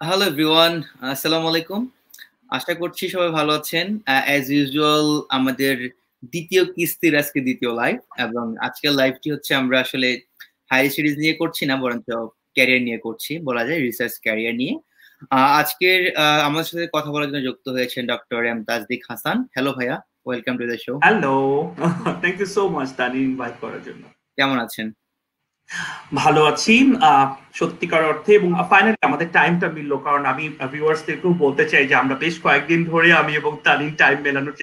Hello everyone আসসালামু আলাইকুম আশা করছি সবাই ভালো আছেন। অ্যাজ ইউজুয়াল আমাদের দ্বিতীয় কিস্তির আজকে দ্বিতীয় লাইভ এবং আজকের লাইভটি হচ্ছে আমরা আসলে হায়ার সিরিজ নিয়ে করছি না বরঞ্চ ক্যারিয়ার নিয়ে করছি বলা যায় রিসার্চ ক্যারিয়ার নিয়ে। আজকের আমাদের সাথে কথা বলার জন্য যুক্ত হয়েছেন doctor M Tajdik Hasan. Hello ভাইয়া welcome to the show hello thank you so much Dani invite করার জন্য। কেমন আছেন? ভালো আছি। সত্যিকার অর্থে এবং ফাইনালি আমাদের টাইমটা মিললো, কারণ আমি ভিউয়ার্সদেরকেও বলতে চাই যে, আমরা বেশ কয়েকদিন ধরে আমি এবং তালিন টাইম মেলানোর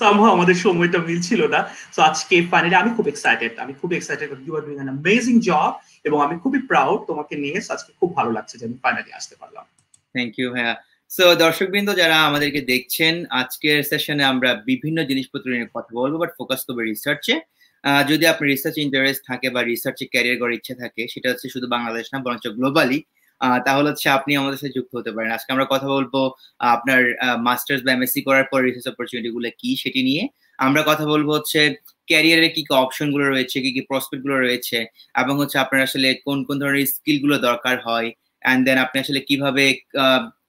সামহাও আমাদের সময়টা মিলছিল না। সো আজকে ফাইনালি আমি খুব এক্সাইটেড আমি খুব excited you are doing an amazing job এবং আমি খুবই প্রাউড তোমাকে নিয়ে। আজকে খুব ভালো লাগছে যে আমি ফাইনালি আসতে পারলাম। থ্যাংক ইউ ভাইয়া। সো দর্শকবৃন্দ যারা আমাদেরকে দেখছেন, আজকের সেশনে আমরা বিভিন্ন জিনিসপত্র নিয়ে কথা বলব বাট ফোকাস করব রিসার্চে যদি আপনার রিসার্চ ইন্টারেস্ট থাকে বা রিসার্চে ক্যারিয়ার করার ইচ্ছা থাকে, সেটা হচ্ছে শুধু বাংলাদেশ না, বরঞ্চ গ্লোবালি তাহলে হচ্ছে আপনি আমাদের সাথে যুক্ত হতে পারেন। আজকে আমরা কথা বলব আপনার মাস্টার্স বা এমএসসি করার পর রিসার্চ অপরচুনিটি গুলো কি সেটি নিয়ে। আমরা কথা বলব হচ্ছে ক্যারিয়ারে কি কি অপশনগুলো রয়েছে, কি কি প্রসপেক্টগুলো রয়েছে, এবং হচ্ছে আপনার আসলে কোন কোন ধরনের স্কিলগুলো দরকার হয় অ্যান্ড দেন আপনি আসলে কীভাবে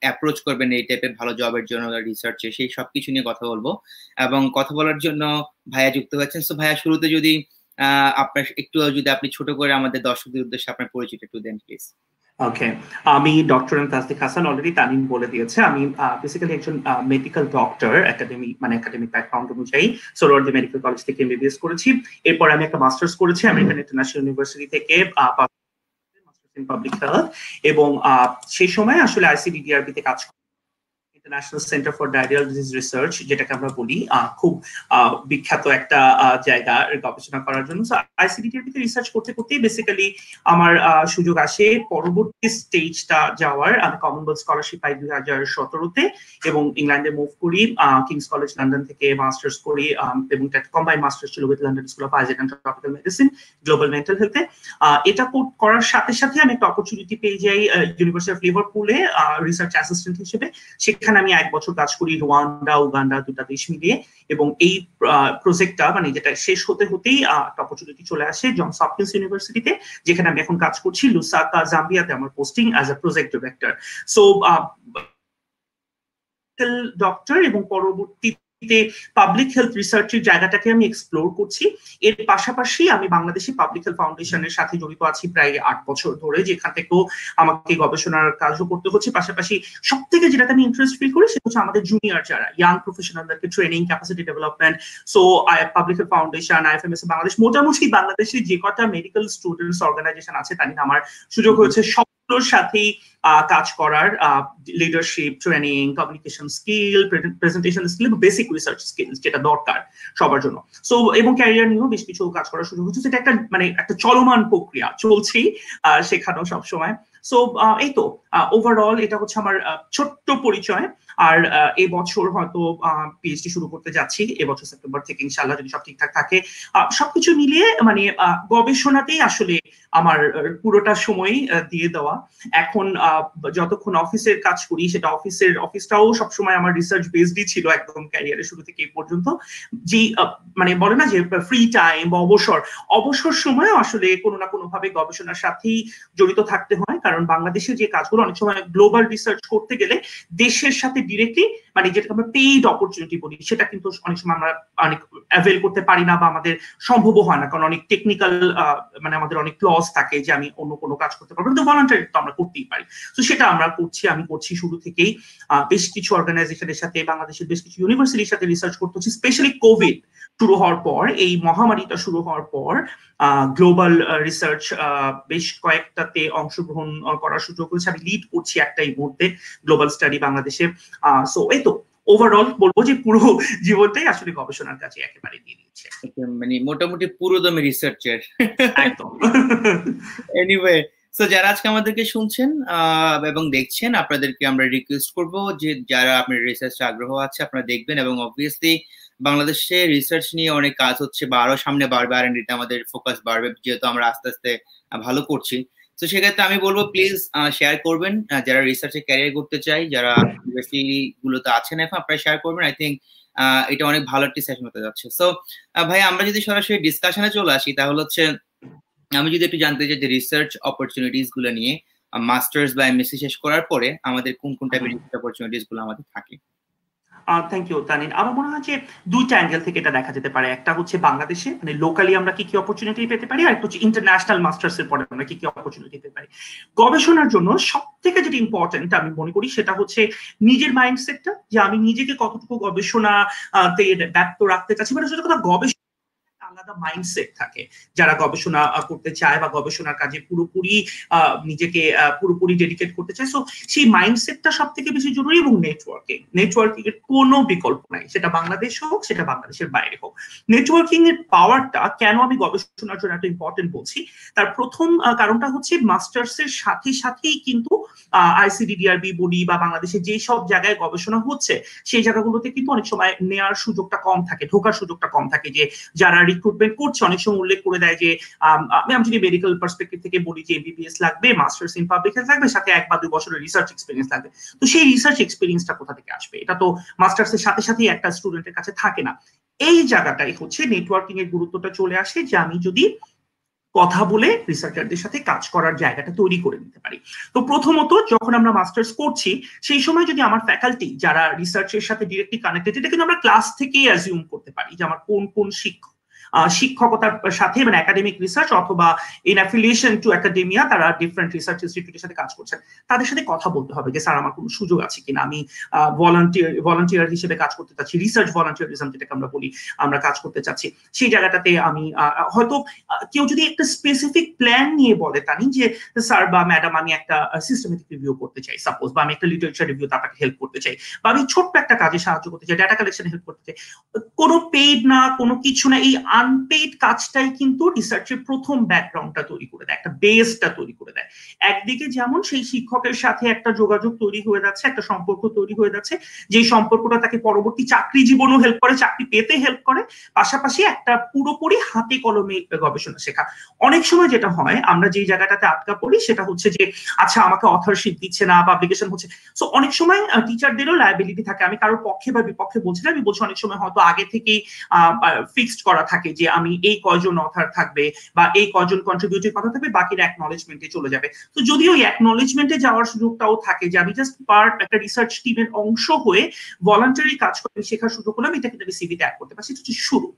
অ্যাপ্রোচ করবেন এই টাইপের ভালো জবের জন্য রিসার্চে সেই সব কিছু নিয়ে কথা বলব। এবং কথা বলার জন্য ভাইয়া যুক্ত হয়েছেন। সো ভাইয়া, শুরুতে যদি আপনার একটু যদি আপনি ছোট করে আমাদের দর্শকদের উদ্দেশ্যে আপনার পরিচিত একটু দেন প্লিজ ওকে আমি ডক্টর তাসদিক হাসান অলরেডি তানিম বলে দিয়েছে। আমি বেসিক্যালি একজন মেডিকেল ডক্টর একাডেমি মানে একাডেমিক ব্যাকগ্রাউন্ড অনুযায়ী। সোলোয়ার্দি মেডিকেল কলেজ থেকে এমবিবিএস করেছি। এরপর আমি একটা মাস্টার্স করেছি। আমেরিকান ইন্টারন্যাশনাল ইউনিভার্সিটি থেকে পাবলিক হেলথ এবং সেই সময় আসলে আইসিডিডিআরবি তে কাজ International Centre for Diarrhoeal Disease Research যেটাকে আমরা বলি খুব বিখ্যাত একটা জায়গা গবেষণা করার জন্য। আইসিডিটিতে রিসার্চ করতে করতেই বেসিক্যালি আমার সুযোগ আসে পরবর্তী স্টেজটা যাওয়ার। আমি কমনওয়েলথ স্কলারশিপ পাই দুই হাজার সতেরোতে এবং ইংল্যান্ডে মুভ করি কিংস কলেজ লন্ডন থেকে মাস্টার্স করি এবং কম্বাইন মাস্টার্স ছিল with London School of hygiene and tropical medicine global mental হেলথে এটা করার সাথে সাথে আমি একটা অপরচুনিটি পেয়ে যাই ইউনিভার্সিটি অফ লিভারপুলে রিসার্চ অ্যাসিস্ট্যান্ট হিসেবে। সেখানে আমি এক বছর কাজ করি রোয়ান্ডা, উগান্ডা দুটা দেশ মিলিয়ে এবং এই প্রজেক্টটা মানে যেটা শেষ হতে হতেই অপরচুনিটি চলে আসে জন সপকিন্স ইউনিভার্সিটিতে যেখানে আমি এখন কাজ করছি লুসাকা জাম্বিয়াতে আমার posting as a project director so doctor এবং পরবর্তী পাবলিক হেলথ রিসার্চের জায়গাটাকে আমি এক্সপ্লোর করছি। এর পাশাপাশি আমি বাংলাদেশি পাবলিক হেলথ ফাউন্ডেশনের সাথে জড়িত আছি প্রায় আট বছর ধরে, যেখান থেকেও আমাকে গবেষণার কাজও করতে হচ্ছে। পাশাপাশি সব থেকে যেটাতে আমি ইন্টারেস্ট ফিল করি সেটা হচ্ছে আমাদের জুনিয়র যারা young প্রফেশনালদেরকে training capacity development so I public health foundation IFMS Bangladesh, মোটামুটি বাংলাদেশে যে কটা মেডিকেল স্টুডেন্টস অর্গানাইজেশন আছে তাই আমার সুযোগ হয়েছে। সবগুলোর সাথেই কাজ করার leadership training communication skill presentation skill basic research skill যেটা দরকার সবার জন্য। সো এবং ক্যারিয়ার নিয়েও বেশ কিছু কাজ করার সুযোগ হচ্ছে। সেটা একটা মানে একটা চলমান প্রক্রিয়া। চলছেই শেখানো সবসময়। সো এই তো ওভারঅল এটা হচ্ছে আমার ছোট্ট পরিচয়। আর এই বছর হয়তো পিএইচডি শুরু করতে যাচ্ছি। এবছর সেপ্টেম্বর থেকে ইনশাল্লাহ যদি সব ঠিকঠাক থাকে সবকিছু মিলিয়ে মানে গবেষণাতেই আসলে আমার পুরোটা সময় দিয়ে দেওয়া। এখন যতক্ষণ অফিসের কাজ করি, সেটা অফিসের, অফিসটাও সবসময় আমার রিসার্চ বেসডই ছিল একদম ক্যারিয়ারের শুরু থেকে এই পর্যন্ত। যে মানে বলে না যে ফ্রি টাইম বা অবসর অবসর সময়ও আসলে কোনো না কোনো ভাবে গবেষণার সাথেই জড়িত থাকতে হয়। বাংলাদেশের যে কাজগুলো অনেক সময় গ্লোবাল রিসার্চ করতে গেলে দেশের সাথে ডিরেক্টলি মানে যেটা আমরা পেইড অপরচুনিটি বলি, সেটা কিন্তু অনেক সময় আমরা অনেক অ্যাভেল করতে পারি না বা আমাদের সম্ভব হয় না। কারণ অনেক টেকনিক্যাল মানে আমাদের অনেক ক্লস থাকে যে আমি অন্য কোনো কাজ করতে পারব কিন্তু ভলান্টারি তো আমরা করতেই পারি। তো সেটা আমরা করছি, আমি করছি শুরু থেকেই। বেশ কিছু অর্গানাইজেশনের সাথে, বাংলাদেশের বেশ কিছু ইউনিভার্সিটির সাথে রিসার্চ করতে হচ্ছে। স্পেশালি কোভিড শুরু হওয়ার পর, এই মহামারীটা শুরু হওয়ার পর গ্লোবাল রিসার্চ বেশ কয়েকটাতে অংশগ্রহণ করার সুযোগ হয়েছে। আমি লিড করছি একটা এই মুহূর্তে গ্লোবাল স্টাডি বাংলাদেশে। সো ওভারঅল বলব যে পুরো জীবনটাই আসলে গবেষণার কাছে একেবারে দিয়ে দিচ্ছে মানে মোটামুটি পুরো দমে রিসার্চের একদম। এনিওয়ে সো যারা আজকে আমাদেরকে শুনছেন এবং দেখছেন আপনাদেরকে আমরা রিকোয়েস্ট করব যে যারা আপনার রিসার্চ আগ্রহ আছে আপনারা দেখবেন এবং অবভিয়াসলি বাংলাদেশে রিসার্চ নিয়ে অনেক কাজ হচ্ছে বা আরও সামনে বাড়বে আর আমাদের ফোকাস বাড়বে যেহেতু আমরা আস্তে আস্তে ভালো করছি। তো সেক্ষেত্রে আমি বলব প্লিজ শেয়ার করবেন। যারা রিসার্চে ক্যারিয়ার করতে চাই যারা ইউনিভার্সিটি গুলোতে আছেন এখন, আপনারা শেয়ার করবেন। আই থিঙ্ক এটা অনেক ভালো একটি সেশন হতে যাচ্ছে। সো ভাই, আমরা যদি সরাসরি ডিসকাশনে চলে আসি, তাহলে হচ্ছে, আমি যদি একটু জানতে চাই যে রিসার্চ অপরচুনিটিসগুলো নিয়ে মাস্টার্স বা এমএসসি শেষ করার পরে আমাদের কোন কোন টাইপের অপরচুনিটিসগুলো আমাদের থাকে? থ্যাংক ইউ তানিন আমার মনে হয় যে দুইটা অ্যাঙ্গেল থেকে এটা দেখা যেতে পারে। একটা হচ্ছে বাংলাদেশে মানে লোকালি আমরা কি কি অপরচুনিটি পেতে পারি, আর হচ্ছে ইন্টারন্যাশনাল মাস্টার্স এর পরে আমরা কি কি অপরচুনিটি পেতে পারি। গবেষণার জন্য সব থেকে যেটা ইম্পর্টেন্ট আমি মনে করি, সেটা হচ্ছে নিজের মাইন্ডসেটটা যে আমি নিজেকে কতটুকু গবেষণা ব্যক্ত রাখতে চাচ্ছি মানে সেটা কথা গবেষণা আলাদা মাইন্ডসেট থাকে। যারা গবেষণা করতে চায় বা গবেষণার কাজে পুরোপুরি নিজেকে পুরোপুরি ডেডিকেট করতে চায়। সো সেই মাইন্ডসেটটা সব থেকে বেশি জরুরি এবং নেটওয়ার্কিং নেটওয়ার্কিং এর কোনো বিকল্প নাই। সেটা বাংলাদেশ হোক, সেটা বাংলাদেশের বাইরে হোক। নেটওয়ার্কিং এর পাওয়ারটা কেন আমি গবেষণার জন্য এত ইম্পর্টেন্ট বলছি? তার প্রথম কারণটা হচ্ছে মাস্টার্স এর সাথে সাথেই কিন্তু আইসিডিডিআরবি বলি বা বাংলাদেশে যে সব জায়গায় গবেষণা হচ্ছে, সেই জায়গাগুলোতে কিন্তু অনেক সময় নেওয়ার সুযোগটা কম থাকে, ঢোকার সুযোগটা কম থাকে যে যারা রিক্রুটমেন্ট করছে, অনেক সময় উল্লেখ করে দেয় যে, আমি আমি যদি মেডিকেল পার্সপেক্টিভ থেকে বলি যে এমবিবিএস লাগবে মাস্টার্স ইন পাবলিক হেলথ লাগবে, সাথে এক বা দুই বছরের রিসার্চ এক্সপিরিয়েন্স লাগবে। তো সেই রিসার্চ এক্সপিরিয়েন্সটা কোথা থেকে আসবে? এটা তো মাস্টার্স এর সাথে সাথেই একটা স্টুডেন্টের কাছে থাকে না। এই জায়গাটাই হচ্ছে নেটওয়ার্কিং এর গুরুত্বটা চলে আসে যে আমি যদি কথা বলে রিসার্চারদের সাথে কাজ করার জায়গাটা তৈরি করে নিতে পারি। তো প্রথমত যখন আমরা মাস্টার্স করছি, সেই সময় যদি আমার ফ্যাকাল্টি যারা রিসার্চের সাথে ডিরেক্টলি কানেক্টেড এটা কিন্তু আমরা ক্লাস থেকেই অ্যাজিউম করতে পারি যে আমার কোন কোন শিক্ষক শিক্ষকতার সাথে মানে একাডেমিক রিসার্চ অথবা ইন অ্যাফিলিয়েশন টু একাডেমিয়া তারা ডিফারেন্ট রিসার্চ ইনস্টিটিউটের সাথে কাজ করছেন। তাদের সাথে কথা বলতে হবে যে, স্যার, আমার কোনো সুযোগ আছে কিনা? আমি ভলান্টিয়ার ভলান্টিয়ার হিসেবে কাজ করতে চাচ্ছি। রিসার্চ ভলান্টিয়ারিজম যেটাকে আমরা বলি, আমরা কাজ করতে চাচ্ছি। সেই জায়গাটাতে আমি হয়তো কেউ যদি একটা স্পেসিফিক প্ল্যান নিয়ে বলে তানি যে, স্যার বা ম্যাডাম আমি একটা সিস্টেমেটিক রিভিউ করতে চাই। সাপোজ বা আমি একটা লিটারেচার রিভিউ তাকে হেল্প করতে চাই। বা আমি ছোট্ট একটা কাজে সাহায্য করতে চাই ডাটা কালেকশনে হেল্প করতে চাই। কোনো পেইড না, কোনো কিছু না, এই আনপেইড কাজটাই কিন্তু রিসার্চের প্রথম ব্যাকগ্রাউন্ডটা তৈরি করে দেয়, একটা বেসটা তৈরি করে দেয়। একদিকে যেমন সেই শিক্ষকের সাথে একটা যোগাযোগ তৈরি হয়ে যাচ্ছে, একটা সম্পর্ক তৈরি হয়ে যাচ্ছে যে সম্পর্কটা তাকে পরবর্তী চাকরি জীবনও হেল্প করে, চাকরি পেতে হেল্প করে, পাশাপাশি একটা পুরোপুরি হাতে কলমে গবেষণা শেখা। অনেক সময় যেটা হয়, আমরা যেই জায়গাটাতে আটকা পড়ি, সেটা হচ্ছে যে আচ্ছা আমাকে অথরশিপ দিচ্ছে না পাবলিকেশন হচ্ছে। সো অনেক সময় টিচারদেরও লাইবিলিটি থাকে। আমি কারোর পক্ষে বা বিপক্ষে বলছি না, আমি বলছি অনেক সময় হয়তো আগে থেকেই ফিক্সড করা থাকে। যে আমি এই কয়জন অথার থাকবে বা এই কয়জন কন্ট্রিবিউটিভ কথা থাকবে, বাকিরা অ্যাকনোলেজমেন্টে চলে যাবে। তো যদিও অ্যাকনোলেজমেন্টে যাওয়ার সুযোগটাও থাকে যে আমি জাস্ট পার্ট একটা রিসার্চ টিমের অংশ হয়ে ভলান্টারি কাজ করে আমি শেখার সুযোগ হলাম এটা কিন্তু আমি সিভিতে অ্যাড করতে পারছি। হচ্ছে শুরু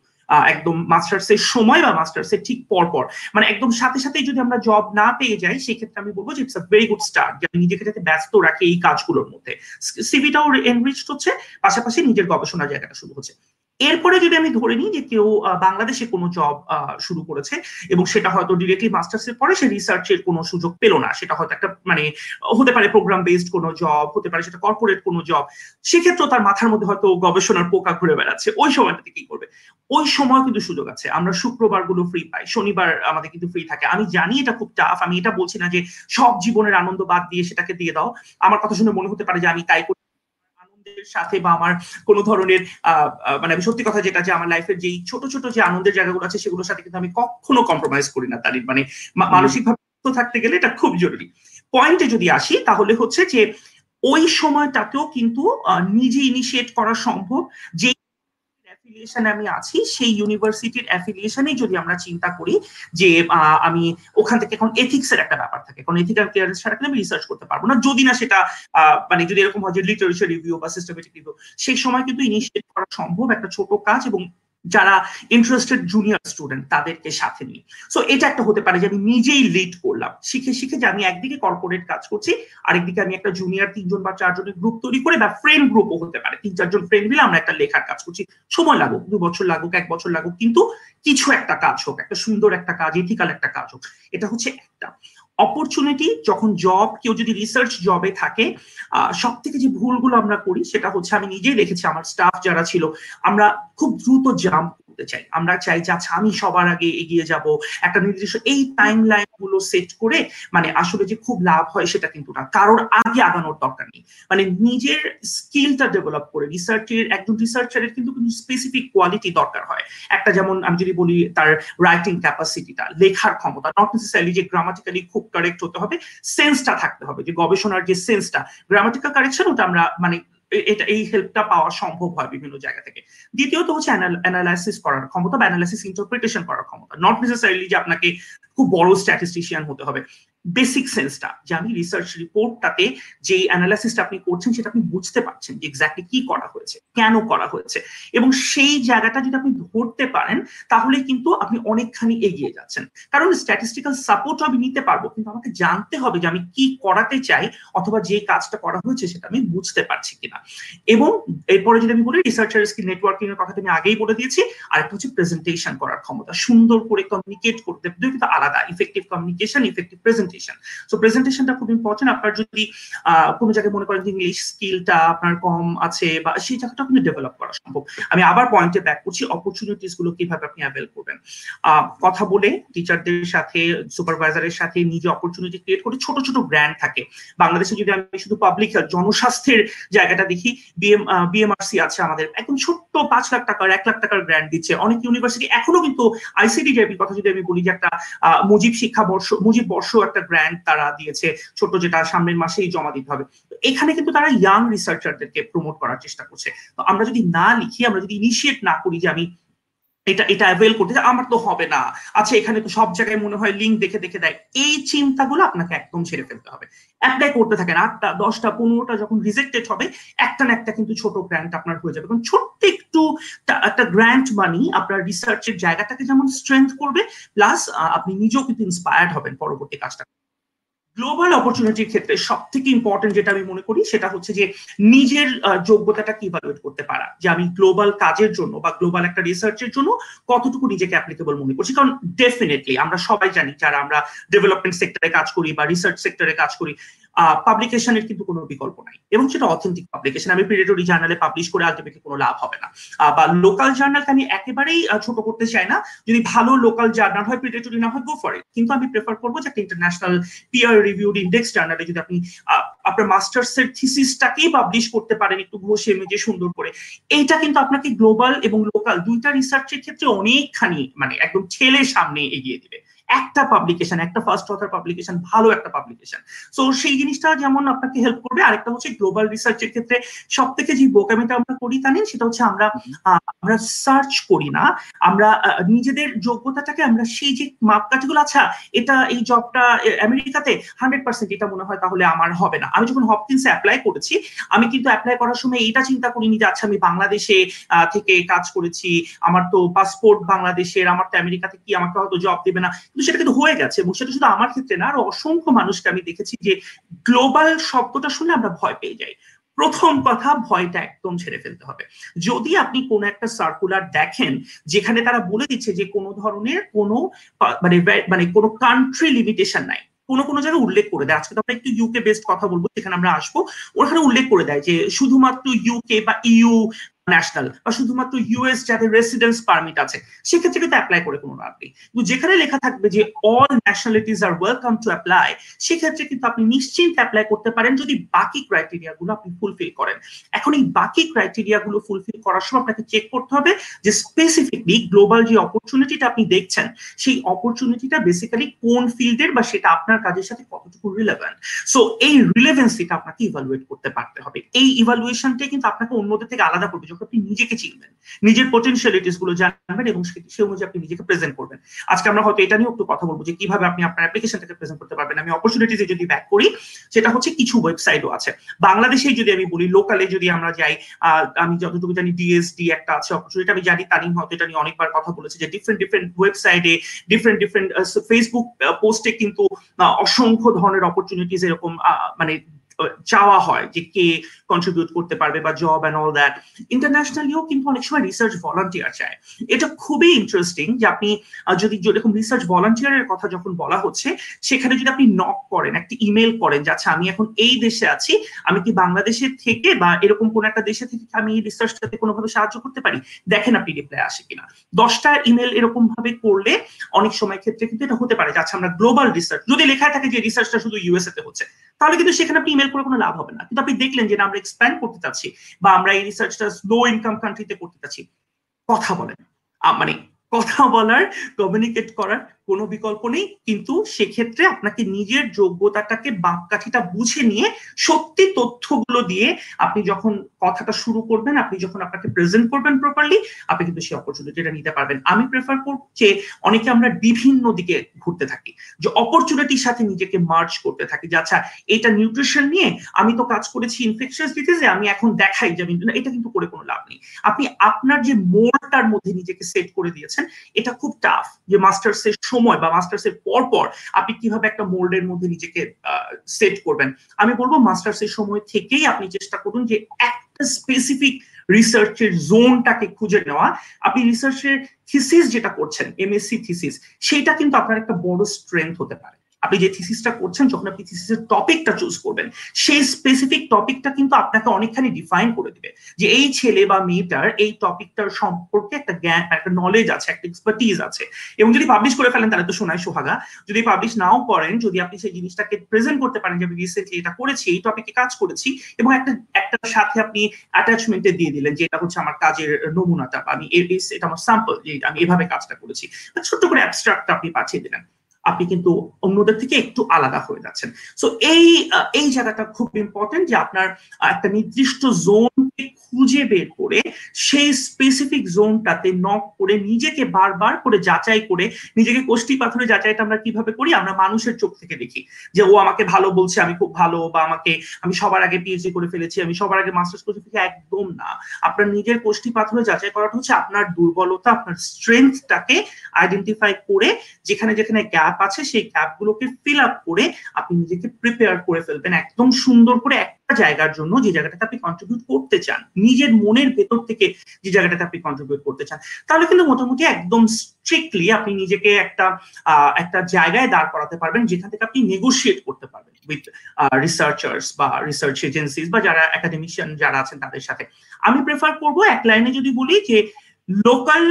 একদম মাস্টার্স এর সময় বা মাস্টার্স এর ঠিক পর পর মানে একদম সাথে সাথে যদি আমরা জব না পেয়ে যাই, সেক্ষেত্রে আমি বলব যে it's a very good start যে আমি নিজেকে যাতে ব্যস্ত রাখি এই কাজগুলোর মধ্যে। সিভিটাও এনরিচড হচ্ছে, পাশাপাশি নিজের গবেষণার জায়গাটা শুরু হচ্ছে। এরপরে যদি আমি ধরে নিই যে কেউ বাংলাদেশে কোনো জব শুরু করেছে এবং সেটা হয়তো ডিরেক্টলি মাস্টার্স এর পরে সে রিসার্চের কোনো সুযোগ পেল না, সেটা হয়তো একটা মানে হতে পারে প্রোগ্রাম বেসড কোনো জব হতে পারে সেটা কর্পোরেট কোনো জব সেক্ষেত্রেও তার মাথার মধ্যে হয়তো গবেষণার পোকা ঘুরে বেড়াচ্ছে। ওই সময়টাতে কি করবে? ওই সময় কিন্তু সুযোগ আছে। আমরা শুক্রবারগুলো ফ্রি পাই, শনিবার আমাদের কিন্তু ফ্রি থাকে। আমি জানি এটা খুব টাফ আমি এটা বলছি না যে সব জীবনের আনন্দ বাদ দিয়ে সেটাকে দিয়ে দাও। আমার কথা শুনে মনে হতে পারে যে আমি তাই করি সাথে বা আমার কোন ধরনের মানে আমি সত্যি কথা যেটা যে আমার লাইফের যেই ছোট ছোট যে আনন্দের জায়গাগুলো আছে সেগুলোর সাথে কিন্তু আমি কখনো কম্প্রোমাইজ করি না তার মানে মানসিকভাবে থাকতে গেলে এটা খুব জরুরি। পয়েন্টে যদি আসি তাহলে হচ্ছে যে ওই সময়টাকেও কিন্তু নিজে ইনিশিয়েট করা সম্ভব। যে অ্যাফিলিয়েশনে আমি আছি, সেই ইউনিভার্সিটির অ্যাফিলিয়েশনে যদি আমরা চিন্তা করি যে আমি ওখান থেকে এখন এথিক্স এর একটা ব্যাপার থাকে। কারণ এথিক্যাল ক্লিয়ারেন্স ছাড়া আমি রিসার্চ করতে পারব না। যদি না সেটা মানে যদি এরকম হয় যে লিটারেচার রিভিউ বা সিস্টেমেটিক রিভিউ সেই সময় কিন্তু ইনিশিয়েট করা সম্ভব একটা ছোট কাজ এবং যারা ইন্টারেস্টেড জুনিয়র স্টুডেন্ট তাদেরকে সাথে নিয়ে। সো এটা একটা হতে পারে যে আমি নিজেই লিড করলাম। শিখে শিখে যে আমি একদিকে কর্পোরেট কাজ করছি, আরেকদিকে আমি একটা জুনিয়র তিনজন বা চারজনের গ্রুপ তৈরি করে বা ফ্রেন্ড গ্রুপও হতে পারে। তিন চারজন ফ্রেন্ড মিলে আমরা একটা লেখার কাজ করছি। সময় লাগুক, দু বছর লাগুক, এক বছর লাগুক, কিন্তু কিছু একটা কাজ হোক, একটা সুন্দর একটা কাজ এথিক্যাল একটা কাজ হোক, এটা হচ্ছে একটা। অপরচুনিটি যখন জব কেউ যদি রিসার্চ জবে থাকে সব থেকে যে ভুলগুলো আমরা করি, সেটা হচ্ছে আমি নিজেই দেখেছি, আমার স্টাফ যারা ছিল, আমরা খুব দ্রুত জাম্প করতে চাই। আমরা চাই যে আচ্ছা আমি সবার আগে এগিয়ে যাব। একটা নির্দিষ্ট এই টাইম লাইনগুলো সেট করে মানে আসলে যে খুব লাভ হয় সেটা কিন্তু না। কারোর আগে আগানোর দরকার নেই। মানে নিজের স্কিলটা ডেভেলপ করে রিসার্চের একজন রিসার্চারের কিন্তু স্পেসিফিক কোয়ালিটি দরকার হয়। একটা যেমন আমি যদি বলি, তার রাইটিং ক্যাপাসিটিটা লেখার ক্ষমতা নট নেসেসারিলি যে গ্রামাটিক্যালি খুব কারেক্ট হতে হবে সেন্সটা থাকতে হবে। যে গবেষণার যে সেন্সটা গ্রামাটিক্যাল কারেকশন ওটা আমরা মানে এটা, এই হেল্পটা পাওয়া সম্ভব হয় বিভিন্ন জায়গা থেকে। দ্বিতীয়ত হচ্ছে অ্যানালাইসিস করার ক্ষমতা বা অ্যানালাইসিস ইন্টারপ্রিটেশন করার ক্ষমতা। নট নেসেসারিলি যে আপনাকে খুব বড় স্ট্যাটিস্টিশিয়ান হতে হবে। বেসিক সেন্সটা যে আমি রিসার্চ রিপোর্টটাতে যে অ্যানালাইসিসটা আপনি করছেন, সেটা আপনি বুঝতে পারছেন যে এক্স্যাক্টলি কি করা হয়েছে, কেন করা হয়েছে। এবং সেই জায়গাটা যদি আপনি ধরতে পারেন, তাহলে কিন্তু আপনি অনেকখানি এগিয়ে যাচ্ছেন। কারণ স্ট্যাটিস্টিক্যাল সাপোর্ট আমি নিতে পারব, কিন্তু আমাকে জানতে হবে যে আমি কি করাতে চাই, অথবা যে কাজটা করা হয়েছে, সেটা আমি বুঝতে পারছি কিনা। এবং এরপরে যদি আমি বলি রিসার্চার স্কিল নেটওয়ার্কিং এর কথা আমি আগেই বলে দিয়েছি, আরেকটা হচ্ছে প্রেজেন্টেশন করার ক্ষমতা। সুন্দর করে কমিউনিকেট করতে, দুই কিন্তু আলাদা effective communication effective presentation so প্রেজেন্টেশনটা খুব ইম্পর্টেন্ট আপনার যদি কোনো জায়গায় মনে করেন ইংলিশ স্কিলটা আপনার কম আছে বা সেই জায়গাটা কিন্তু ডেভেলপ করা সম্ভব। আমি আবার পয়েন্টে ব্যাক করছি অপরচুনিটিসগুলো কীভাবে আপনি অ্যাভেল করবেন। কথা বলে টিচারদের সাথে সুপারভাইজারের সাথে নিজে অপরচুনিটি ক্রিয়েট করে ছোট ছোট ব্র্যান্ড থাকে। বাংলাদেশে যদি আমি শুধু পাবলিক জনস্বাস্থ্যের জায়গাটা দেখি বিএম বিএমআরসি আছে আমাদের। একদম ছোট্ট পাঁচ লাখ টাকার, এক লাখ টাকার গ্র্যান্ড দিচ্ছে। অনেক ইউনিভার্সিটি এখনও কিন্তু আইসিডি জেপির কথা যদি আমি বলি যে একটা মুজিব শিক্ষা বর্ষ মুজিব বর্ষ একটা গ্র্যান্ড তারা দিয়েছে, ছোট যেটা সামনের মাসেই জমা দিতে হবে। তো এখানে কিন্তু তারা ইয়াং রিসার্চারদেরকে প্রমোট করার চেষ্টা করছে। তো আমরা যদি না লিখি, আমরা যদি ইনিশিয়েট না করি যে আমি এটা এটা অ্যাভেল করতে আমার তো হবে না। আচ্ছা এখানে তো সব জায়গায় মনে হয় লিঙ্ক দেখে দেখে দেয়। এই চিন্তাগুলো আপনাকে একদম ছেড়ে ফেলতে হবে। অ্যাপ্লাই করতে থাকেন, আটটা, দশটা, পনেরোটা যখন রিজেক্টেড হবে, একটা না একটা কিন্তু ছোট গ্র্যান্ট আপনার হয়ে যাবে। ছোট্ট একটু একটা গ্র্যান্ট মানি আপনার রিসার্চের জায়গাটাকে যেমন স্ট্রেংথ করবে প্লাস আপনি নিজেও কিন্তু ইন্সপায়ার্ড হবেন পরবর্তী কাজটা। গ্লোবাল অপরচুনিটির ক্ষেত্রে সব থেকে ইম্পর্টেন্ট যেটা আমি মনে করি, সেটা হচ্ছে যে নিজের যোগ্যতাটাকে ইভালুয়েট করতে পারা। যে আমি গ্লোবাল কাজের জন্য বা গ্লোবাল একটা রিসার্চের জন্য কতটুকু নিজেকে অ্যাপ্লিকেবল মনে করছি। কারণ ডেফিনেটলি আমরা সবাই জানি, যারা আমরা ডেভেলপমেন্ট সেক্টরে কাজ করি বা রিসার্চ সেক্টরে কাজ করি পাবলিকেশনের কিন্তু কোনো বিকল্প নাই। এবং সেটা অথেন্টিক পাবলিকেশন আমি প্রিডেটরি জার্নালে পাবলিশ করে আলটিমেটলি কোনো লাভ হবে না। বা লোকাল জার্নালকে আমি একেবারেই ছোট করতে চাই না। যদি ভালো লোকাল জার্নাল হয় প্রিডেটরি না হয় গো ফর ইট কিন্তু আমি প্রেফার করব যে একটা ইন্টারন্যাশনাল পিয়ার রিভিউড ইন্ডেক্স জার্নালে যদি আপনি আপনার মাস্টার্স এর থিসিসটাকেই পাবলিশ করতে পারেন একটু ঘষে মেজে সুন্দর করে। এইটা কিন্তু আপনাকে গ্লোবাল এবং লোকাল দুইটা রিসার্চের ক্ষেত্রে অনেকখানি মানে একদম ছেলে সামনে এগিয়ে দিবে। একটা পাবলিকেশন একটা ফার্স্ট অথার পাবলিকেশন ভালো একটা পাবলিকেশন সো সেই জিনিসটা যেমন আপনাকে হেল্প করবে আরেকটা হচ্ছে গ্লোবাল রিসার্চের ক্ষেত্রে সব থেকে যে বোকামিটা আমরা করি তা নেই সেটা হচ্ছে আমরা আমরা সার্চ করি না। আমরা নিজেদের যোগ্যতাটাকে আমরা সেই যে মাপকাঠিগুলো আচ্ছা এটা এই জবটা আমেরিকাতে হান্ড্রেড পার্সেন্ট এটা মনে হয় তাহলে আমার হবে না। আমি যখন হপকিন্সে অ্যাপ্লাই করেছি আমি কিন্তু অ্যাপ্লাই করার সময় এটা চিন্তা করিনি যে আচ্ছা আমি বাংলাদেশে থেকে কাজ করেছি আমার তো পাসপোর্ট বাংলাদেশের আমার তো আমেরিকাতে কি আমাকে হয়তো জব দেবে না। কিন্তু সেটা কিন্তু হয়ে গেছে এবং সেটা শুধু আমার ক্ষেত্রে না, আরও অসংখ্য মানুষকে আমি দেখেছি যে গ্লোবাল শব্দটা শুনে আমরা ভয় পেয়ে যাই। প্রথম কথা, ভয়টা একদম ছেড়ে ফেলতে হবে। যদি আপনি কোনো একটা সার্কুলার দেখেন, যেখানে তারা বলে দিচ্ছে যে কোনো ধরনের কোনো মানে মানে কোনো কান্ট্রি লিমিটেশন নাই, কোনো কোনো জায়গায় উল্লেখ করে দেয়। আজকে তো আমরা একটু ইউকে বেসড কথা বলব সেখানে আমরা আসব, ওখানে উল্লেখ করে দেয় যে শুধুমাত্র ইউকে বা ইউ ন্যাশনাল বা শুধুমাত্র ইউএস যাদের রেসিডেন্স পারমিট আছে, সেক্ষেত্রে কিন্তু অ্যাপ্লাই করে কোনো লাভ নেই। কিন্তু যেখানে লেখা থাকবে যে all nationalities are welcome to apply সেক্ষেত্রে কিন্তু আপনি নিশ্চিন্তে অ্যাপ্লাই করতে পারেন যদি বাকি ক্রাইটেরিয়া গুলো আপনি ফুলফিল করেন। এখন এই বাকি ক্রাইটেরিয়া গুলো ফুলফিল করার সময় আপনাকে চেক করতে হবে যে স্পেসিফিকলি গ্লোবাল যে অপরচুনিটিটা আপনি দেখছেন, সেই অপরচুনিটিটা বেসিক্যালি কোন ফিল্ডের বা সেটা আপনার কাজের সাথে কতটুকু রিলেভেন্ট সো এই রিলেভেন্সিটা আপনাকে ইভালুয়েট করতে পারতে হবে। এই ইভালুয়েশনটা কিন্তু আপনাকে অন্যদের থেকে আলাদা করবে। আপনি নিজেকে চিনবেন। নিজের পোটেনশিয়ালিটিসগুলো জানবেন এবং সে অনুযায়ী আপনি নিজেকে প্রেজেন্ট করবেন। আজকে আমরা হয়তো এটা নিয়ে একটু কথা বলব যে কীভাবে আপনি আপনার অ্যাপ্লিকেশনটাকে প্রেজেন্ট করতে পারবেন। আমি অপরচুনিটিতে যদি ব্যাক করি, সেটা হচ্ছে কিছু ওয়েবসাইটও আছে। বাংলাদেশে যদি আমি বলি লোকালে যদি আমরা যাই আমি যতটুকু জানি ডিএসডি একটা আছে অপরচুনিটি আমি জানি, তানিম হয়তো এটা নিয়ে অনেকবার কথা বলেছে যে ডিফারেন্ট ডিফারেন্ট ওয়েবসাইটে ডিফারেন্ট ডিফারেন্ট ফেসবুক পোস্টে কিন্তু অসংখ্য ধরনের অপরচুনিটিস এরকম মানে চাওয়া হয় যে কে কন্ট্রিবিউট করতে পারবে বা জব অ্যান্ড অল দ্যাট ইন্টারন্যাশনালিও কিন্তু অনেক সময় রিসার্চ ভলান্টিয়ার চায়। এটা খুবই ইন্টারেস্টিং যে আপনি যদি যেরকম রিসার্চ ভলান্টিয়ারের কথা যখন বলা হচ্ছে, সেখানে যদি আপনি নক করেন, একটি ইমেল করেন যে আচ্ছা আমি এখন এই দেশে আছি, আমি কি বাংলাদেশের থেকে বা এরকম কোন একটা দেশে থেকে আমি এই রিসার্চটাতে কোনোভাবে সাহায্য করতে পারি? দেখেন আপনি রিপ্লাই আসে কিনা। দশটা ইমেল এরকম ভাবে করলে অনেক সময় ক্ষেত্রে কিন্তু এটা হতে পারে যে আচ্ছা আমরা গ্লোবাল রিসার্চ যদি লেখা থাকে যে রিসার্চটা শুধু ইউএসএ তে হচ্ছে। তাহলে কিন্তু সেখানে আপনি ইমেল করে কোনো লাভ হবে না। কিন্তু আপনি দেখলেন যে আমরা এক্সপ্যান্ড করতে চাচ্ছি বা আমরা এই রিসার্চটা লো ইনকাম কান্ট্রিতে করতে চাচ্ছি। কথা বলেন। মানে কথা বলার কমিউনিকেট করার কোনো বিকল্প নেই। কিন্তু সেক্ষেত্রে আপনাকে নিজের যোগ্যতাটাকে বাপকাঠিটা বুঝে নিয়ে সত্যি তথ্যগুলো দিয়ে আপনি যখন কথাটা শুরু করবেন, আপনি যখন আপনাকে প্রেজেন্ট করবেন প্রপারলি আপনি কিন্তু সেই অপরচুনিটিটা নিতে পারবেন। আমি প্রেফার করব যে অনেকে আমরা বিভিন্ন দিকে ঘুরতে থাকি, যে অপরচুনিটির সাথে নিজেকে মার্চ করতে থাকি যে আচ্ছা এটা নিউট্রিশন নিয়ে আমি তো কাজ করেছি ইনফেকশন ডিজিজে আমি এখন দেখাই যে আমি এটা কিন্তু করে কোনো লাভ নেই। আপনি আপনার যে মোড়টার মধ্যে নিজেকে সেট করে দিয়েছেন, এটা খুব টাফ যে মাস্টার্স এর সময় বা মাস্টার্স এর পর পর আপনি কীভাবে একটা মোল্ডের মধ্যে নিজেকে সেট করবেন। আমি বলব মাস্টার্স এর সময় থেকেই আপনি চেষ্টা করুন যে একটা স্পেসিফিক রিসার্চের জোনটাকে খুঁজে নেওয়া। আপনি রিসার্চের থিসিস যেটা করছেন এমএসসি থিসিস সেটা কিন্তু আপনার একটা বড় স্ট্রেংথ হতে পারে। আপনি যে থিসিসটা করছেন, যখন আপনি থিসিসের টপিকটা চুজ করবেন, সেই স্পেসিফিক টপিকটা কিন্তু আপনাকে অনেকখানি ডিফাইন করে দিবে যে এই ছেলে বা মেয়েটার এই টপিকটার সম্পর্কে একটা জ্ঞান, একটা নলেজ আছে, একটা এক্সপার্টিজ আছে। এবং যদি পাবলিশ করে ফেলেন, তাহলে তো শোনায় সোহাগা। যদি পাবলিশ নাও করেন, যদি আপনি সেই জিনিসটাকে প্রেজেন্ট করতে পারেন যে আমি রিসেন্টলি এটা করেছি, এই টপিকে কাজ করেছি, এবং একটা একটা সাথে আপনি অ্যাটাচমেন্টে দিয়ে দিলেন যে এটা হচ্ছে আমার কাজের নমুনাটা আমি এটা আমার স্যাম্পল আমি এভাবে কাজটা করেছি। ছোট্ট করে অ্যাবস্ট্রাক্ট আপনি পাঠিয়ে দিলেন। আপনি কিন্তু অন্যদের থেকে একটু আলাদা হয়ে যাচ্ছেন। সো এই এই জায়গাটা খুব ইম্পর্টেন্ট যে আপনার একটা নির্দিষ্ট জোনকে খুঁজে বের করে সেই স্পেসিফিক জোনটাতে নক করে নিজেকে বারবার করে যাচাই করে, নিজেকে কোষ্টি পাথরে যাচাইটা আমরা কীভাবে করি? আমরা মানুষের চোখ থেকে দেখি যে, ও আমাকে ভালো বলছে, আমি খুব ভালো, বা আমাকে, আমি সবার আগে পিএইচডি করে ফেলেছি, আমি সবার আগে মাস্টার্স করে ফেলেছি। একদম না। আপনার নিজের কোষ্টি পাথরে যাচাই করাটা হচ্ছে আপনার দুর্বলতা, আপনার স্ট্রেংথটাকে আইডেন্টিফাই করে যেখানে যেখানে গ্যাপ আছে, সেই গ্যাপ গুলোকে ফিল আপ করে আপনি নিজেকে প্রিপেয়ার করে ফেলবেন। একদম সুন্দর করে একটা জায়গার জন্য যে জায়গাটাতে আপনি কন্ট্রিবিউট করতে চান, নিজের মনের ভেতর থেকে যে জায়গাটাতে আপনি কন্ট্রিবিউট করতে চান, তাহলে কিন্তু মোটামুটি একদম স্ট্রিক্টলি আপনি নিজেকে একটা একটা জায়গায় দাঁড় করাতে পারবেন যেখান থেকে আপনি নেগোসিয়েট করতে পারবেন উইথ রিসার্চার্স বা রিসার্চ এজেন্সিস বা যারা একাডেমিশিয়ান যারা আছেন তাদের সাথে। আমি প্রেফার করব এক লাইনে যদি বলি যে লোকাল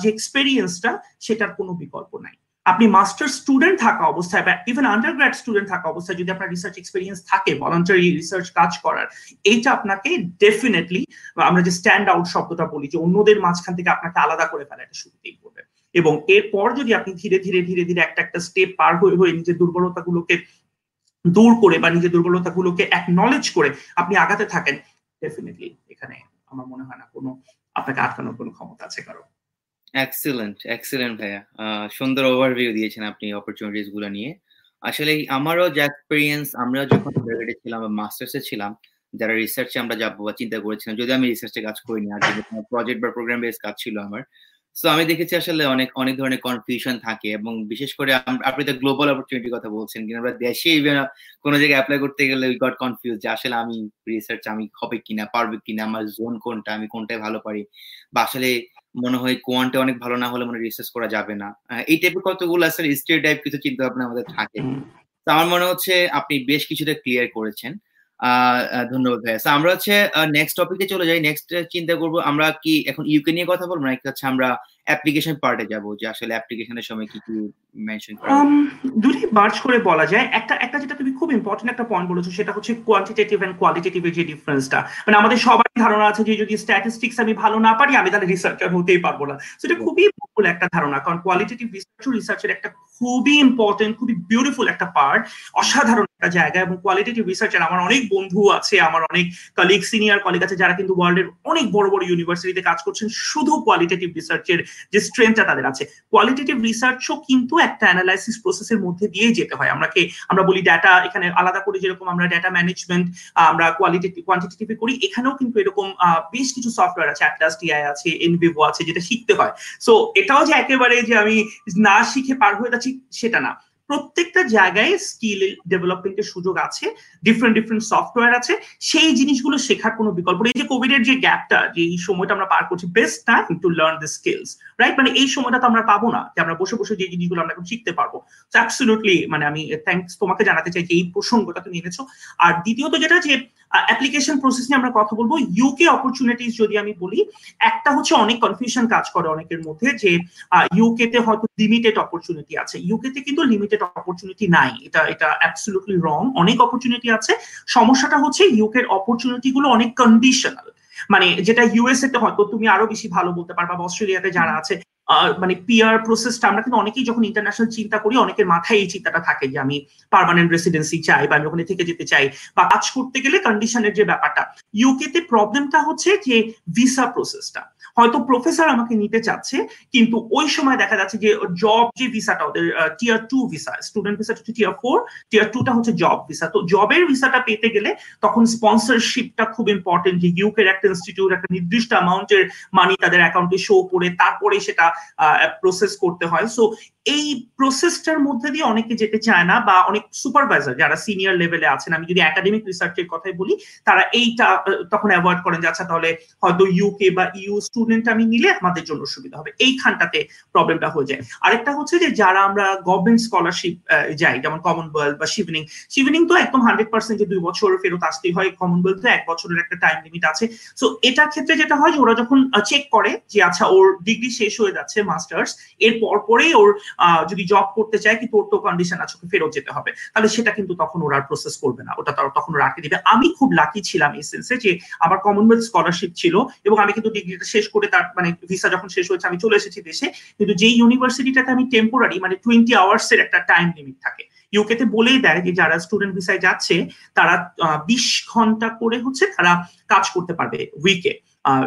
যে এক্সপেরিয়েন্সটা সেটার কোনো বিকল্প নাই। আপনি মাস্টার স্টুডেন্ট থাকা অবস্থায় বা ইভেন আন্ডার গ্রাড স্টুডেন্ট থাকা অবস্থায় যদি আপনার রিসার্চ এক্সপিরিয়েন্স থাকে ভলান্টারি রিসার্চ কাজ করার, এইটা আপনাকে ডেফিনেটলি আমরা যে স্ট্যান্ড আউট শব্দটা বলি যে অন্যদের মাঝখান থেকে আপনাকে আলাদা করে ফেলা এটা শুরুতেই করবে এবং এরপর যদি আপনি ধীরে ধীরে ধীরে ধীরে একটা একটা স্টেপ পার হয়ে হয়ে নিজের দুর্বলতাগুলোকে দূর করে বা নিজের দুর্বলতাগুলোকে অ্যাকনলেজ করে আপনি আগাতে থাকেন ডেফিনেটলি এখানে আমার মনে হয় না কোনো আপনাকে আটকানোর কোনো ক্ষমতা আছে কারও। এক্সিলেন্ট এক্সিলেন্ট ভাইয়া। সুন্দর ওভারভিউ দিয়েছেন আপনি অপরচুনিটিসগুলো নিয়ে। আসলে আমারও যে এক্সপিরিয়েন্স আমরা যখন গ্রাজুয়েটে ছিলাম মাস্টার্সে ছিলাম, যারা রিসার্চে আমরা যাব বা চিন্তা করেছিলাম যদি আমি রিসার্চে কাজ করিনি, আর প্রজেক্ট বা প্রোগ্রাম বেস কাজ ছিল আমার সো আমি দেখেছি আসলে অনেক অনেক ধরনের কনফিউশন থাকে এবং বিশেষ করে আপনি তো গ্লোবাল অপরচুনিটির কথা বলছেন, কিন্তু আমরা দেশে ইভেন কোনো জায়গায় অ্যাপ্লাই করতে গেলে উই গট কনফিউজ যে আসলে আমি রিসার্চ আমি হবে কিনা, পারবে কিনা, আমার জোন কোনটা, আমি কোনটায় ভালো পারি, বা আসলে মনে হয় কোয়ান্টে অনেক ভালো না হলে মনে রিসার্চ করা যাবে না। এই টাইপের কতগুলো আসলে স্টেট টাইপ কিছু চিন্তা ভাবনা আমাদের থাকে। তো আমার মনে হচ্ছে আপনি বেশ কিছুটা ক্লিয়ার করেছেন। ধন্যবাদ ভাইয়া। আমরা হচ্ছে নেক্সট টপিকে চলে যাই। নেক্সট চিন্তা করব আমরা কি এখন ইউকে নিয়ে কথা বলব? নাকি হচ্ছে আমরা অ্যাপ্লিকেশন পার্টে যাব যে আসলে অ্যাপ্লিকেশনের সময় কি কি মেনশন করা দুটি মার্চ করে বলা যায়। একটা একটা যেটা তুমি খুব ইম্পর্টেন্ট একটা পয়েন্ট বলেছ সেটা হচ্ছে কোয়ান্টিটেটিভ এন্ড কোয়ালিটেটিভ যে ডিফারেন্সটা মানে আমাদের সবারই ধারণা আছে যে যদি স্ট্যাটিস্টিক্স আমি ভালো না পারি আমি তাহলে রিসার্চার হতেই পারব না। সেটা খুবই ভুল একটা ধারণা কারণ কোয়ালিটেটিভ রিসার্চ রিসার্চের একটা খুবই ইম্পর্টেন্ট খুবই বিউটিফুল একটা পার্ট অসাধারণ একটা জায়গা। এবং কোয়ালিটেটিভ রিসার্চার আমার অনেক বন্ধু আছে আমার অনেক কলিগ সিনিয়র কলিগ আছে যারা কিন্তু ওয়ার্ল্ডের অনেক বড় বড় ইউনিভার্সিটিতে কাজ করছেন। শুধু কোয়ালিটেটিভ রিসার্চের যে স্ট্রেংথটা তাদের আছে। কোয়ালিটেটিভ রিসার্চও কিন্তু একটা অ্যানালাইসিস প্রসেসের মধ্যে দিয়েই যেতে হয়। আমরাকে, আমরা বলি ডাটা এখানে আলাদা করে যেরকম আমরা ডাটা ম্যানেজমেন্ট আমরা কোয়ালিটেটিভ কোয়ান্টিটেটিভে করি, এখানেও কিন্তু এরকম বেশ কিছু সফটওয়্যার আছে অ্যাটলাস টিআই আছে এনভিভো আছে, যেটা শিখতে হয়। সো এটাও যে একেবারে যে আমি না শিখে পার হয়ে যাচ্ছি, সেটা না। প্রত্যেকটা জায়গায় স্কিল ডেভেলপমেন্টের সুযোগ আছে ডিফারেন্ট ডিফারেন্ট সফটওয়্যার আছে, সেই জিনিসগুলো শেখার কোনো বিকল্প এই যে কোভিড এর যে গ্যাপটা যে এই সময়টা আমরা পার করছি best time to learn the skills right মানে এই সময়টা তো আমরা পাবো না, যে আমরা বসে বসে যে জিনিসগুলো আমরা এখন শিখতে পারব। অ্যাবসলিউটলি মানে আমি থ্যাংকস তোমাকে জানাতে চাই যে এই প্রসঙ্গটা তুমি এনেছো। আর দ্বিতীয়ত যেটা যে অ্যাপ্লিকেশন প্রসেস নিয়ে আমরা কথা বলব। ইউকে অপরচুনিটিস যদি আমি বলি একটা হচ্ছে অনেক কনফিউশন কাজ করে অনেকের মধ্যে যে ইউকে তে হয়তো লিমিটেড অপরচুনিটি আছে। ইউকে তে কিন্তু লিমিটেড অপরচুনিটি নাই। এটা এটা অ্যাবসলুটলি রং অনেক অপরচুনিটি আছে। সমস্যাটা হচ্ছে ইউকের অপরচুনিটি গুলো অনেক কন্ডিশনাল মানে যেটা ইউএসএ তে হয়তো তুমি আরও বেশি ভালো বলতে পারবা বা অস্ট্রেলিয়াতে যারা আছে মানে পিয়ার প্রসেসটা আমরা কিন্তু অনেকেই যখন ইন্টারন্যাশনাল চিন্তা করি, অনেকের মাথায় এই চিন্তাটা থাকে যে আমি পারমানেন্ট রেসিডেন্সি চাই বা আমি ওখানে থেকে যেতে চাই বা কাজ করতে গেলে কন্ডিশনের যে ব্যাপারটা। ইউকে তে প্রবলেমটা হচ্ছে যে ভিসা প্রসেসটা হয়তো প্রফেসর আমাকে নিতে চাচ্ছে, কিন্তু ওই সময় দেখা যাচ্ছে যে জব যে ভিসাটা ওদের টিয়ার টু ভিসা স্টুডেন্ট ভিসাটা হচ্ছে টিয়ার ফোর টিয়ার টুটা হচ্ছে জব ভিসা তো জবের ভিসাটা পেতে গেলে তখন স্পন্সরশিপটা খুব ইম্পর্টেন্ট যে ইউকের একটা ইনস্টিটিউট একটা নির্দিষ্ট অ্যামাউন্টের মানি তাদের অ্যাকাউন্টে শো করে তারপরে সেটা প্রসেস করতে হয়। সো এই প্রসেসটার মধ্যে দিয়ে অনেকে যেতে চায় না বা অনেক সুপারভাইজার যারা সিনিয়র লেভেলে আছেন, আমি যদি একাডেমিক রিসার্চের কথাই বলি, তারা এইটা তখন অ্যাভয়েড করেন যে আচ্ছা তাহলে হয়তো ইউকে বা ইউ স্টুডেন্ট আমি নিলে আমাদের জন্য সুবিধা হবে। এইখানটাতে প্রবলেমটা হয়ে যায়। আরেকটা হচ্ছে যে, যারা আমরা গভর্নমেন্ট স্কলারশিপ যাই, যেমন কমনওয়েলথ বা শিভনিং শিভনিং তো একদম হান্ড্রেড পার্সেন্ট যে দুই বছর ফেরত আসতেই হয়। কমনওয়েলথ এক বছরের একটা টাইম লিমিট আছে। সো এটার ক্ষেত্রে যেটা হয় যে, ওরা যখন চেক করে যে আচ্ছা ওর ডিগ্রি শেষ হয়ে যাচ্ছে মাস্টার্স এর পর পরেই ওর যদি জব করতে চায়, কিন্তু ওর তো কন্ডিশন আছে, ওকে ফেরত যেতে হবে। তাহলে সেটা কিন্তু তখন ওরা প্রসেস করবে না। ওটা তারা তখন রাখে দিবে। আমি খুব লাকি ছিলাম এই সেন্সে যে, আমার কমনওয়েলথ স্কলারশিপ ছিল এবং আমি কিন্তু ডিগ্রিটা শেষ করে তার মানে ভিসা যখন শেষ হয়েছে, আমি চলে এসেছি দেশে। কিন্তু যেই ইউনিভার্সিটিটাতে আমি টেম্পোরারি মানে টোয়েন্টি আওয়ার্স এর একটা টাইম লিমিট থাকে। ইউকে তে বলেই দেয় যে যারা স্টুডেন্ট ভিসায় যাচ্ছে, তারা বিশ ঘণ্টা করে হচ্ছে তারা কাজ করতে পারবে উইকে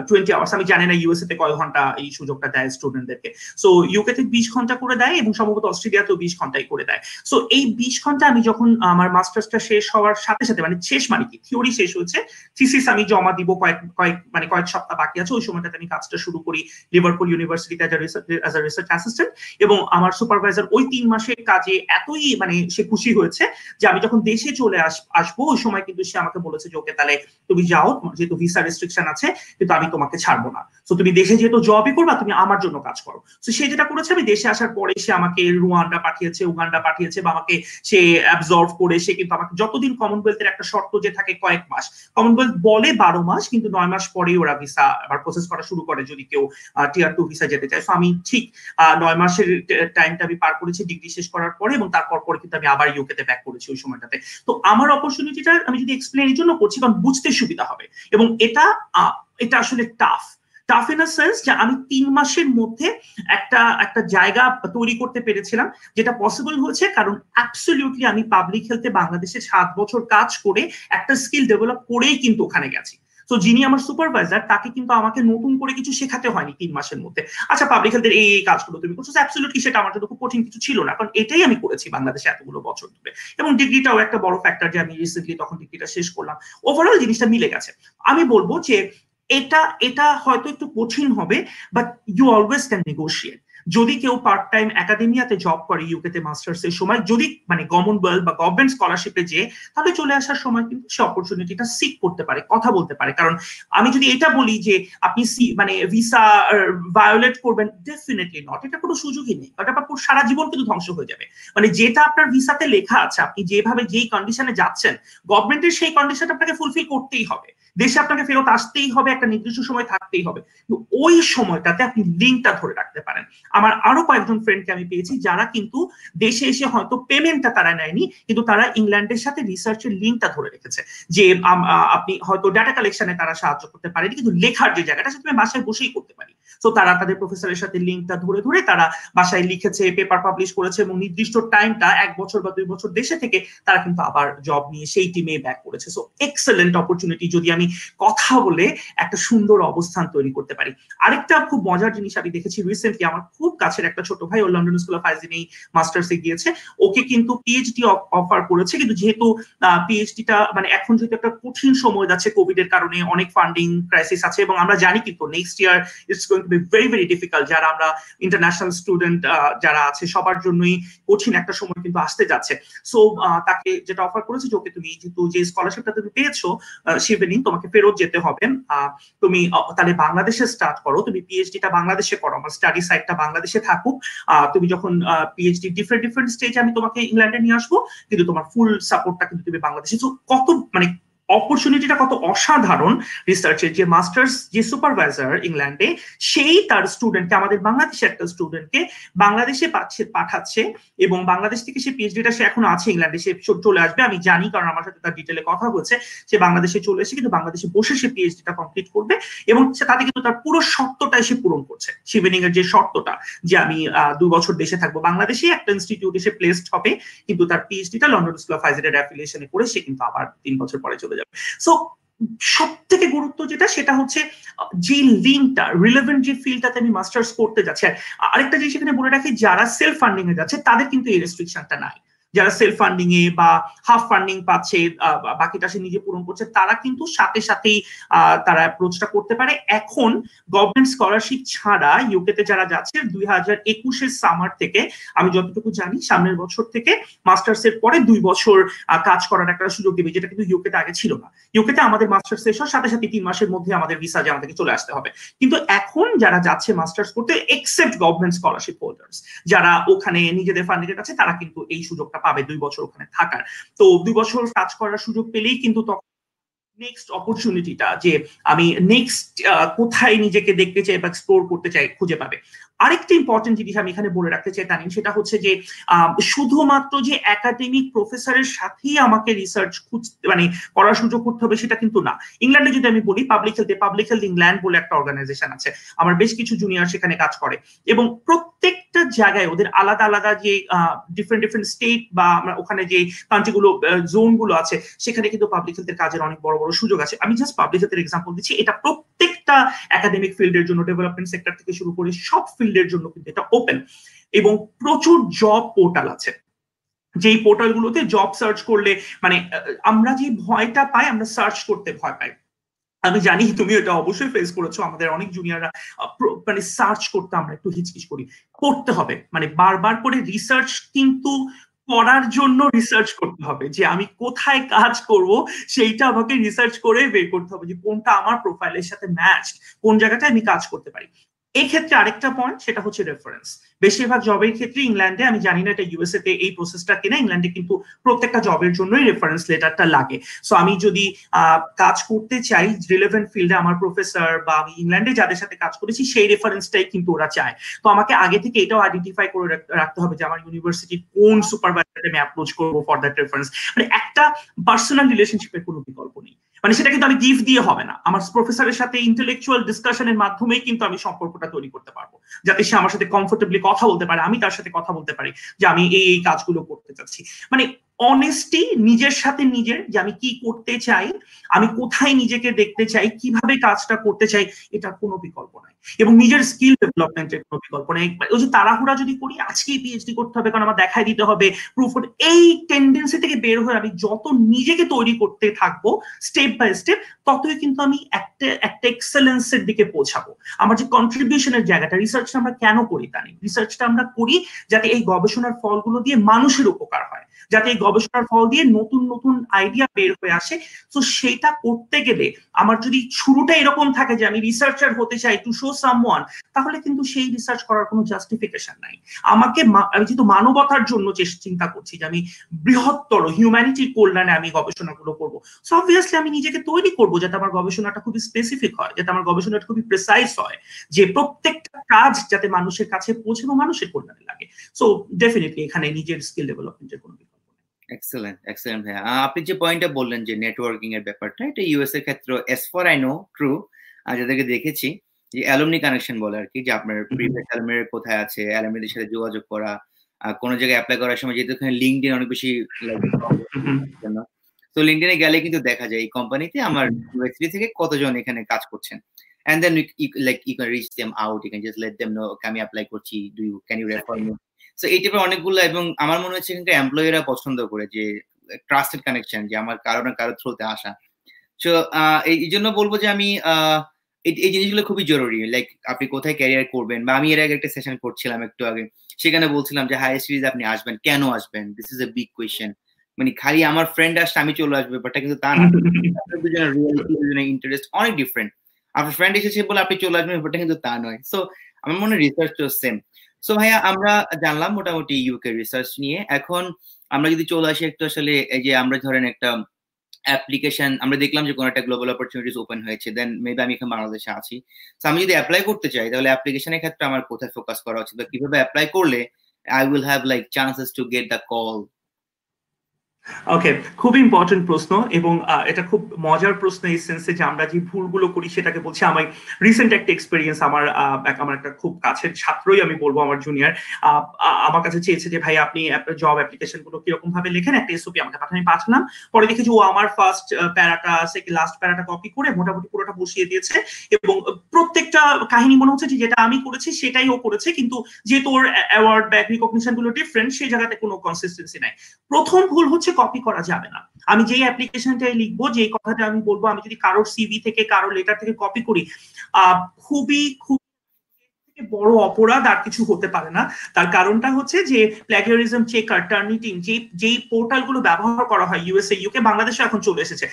টোয়েন্টি আওয়ার্স আমি জানি না ইউএসএ তে কয় ঘণ্টা এই সুযোগটা দেয় স্টুডেন্টদেরকে সো ইউকে তে বিশ ঘণ্টা করে দেয় এবং সম্ভবত অস্ট্রেলিয়াতেও বিশ ঘন্টাই করে দেয়। সো এই বিশ ঘণ্টা আমি যখন আমার মাস্টার্সটা শেষ হওয়ার সাথে সাথে মানে শেষ মানে কি? থিওরি শেষ হয়েছে। থিসিস আমি জমা দিব কয়েক কয়েক মানে কয়েক সপ্তাহ বাকি আছে। ওই সময়টাতে আমি কাজটা শুরু করি লিভারপুল ইউনিভার্সিটিতে অ্যাজ আ রিসার্চ অ্যাসিস্ট্যান্ট এবং আমার সুপারভাইজার ওই তিন মাসের কাজে এতই মানে সে খুশি হয়েছে যে আমি যখন দেশে চলে আস, আসব, ওই সময় কিন্তু সে আমাকে বলেছে যে, ওকে, তাহলে তুমি যাও, যেহেতু ভিসা রেস্ট্রিকশন আছে কিন্তু আমি তোমাকে ছাড়বো না। তো তুমি দেশে যেহেতু জবই করবা, তুমি আমার জন্য কাজ করো। তো সে যেটা করেছে, আমি দেশে আসার পরে সে আমাকে রুয়ান্ডা পাঠিয়েছে উগান্ডা পাঠিয়েছে বা আমাকে সে অ্যাবজর্ভ করে, সে কিন্তু আমাকে যতদিন কমনওয়েলথের একটা শর্ত যে থাকে কয়েক মাস কমনওয়েলথ বলে বারো মাস, কিন্তু নয় মাস পরেই ওরা ভিসা আবার প্রসেস করা শুরু করে যদি কেউ টিয়ার টু ভিসা যেতে চায়। তো আমি ঠিক নয় মাসের টাইমটা আমি পার করেছি ডিগ্রি শেষ করার পরে এবং তারপর পরে কিন্তু আমি আবার ইউকেতে ব্যাক করেছি ওই সময়টাতে। তো আমার অপরচুনিটিটা আমি যদি এক্সপ্লেন এই জন্য করছি, কারণ বুঝতে সুবিধা হবে। এবং এটা এটা আসলে টাফ টাফ ইন সেন্স যে আমি তিন মাসের মধ্যে একটা একটা জায়গা তৈরি করতে পেরেছিলাম, যেটা পসিবল হয়েছে কারণ অ্যাবসলিউটলি আমি পাবলিক হেলথে বাংলাদেশে সাত বছর কাজ করে একটা স্কিল ডেভেলপ করেই কিন্তু ওখানে গেছি। তো যিনি আমার সুপারভাইজার তাকে কিন্তু আমাকে নতুন করে কিছু শেখাতে হয়নি তিন মাসের মধ্যে। আচ্ছা পাবলিক হেলথের এই এই কাজগুলো তুমি করছ অ্যাবসলিউটলি সেটা আমার জন্য খুব কঠিন কিছু ছিল না, কারণ এটাই আমি করেছি বাংলাদেশে এতগুলো বছর ধরে। এবং ডিগ্রিটাও একটা বড় ফ্যাক্টর যে আমি রিসেন্টলি তখন ডিগ্রিটা শেষ করলাম। ওভারঅল জিনিসটা মিলে গেছে। আমি বলব যে এটা এটা হয়তো একটু কঠিন হবে but you always can negotiate যদি কেউ পার্ট টাইম একাডেমিয়াতে জব করে ইউকেতে মাস্টার্স এর সময়, যদি মানে কমনওয়েলথ বা গভর্নমেন্ট স্কলারশিপে যে, তাহলে চলে আসার সময় কিন্তু সে অপরচুনিটিটা সিক করতে পারে, কথা বলতে পারে। কারণ আমি যদি এটা বলি যে, আপনি সি মানে ভিসা ভায়োলেট করবেন ডেফিনেটলি নট এটা কোনো সুযোগই নেই। এটা আপনার সারা জীবন কিন্তু ধ্বংস হয়ে যাবে। মানে যেটা আপনার ভিসাতে লেখা আছে, আপনি যেভাবে যেই কন্ডিশনে যাচ্ছেন গভর্নমেন্টের সেই কন্ডিশন আপনাকে ফুলফিল করতেই হবে। দেশে আপনাকে ফেরত আসতেই হবে, একটা নির্দিষ্ট সময় থাকতেই হবে। ওই সময়টাতে আপনি লিঙ্কটা ধরে রাখতে পারেন। আমার আরও কয়েকজন ফ্রেন্ডকে আমি পেয়েছি, যারা কিন্তু দেশে এসে হয়তো পেমেন্টটা তারা নেয়নি, কিন্তু তারা ইংল্যান্ডের সাথে রিসার্চের লিঙ্কটা ধরে রেখেছে। যে আপনি হয়তো ডাটা কালেকশনে তারা সাহায্য করতে পারেনি, কিন্তু লেখার যে জায়গাটা, সেটা আমি বাসায় বসেই করতে পারি। তো তারা তাদের প্রফেসরের সাথে লিঙ্কটা ধরে ধরে তারা বাসায় লিখেছে পেপার পাবলিশ করেছে এবং নির্দিষ্ট টাইমটা এক বছর বা দুই বছর দেশে থেকে তারা কিন্তু আবার জব নিয়ে সেই টিমে ব্যাক করেছে। সো এক্সেলেন্ট অপরচুনিটি যদি আমি কথা বলে একটা সুন্দর অবস্থান তৈরি করতে পারি। আরেকটা খুব মজার জিনিস আমি দেখেছি রিসেন্টলি আমার খুব কাছের একটা ছোট ভাই, ও লন্ডন স্কুল অফ মাস্টার্সে গিয়েছে। ওকে কিন্তু পিএইচডি অফার করেছে, কিন্তু যেহেতু পিএইচডিটা মানে এখন যেহেতু একটা কঠিন সময় যাচ্ছে কোভিড এর কারণে, অনেক ফান্ডিং ক্রাইসিস আছে এবং আমরা জানি কিন্তু next year it's going to be very very difficult যারা আমরা ইন্টারন্যাশনাল স্টুডেন্ট যারা আছে, সবার জন্যই কঠিন একটা সময় কিন্তু আসতে যাচ্ছে। সো তাকে যেটা অফার করেছে যে, ওকে তুমি যেহেতু যে স্কলারশিপটা তুমি পেয়েছ শিবেনিং তোমাকে ফেরত যেতে হবে। তুমি তাহলে বাংলাদেশে স্টার্ট করো। তুমি পিএইচডি টা বাংলাদেশে করো। আমার স্টাডি সাইটটা বাংলাদেশে থাকুক। তুমি যখন পিএইচডি ডিফারেন্ট ডিফারেন্ট স্টেজে আমি তোমাকে ইংল্যান্ডে নিয়ে আসব। কিন্তু তোমার ফুল সাপোর্টটা কিন্তু তুমি বাংলাদেশে। কত মানে অপরচুনিটিটা কত অসাধারণ রিসার্চের যে মাস্টার্স যে সুপারভাইজার ইংল্যান্ডে, সেই তার স্টুডেন্টকে আমাদের বাংলাদেশের একটা স্টুডেন্টকে বাংলাদেশে পাচ্ছে, পাঠাচ্ছে এবং বাংলাদেশ থেকে সে পিএইচডিটা সে এখন আছে ইংল্যান্ডে, সে চলে আসবে। আমি জানি, কারণ আমার সাথে তার ডিটেলে কথা বলছে সে বাংলাদেশে চলে এসে কিন্তু বাংলাদেশে বসে সে পিএইচডিটা কমপ্লিট করবে এবং তাতে কিন্তু তার পুরো শর্তটা সে পূরণ করছে। শিবেনিং এর যে শর্তটা যে আমি দুই বছর দেশে থাকব বাংলাদেশে একটা ইনস্টিটিউটে সে প্লেসড হবে, কিন্তু তার পিএইচডিটা লন্ডন স্কুল অফ হাইজারের অ্যাফিলিয়েশনে করে সে কিন্তু আবার তিন বছর পরে চলে যাবে। সো সব থেকে গুরুত্ব যেটা, সেটা হচ্ছে, যে লিঙ্কটা রিলেভেন্ট যে ফিল্ডটাতে আমি মাস্টার্স করতে যাচ্ছি, আর আরেকটা জিনিস এখানে বলে রাখি, যারা সেলফ ফান্ডিং এ যাচ্ছে, তাদের কিন্তু এই রেস্ট্রিকশনটা নাই। যারা সেলফ ফান্ডিং এ বা হাফ ফান্ডিং পাচ্ছে বাকিটা সে নিজে পূরণ করছে, তারা কিন্তু সাথে সাথেই তারা অ্যাপ্রোচটা করতে পারে। এখন গভর্নমেন্ট স্কলারশিপ ছাড়া ইউকেতে যারা যাচ্ছে, দুই হাজার একুশের সামার থেকে, আমি যতটুকু জানি, সামনের বছর থেকে মাস্টার্স এর পরে দুই বছর কাজ করার একটা সুযোগ দেবে, যেটা কিন্তু ইউকেতে আগে ছিল না। ইউকেতে আমাদের মাস্টার্স শেষ হওয়ার সাথে সাথে তিন মাসের মধ্যে আমাদের ভিসা যে আমাদেরকে চলে আসতে হবে। কিন্তু এখন যারা যাচ্ছে মাস্টার্স করতে এক্সেপ্ট গভর্নমেন্ট স্কলারশিপ হোল্ডার্স যারা ওখানে নিজেদের ফান্ডিংয়ের কাছে, তারা কিন্তু এই সুযোগটা পাবে দুই বছর ওখানে থাকার। তো দুই বছর কাজ করার সুযোগ পেলেই কিন্তু তখন নেক্সট অপরচুনিটিটা যে আমি নেক্সট কোথায় নিজেকে দেখতে চাই বা এক্সপ্লোর করতে চাই খুঁজে পাবে। আরেকটা ইম্পর্টেন্ট জিনিস আমি এখানে বলে রাখতে চাই, তানিম, সেটা হচ্ছে যে শুধুমাত্র যে একাডেমিক প্রফেসরের সাথেই আমাকে রিসার্চ খুঁজতে মানে করার সুযোগ করতে হবে সেটা কিন্তু না। ইংল্যান্ডে যদি আমি বলি পাবলিক হেলথে পাবলিক হেলথ ইংল্যান্ড বলে একটা অর্গানাইজেশন আছে। আমার বেশ কিছু জুনিয়র সেখানে কাজ করে। এবং প্রত্যেকটা জায়গায় ওদের আলাদা আলাদা যে ডিফারেন্ট ডিফারেন্ট স্টেট বা ওখানে যে কান্ট্রিগুলো জোনগুলো আছে, সেখানে কিন্তু পাবলিক হেলথের কাজের অনেক বড় বড় সুযোগ আছে। আমি জাস্ট পাবলিক হেলথের এক্সাম্পল দিচ্ছি। এটা প্রত্যেকটা একাডেমিক ফিল্ডের জন্য ডেভেলপমেন্ট সেক্টর থেকে শুরু করে সব ফিল্ডের জন্য কিন্তু এটা ওপেন এবং প্রচুর জব পোর্টাল আছে। যেই পোর্টালগুলোতে জব সার্চ করলে মানে আমরা যে ভয়টা পাই, আমরা সার্চ করতে ভয় পাই। আমি জানি তুমি এটা অবশ্যই ফেস করেছ, আমাদের অনেক জুনিয়ররা মানে সার্চ করতে আমরা একটু হিচকিচ করি। করতে হবে। মানে বারবার করে রিসার্চ কিন্তু করার জন্য রিসার্চ করতে হবে। যে আমি কোথায় কাজ করব, সেইটা আমাকে রিসার্চ করে বের করতে হবে যে কোনটা আমার প্রোফাইলের সাথে ম্যাচ কোন জায়গাটায় আমি কাজ করতে পারি। এই ক্ষেত্রে আরেকটা পয়েন্ট সেটা হচ্ছে রেফারেন্স বেশিরভাগ জবের ক্ষেত্রে ইংল্যান্ডে আমি জানি না এটা ইউএসএ তে এই প্রসেসটা কিনা ইংল্যান্ডে কিন্তু প্রত্যেকটা জবের জন্যই রেফারেন্স লেটারটা লাগে। সো আমি যদি কাজ করতে চাই রিলেভেন্ট ফিল্ডে আমার প্রফেসর বা আমি ইংল্যান্ডে যাদের সাথে কাজ করেছি, সেই রেফারেন্সটাই কিন্তু ওরা চায়। তো আমাকে আগে থেকে এটাও আইডেন্টিফাই করে রাখতে হবে যে, আমার ইউনিভার্সিটি কোন সুপারভাইজার আমি অ্যাপ্রোচ করব ফর দ্যাট রেফারেন্স মানে একটা পার্সোনাল রিলেশনশিপের কোনো বিকল্প নেই। মানে সেটা কিন্তু আমি গিফট দিয়ে হবে না। আমার প্রফেসরের সাথে ইন্টেলেকচুয়াল ডিসকাশনের মাধ্যমেই কিন্তু আমি সম্পর্কটা তৈরি করতে পারব। যাতে সে আমার সাথে কমফোর্টেবলি কথা বলতে পারে, আমি তার সাথে কথা বলতে পারি যে আমি এই এই কাজগুলো করতে চাচ্ছি। মানে অনেস্টি নিজের সাথে নিজের, যে আমি কি করতে চাই, আমি কোথায় নিজেকে দেখতে চাই, কীভাবে কাজটা করতে চাই, এটার কোনো বিকল্প নাই। এবং নিজের স্কিল ডেভেলপমেন্টের কোনো বিকল্প নেই। ওই যে তাড়াহুড়া যদি করি, আজকেই পিএইচডি করতে হবে, কারণ আমার দেখাই দিতে হবে প্রুফ এই টেন্ডেন্সি থেকে বের হয়ে আমি যত নিজেকে তৈরি করতে থাকব স্টেপ বাই স্টেপ ততই কিন্তু আমি একটা একটা এক্সেলেন্সের দিকে পৌঁছাবো। আমার যে কন্ট্রিবিউশনের জায়গাটা রিসার্চটা আমরা কেন করি তা নেই। রিসার্চটা আমরা করি যাতে এই গবেষণার ফলগুলো দিয়ে মানুষের উপকার হয়, যাতে এই গবেষণার ফল দিয়ে নতুন নতুন আইডিয়া বের হয়ে আসে। তো সেটা করতে গেলে আমার যদি শুরুটা এরকম থাকে যে আমি রিসার্চার হতে চাই টু শো সামওয়ান তাহলে কিন্তু সেই রিসার্চ করার কোনো জাস্টিফিকেশন নাই। আমাকে আমি যেহেতু মানবতার জন্য চিন্তা করছি যে আমি বৃহত্তর হিউম্যানিটির কল্যাণে আমি গবেষণাগুলো করব। সো অবভিয়াসলি আমি নিজেকে তৈরি করব যাতে আমার গবেষণাটা খুবই স্পেসিফিক হয়, যাতে আমার গবেষণাটা খুবই প্রেসাইজ হয়, যে প্রত্যেকটা কাজ যাতে মানুষের কাছে পৌঁছে এবং মানুষের কল্যাণে লাগে। সো ডেফিনেটলি এখানে নিজের স্কিল ডেভেলপমেন্টের কোনো এক্সেলেন্ট এক্সেলেন্ট ভাইয়া। আপনি যে পয়েন্টটা বললেন যে নেটওয়ার্কিং এর ব্যাপারটা এটা ইউএস এর ক্ষেত্রে as for I know true যাদেরকে দেখেছি যে অ্যালুমনি কানেকশন বলে আর কি যে আপনার প্রিভিয়াস অ্যালুমিনের কোথায় আছে অ্যালুমিনের সাথে যোগাযোগ করা আর কোনো জায়গায় অ্যাপ্লাই করার সময় যেহেতু এখানে লিঙ্কডিন অনেক বেশি তো লিঙ্কডিনে গেলে কিন্তু দেখা যায় এই কোম্পানিতে আমার ইউনিভার্সিটি থেকে কতজন এখানে কাজ করছেন। And then like you can reach them out you can just let them know আমি অ্যাপ্লাই করছি do you can you refer me? So এই টাইপের অনেকগুলো এবং আমার মনে হচ্ছে এখানকার এমপ্লয়িরা পছন্দ করে যে ট্রাস্টেড কানেকশন যে আমার কারও না কারও থ্রুতে আসা। সো এই জন্য বলব যে আমি এই জিনিসগুলো খুবই জরুরি। লাইক আপনি কোথায় ক্যারিয়ার করবেন? বা আমি এর আগে একটা সেশন করছিলাম একটু আগে। সেখানে বলছিলাম যে হাই সিরিজ আপনি আসবেন। কেন আসবেন? This is a big question মানে খালি আমার ফ্রেন্ড আসছে আমি চলে আসবে ব্যাপারটা কিন্তু তা না। দুজনের ইন্টারেস্ট অনেক ডিফারেন্ট আপনার ফ্রেন্ড এসেছে বলে আপনি চলে আসবেন, ব্যাপারটা কিন্তু তা নয়। সো আমার মনে হয় রিসার্চ তো সেম সো ভাইয়া, আমরা জানলাম মোটামুটি ইউকে রিসার্চ নিয়ে। এখন আমরা যদি চলে আসি একটু আসলে এই যে আমরা ধরেন একটা অ্যাপ্লিকেশন আমরা দেখলাম যে কোনো একটা গ্লোবাল অপরচুনিটিস ওপেন হয়েছে দেন মেবি আমি এখানে বাংলাদেশে আছি। তো আমি যদি অ্যাপ্লাই করতে চাই, তাহলে অ্যাপ্লিকেশনের ক্ষেত্রে আমার কোথায় ফোকাস করা উচিত বা কীভাবে অ্যাপ্লাই করলে I will have like chances to get the call okay খুব ইম্পর্টেন্ট প্রশ্ন এবং এটা খুব মজার প্রশ্ন এই সেন্সে যে আমরা যে ভুলগুলো করি সেটাকে বলছি আমার রিসেন্ট একটা এক্সপিরিয়েন্স আমার আমার একটা খুব কাছের ছাত্রই আমি বলব আমার জুনিয়র আমার কাছে চেয়েছে যে ভাই আপনি জব অ্যাপ্লিকেশনগুলো কীরকম ভাবে লেখেন, একটা এসওপি আমাকে পাঠান পাঠালাম। পরে দেখেছি ও আমার ফার্স্ট প্যারাটা লাস্ট প্যারাটা কপি করে মোটামুটি পুরোটা বসিয়ে দিয়েছে এবং প্রত্যেকটা কাহিনী মনে হচ্ছে যে যেটা আমি করেছি সেটাই ও করেছে কিন্তু যেহেতু ওর অ্যাওয়ার্ড ব্যাক রিকগনিশনগুলো ডিফারেন্ট সেই জায়গাতে কোনো কনসিস্টেন্সি নাই। প্রথম ভুল হচ্ছে কপি করা যাবে না। আমি যেই অ্যাপ্লিকেশনটাই লিখব যে কথাটা আমি বলব, আমি যদি কারোর সিভি থেকে, কারোর লেটার থেকে কপি করি খুবই, খুব বড় অপরাধ আর কিছু হতে পারে না। তার কারণটা হচ্ছে যে প্ল্যাগিয়ারিজম চেকার টার্নিটিং যে, যেই পোর্টালগুলো ব্যবহার করা হয় ইউএসএ ইউকে বাংলাদেশে এখন চলে এসেছে।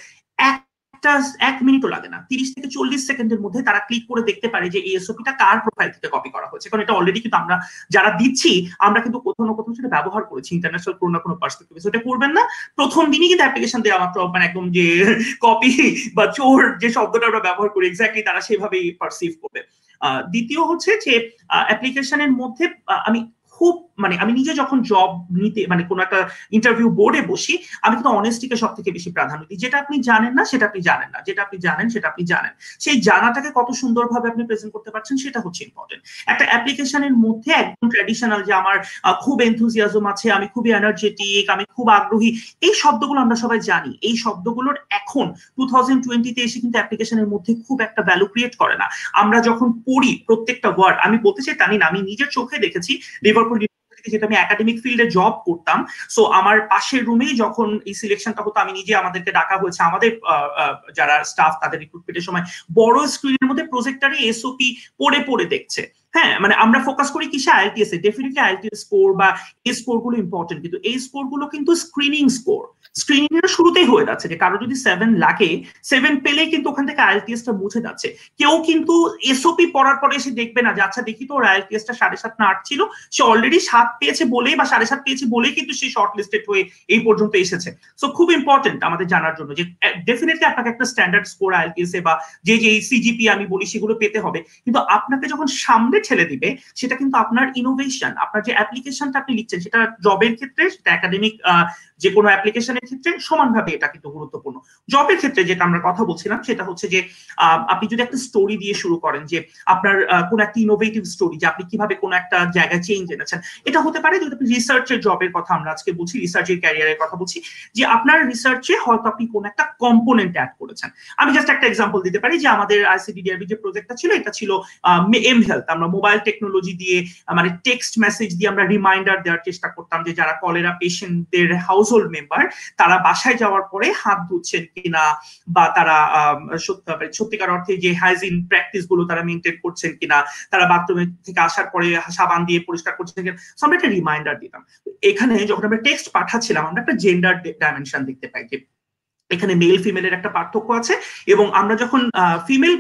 একটা এক মিনিটও লাগে না। তিরিশ থেকে চল্লিশ সেকেন্ডের মধ্যে তারা ক্লিক করে দেখতে পারে যে এই এসওপিটা কার প্রোফাইল থেকে কপি করা হয়েছে। কারণ এটা অলরেডি কিন্তু আমরা যারা দিচ্ছি, আমরা কিন্তু কোথাও না কোথাও সেটা ব্যবহার করেছি ইন্টারন্যাশনাল কোনো না কোনো পার্সপেক্টিভ সেটা করবেন না। প্রথম দিনই কিন্তু অ্যাপ্লিকেশন দেওয়া মাত্র মানে একদম যে কপি বা চোর যে শব্দটা আমরা ব্যবহার করি এক্স্যাক্টলি তারা সেভাবেই পারসিভ করবে। দ্বিতীয় হচ্ছে যে অ্যাপ্লিকেশনের মধ্যে আমি খুব মানে আমি নিজে যখন জব নিতে মানে কোনো একটা ইন্টারভিউ বোর্ডে বসি, আমি কিন্তু অনেস্টিকে সব থেকে বেশি প্রাধান্য দিই। যেটা আপনি জানেন না, সেটা আপনি জানেন না। যেটা আপনি জানেন, সেটা আপনি জানেন। সেই জানাটাকে কত সুন্দরভাবে আপনি প্রেজেন্ট করতে পারছেন, সেটা হচ্ছে ইম্পর্টেন্ট একটা অ্যাপ্লিকেশনের মধ্যে একদম ট্র্যাডিশনাল যে আমার খুব এনথুজিয়াজম আছে, আমি খুবই এনার্জেটিক আমি খুব আগ্রহী, এই শব্দগুলো আমরা সবাই জানি। এই শব্দগুলোর এখন টু থাউজেন্ড টোয়েন্টিতে এসে কিন্তু অ্যাপ্লিকেশনের মধ্যে খুব একটা ভ্যালু ক্রিয়েট করে না। আমরা যখন পড়ি প্রত্যেকটা ওয়ার্ড আমি বলতে চাই জানি না আমি নিজের চোখে দেখেছি লিভারপুল থেকে যেহেতু আমি একাডেমিক ফিল্ডে জব করতাম। সো আমার পাশের রুমেই যখন এই সিলেকশনটা হতো, আমি নিজে আমাদেরকে ডাকা হয়েছে। আমাদের যারা স্টাফ তাদের রিক্রুটমেন্টের সময় বড় স্ক্রিনের মধ্যে প্রজেক্টারে এসওপি পড়ে পড়ে দেখছে। হ্যাঁ মানে আমরা ফোকাস করি কিসে? আইএলটিএস এ। ডেফিনেটলি আইএলটিএস স্কোর বা এই স্কোরগুলো ইম্পর্টেন্ট কিন্তু এই স্কোরগুলো কিন্তু স্ক্রিনিং স্কোর স্ক্রিনিং এর শুরুতেই হয়ে যাচ্ছে যে কারও যদি সেভেন লাগে সেভেন পেলেই কিন্তু ওখান থেকে আইএলটিএস টা মুছে যাচ্ছে। কেউ কিন্তু এসওপি পড়ার পরে এসে দেখবে না যে আচ্ছা দেখি তো ওর আইএলটিএস টা সাড়ে সাত না আট ছিল। সে অলরেডি সাত পেয়েছে বলেই বা সাড়ে সাত পেয়েছে বলেই কিন্তু সে শর্ট লিস্টেড হয়ে এই পর্যন্ত এসেছে। সো খুব ইম্পর্টেন্ট আমাদের জানার জন্য যে ডেফিনেটলি আপনাকে একটা স্ট্যান্ডার্ড স্কোর আইএলটিএস এ বা যে যে সিজিপি আমি বলি সেগুলো পেতে হবে। কিন্তু আপনাকে যখন সামনে ঠেলে দিবে, সেটা কিন্তু আপনার ইনোভেশন আপনার যে অ্যাপ্লিকেশনটা আপনি লিখছেন, সেটা জবের ক্ষেত্রে, সেটা একাডেমিক যে কোনো অ্যাপ্লিকেশনের ক্ষেত্রে সমানভাবে এটা কিন্তু গুরুত্বপূর্ণ। জবের ক্ষেত্রে যেটা আমরা কথা বলছিলাম, সেটা হচ্ছে যে আপনি যদি একটা স্টোরি দিয়ে শুরু করেন যে, আপনার কোন একটা ইনোভেটিভ স্টোরি যে, আপনি কীভাবে কোন একটা জায়গায় চেঞ্জ এনেছেন, এটা হতে পারে যদি আপনি রিসার্চের জবের কথা আমরা আজকে বলছি রিসার্চের ক্যারিয়ারের কথা বলছি, যে আপনার রিসার্চে হয়তো আপনি কোন একটা কম্পোনেন্ট অ্যাড করেছেন। আমি জাস্ট একটা এক্সাম্পল দিতে পারি যে, আমাদের আইসিডিডিআরবি যে প্রজেক্টটা ছিল, এটা ছিল এম হেলথ আমরা মোবাইল টেকনোলজি দিয়ে মানে টেক্সট মেসেজ দিয়ে আমরা রিমাইন্ডার দেওয়ার চেষ্টা করতাম যে, যারা কলেরা পেশেন্টদের হাউস হোল্ড মেম্বার তারা বাসায় যাওয়ার পরে হাত ধুচ্ছেন কিনা বা তারা সত্যিকার অর্থে যে হাইজিন প্র্যাকটিসগুলো তারা মেনটেন করছেন কিনা, তারা বাথরুমে থেকে আসার পরে সাবান দিয়ে পরিষ্কার করছেন কিনা আমরা একটা রিমাইন্ডার দিতাম। এখানে যখন আমরা টেক্সট পাঠাচ্ছিলাম, আমরা একটা জেন্ডার ডাইমেনশন দেখতে পাই যে এখানে মেল ফিমেলের একটা পার্থক্য আছে এবং আমরা যখন ফিমেল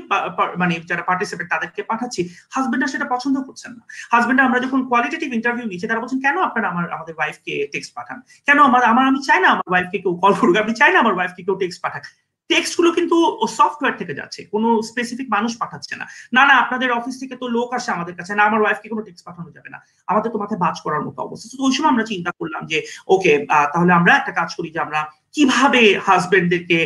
মানে যারা পার্টিসিপেট তাদেরকে পাঠাচ্ছি হাজবেন্ডরা সেটা পছন্দ করছেন না। হাজবেন্ডরা আমরা যখন কোয়ালিটেটিভ ইন্টারভিউ নিচ্ছি, তারা বলছেন, কেন আপনারা আমার, আমাদের ওয়াইফকে টেক্সট পাঠান? কেন আমার আমার, আমি চাই না আমার ওয়াইফকে কেউ কল করুক আমি চাই না আমার ওয়াইফকে কেউ টেক্সট পাঠাক? টেক্সটগুলো কিন্তু সফটওয়্যার থেকে যাচ্ছে, কোনো স্পেসিফিক মানুষ পাঠাচ্ছে না। না না, আপনাদের অফিস থেকে তো লোক আসে আমাদের কাছে, না, আমার ওয়াইফকে কোনো টেক্সট পাঠানো যাবে না। আমাদের তো মাথায় বাজ করার মতো অবস্থা। তো ওই সময় আমরা চিন্তা করলাম যে, ওকে তাহলে আমরা একটা কাজ করি যে, আমরা কীভাবে হাজবেন্ডদেরকে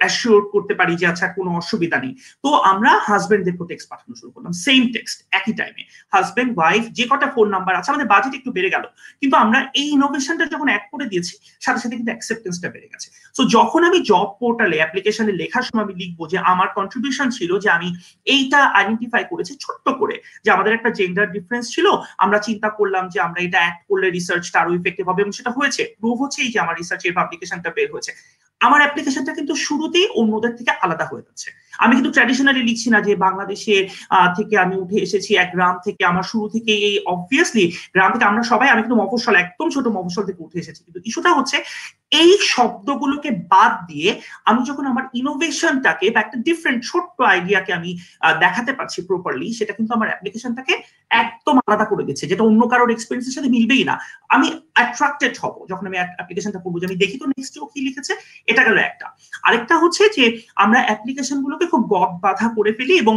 অ্যাসিওর করতে পারি যে আচ্ছা কোনো অসুবিধা নেই? তো আমরা হাজবেন্ডদেরকে টেক্সট পাঠানো শুরু করলাম। সেম টেক্সট একই টাইমে হাজবেন্ড ওয়াইফ যে কটা ফোন নাম্বার আছে, আমাদের বাজেট একটু বেড়ে গেল। কিন্তু আমরা এই ইনোভেশনটা যখন অ্যাড করে দিয়েছি, সাথে সাথে কিন্তু অ্যাকসেপ্টেন্সটা বেড়ে গেছে। তো যখন আমি জব পোর্টালে অ্যাপ্লিকেশনে লেখার সময় আমি লিখব যে আমার কন্ট্রিবিউশন ছিল যে আমি এইটা আইডেন্টিফাই করেছি ছোট্ট করে, যে আমাদের একটা জেন্ডার ডিফারেন্স ছিল, আমরা চিন্তা করলাম যে আমরা এটা অ্যাড করলে রিসার্চটা আরও ইফেক্টিভ হবে এবং সেটা হয়েছে। প্রুভ হচ্ছে এই যে আমার রিসার্চের পাবলিকেশনটা বের হয়েছে। আমার অ্যাপ্লিকেশনটা কিন্তু শুরুতেই অন্যদের থেকে আলাদা হয়ে যাচ্ছে। আমি কিন্তু ট্র্যাডিশনালি লিখছি না যে বাংলাদেশের থেকে আমি উঠে এসেছি, এক গ্রাম থেকে আমার শুরু থেকে এই অবভিয়াসলি গ্রাম থেকে আমরা সবাই, আমি কিন্তু মফস্বল, একদম ছোট মফস্বল থেকে উঠে এসেছি। কিন্তু ইস্যুটা হচ্ছে এই শব্দগুলোকে বাদ দিয়ে আমি যখন আমার ইনোভেশনটাকে বা একটা ডিফারেন্ট ছোট্ট আইডিয়াকে আমি দেখাতে পারছি প্রপারলি সেটা কিন্তু আমার অ্যাপ্লিকেশনটাকে একদম আলাদা করে দিচ্ছে, যেটা অন্য কারোর এক্সপিরিয়েন্সের সাথে মিলবেই না। আমি অ্যাট্রাক্টেড হব যখন আমি অ্যাপ্লিকেশনটা করব যে আমি দেখি তো নেক্সট কি লিখেছে, এটা গেল একটা। আরেকটা হচ্ছে যে আমরা অ্যাপ্লিকেশন গুলোকে খুব গদ বাধা করে ফেলি এবং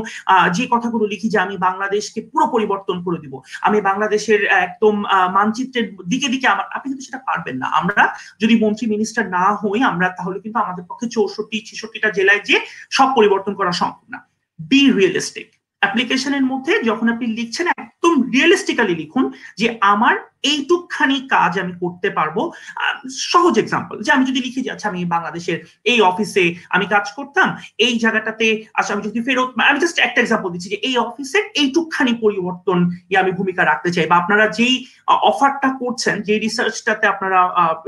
যে কথাগুলো লিখি যে আমি বাংলাদেশকে পুরো পরিবর্তন করে দিব, আমি বাংলাদেশের একদম মানচিত্রের দিকে দিকে আমার, আপনি কিন্তু সেটা পারবেন না। আমরা যদি মন্ত্রী মিনিস্টার না হই, আমরা তাহলে কিন্তু আমাদের পক্ষে চৌষট্টি, ছেষট্টিটা জেলায় যে সব পরিবর্তন করা সম্ভব না। বি রিয়েলিস্টিক অ্যাপ্লিকেশনের মধ্যে যখন আপনি লিখছেন, একদম রিয়েলিস্টিক্যালি লিখুন যে আমার এইটুকখানি কাজ আমি করতে পারব। সহজ এক্সাম্পল যে আমি যদি লিখে যাচ্ছি আমি বাংলাদেশের এই অফিসে আমি কাজ করতাম, এই জায়গাটাতে আচ্ছা আমি যদি ফেরত, আমি জাস্ট একটা এক্সাম্পল দিচ্ছি যে এই অফিসের এইটুকখানি পরিবর্তন আমি ভূমিকা রাখতে চাই। বা আপনারা যেই অফারটা করছেন, যে রিসার্চটাতে আপনারা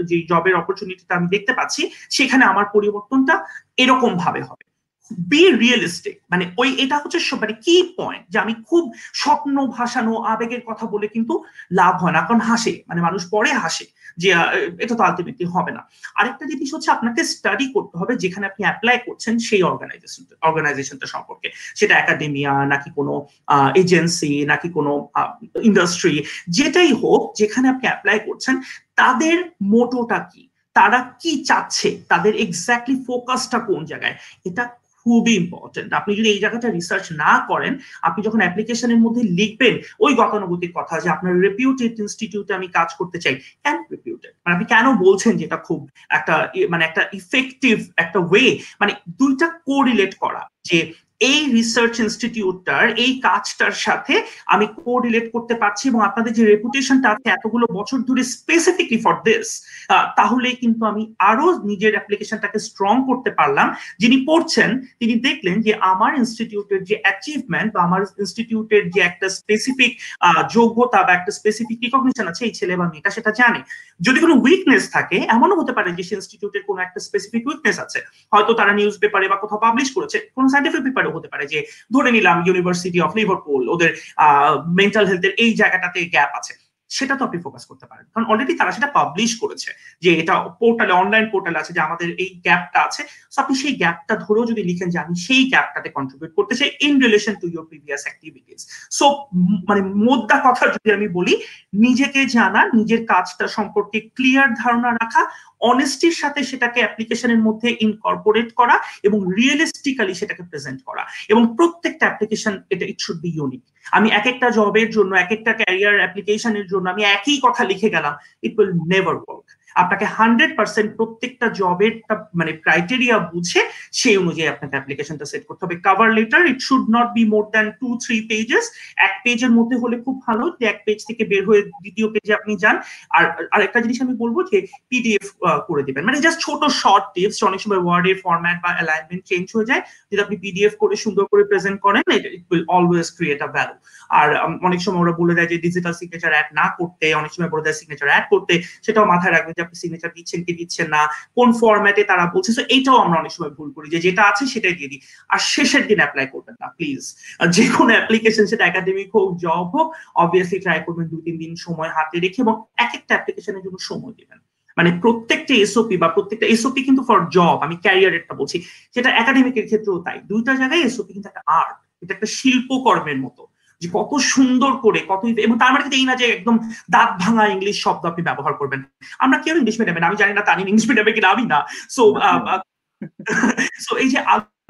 যে জবের অপরচুনিটিটা আমি দেখতে পাচ্ছি, সেখানে আমার পরিবর্তনটা এরকম ভাবে হবে। বি রিয়েলিস্টিক মানে ওই, এটা হচ্ছে মানে কি পয়েন্ট যে আমি খুব স্বপ্ন ভাসানো, আবেগের কথা বলে কিন্তু লাভ হয় না। কারণ হাসে মানে মানুষ পরে হাসে যে এটা তো আলটিমেটলি হবে না। আরেকটা জিনিস হচ্ছে আপনাকে স্টাডি করতে হবে যেখানে আপনি অ্যাপ্লাই করছেন সেই অর্গানাইজেশন অর্গানাইজেশনটা সম্পর্কে। সেটা একাডেমিয়া নাকি কোনো এজেন্সি নাকি কোনো ইন্ডাস্ট্রি যেটাই হোক, যেখানে আপনি অ্যাপ্লাই করছেন, তাদের মোটোটা কি? তারা কি চাচ্ছে? তাদের এক্স্যাক্টলি ফোকাসটা কোন জায়গায়? এটা খুবই ইম্পর্টেন্ট আপনি যদি এই জায়গাটা রিসার্চ না করেন, আপনি যখন অ্যাপ্লিকেশনের মধ্যে লিখবেন, ওই গতানুগতিক কথা যে আপনার রেপিউটেড ইনস্টিটিউটে আমি কাজ করতে চাই, কেন রেপিউটেড মানে আপনি কেন বলছেন যে এটা খুব একটা মানে একটা ইফেক্টিভ একটা ওয়ে মানে দুইটা কোরিলেট করা যে এই রিসার্চ ইনস্টিটিউটটার এই কাজটার সাথে আমি কোরিলেট করতে পারছি এবং আপনাদের যে রেপুটেশনটা আছে এতগুলো বছর ধরে স্পেসিফিকলি ফর দিস তাহলে কিন্তু আমি আরও নিজের অ্যাপ্লিকেশনটাকে স্ট্রং করতে পারলাম। যিনি পড়ছেন, তিনি দেখলেন যে আমার ইনস্টিটিউটের যে অ্যাচিভমেন্ট বা আমার ইনস্টিটিউটের যে একটা স্পেসিফিক যোগ্যতা বা একটা স্পেসিফিক রিকগনিশন আছে, এই ছেলে বা মেয়েটা সেটা জানে। যদি কোনো উইকনেস থাকে, এমনও হতে পারে যে সে ইনস্টিটিউটের কোনো একটা স্পেসিফিক উইকনেস আছে। হয়তো তারা নিউজ পেপারে বা কোথাও পাবলিশ করেছে, কোনো সাইন্টিফিক পেপারে হতে পারে যে, ধরে নিলাম ইউনিভার্সিটি অফ লিভারপুল ওদের মেন্টাল হেলথের এই জায়গাটাতে গ্যাপ আছে। সেটা তো আপনি ফোকাস করতে পারেন। কারণ অলরেডি তারা সেটা পাবলিশ করেছে যে, এটা পোর্টালে অনলাইন পোর্টালে আছে যে, আমাদের এই গ্যাপটা আছে। আপনি সেই গ্যাপটা ধরেও যদি লিখেন যে, আমি সেই গ্যাপটাতে কন্ট্রিবিউট করতে চাই in relation to your previous activities so মানে মোদ্দা কথা যদি আমি বলি, নিজেকে জানা, নিজের কাজটা সম্পর্কে ক্লিয়ার ধারণা রাখা অনেস্টির সাথে সেটাকে অ্যাপ্লিকেশনের মধ্যে ইনকর্পোরেট করা এবং রিয়েলিস্টিক্যালি সেটাকে প্রেজেন্ট করা। এবং প্রত্যেকটা অ্যাপ্লিকেশন এটা ইট শুড বি ইউনিক আমি এক একটা জবের জন্য এক একটা ক্যারিয়ার অ্যাপ্লিকেশনের জন্য আমি একই কথা লিখে গেলাম ইট উইল নেভার ওয়ার্ক আপনাকে হান্ড্রেড পার্সেন্ট প্রত্যেকটা জবের মানে ক্রাইটেরিয়া বুঝে সেই অনুযায়ী আপনাকে অ্যাপ্লিকেশনটা সেট করতে হবে। Cover letter it should not be more than two three pages এক পেজের মধ্যে হলে খুব ভালো, যে এক পেজ থেকে বের হয়ে দ্বিতীয় পেজে আপনি যান। আর আরেকটা জিনিস আমি বলব যে পিডিএফ করে দিবেন। মানে জাস্ট ছোট শর্ট টিপস অনেক সময় ওয়ার্ডের ফরম্যাট বা অ্যালাইনমেন্ট চেঞ্জ হয়ে যায়, যদি আপনি পিডিএফ করে সুন্দর করে প্রেজেন্ট করেন it will always create a value আর অনেক সময় ওরা বলে দেয় যে ডিজিটাল সিগনেচার অ্যাড না করতে, অনেক সময় বলে দেয় সিগনেচার অ্যাড করতে, সেটাও মাথায় রাখবেন যে সিগনেচার দিচ্ছেন, কি দিচ্ছেন না, কোন ফরম্যাটে তারা বলছে তো এইটাও আমরা অনেক সময় ভুল করি যে যেটা আছে সেটাই দিয়ে দিই। আর শেষের দিন অ্যাপ্লাই করবেন না প্লিজ যে কোনো অ্যাপ্লিকেশন সেটা একাডেমিক হোক জব হোক অবভিয়াসলি ট্রাই করবেন দুই তিন দিন সময় হাতে রেখে এবং এক একটা অ্যাপ্লিকেশনের জন্য সময় দিবেন। মানে প্রত্যেকটা এসওপি বা প্রত্যেকটা এসওপি কিন্তু ফর জব আমি ক্যারিয়ারেরটা বলছি। সেটা একাডেমিকের ক্ষেত্রেও তাই। দুইটা জায়গায় এসওপি কিন্তু একটা আর্ট এটা একটা শিল্পকর্মের মতো। যে কত সুন্দর করে কত এবং তার মানে এই না যে একদম দাঁত ভাঙা ইংলিশ শব্দ আপনি ব্যবহার করবেন। আমরা কেউ ইংলিশ মিডিয়ামে আমি জানি না তানি ইংলিশ মিডিয়ামে কিনা আমি না। সো সো এই যে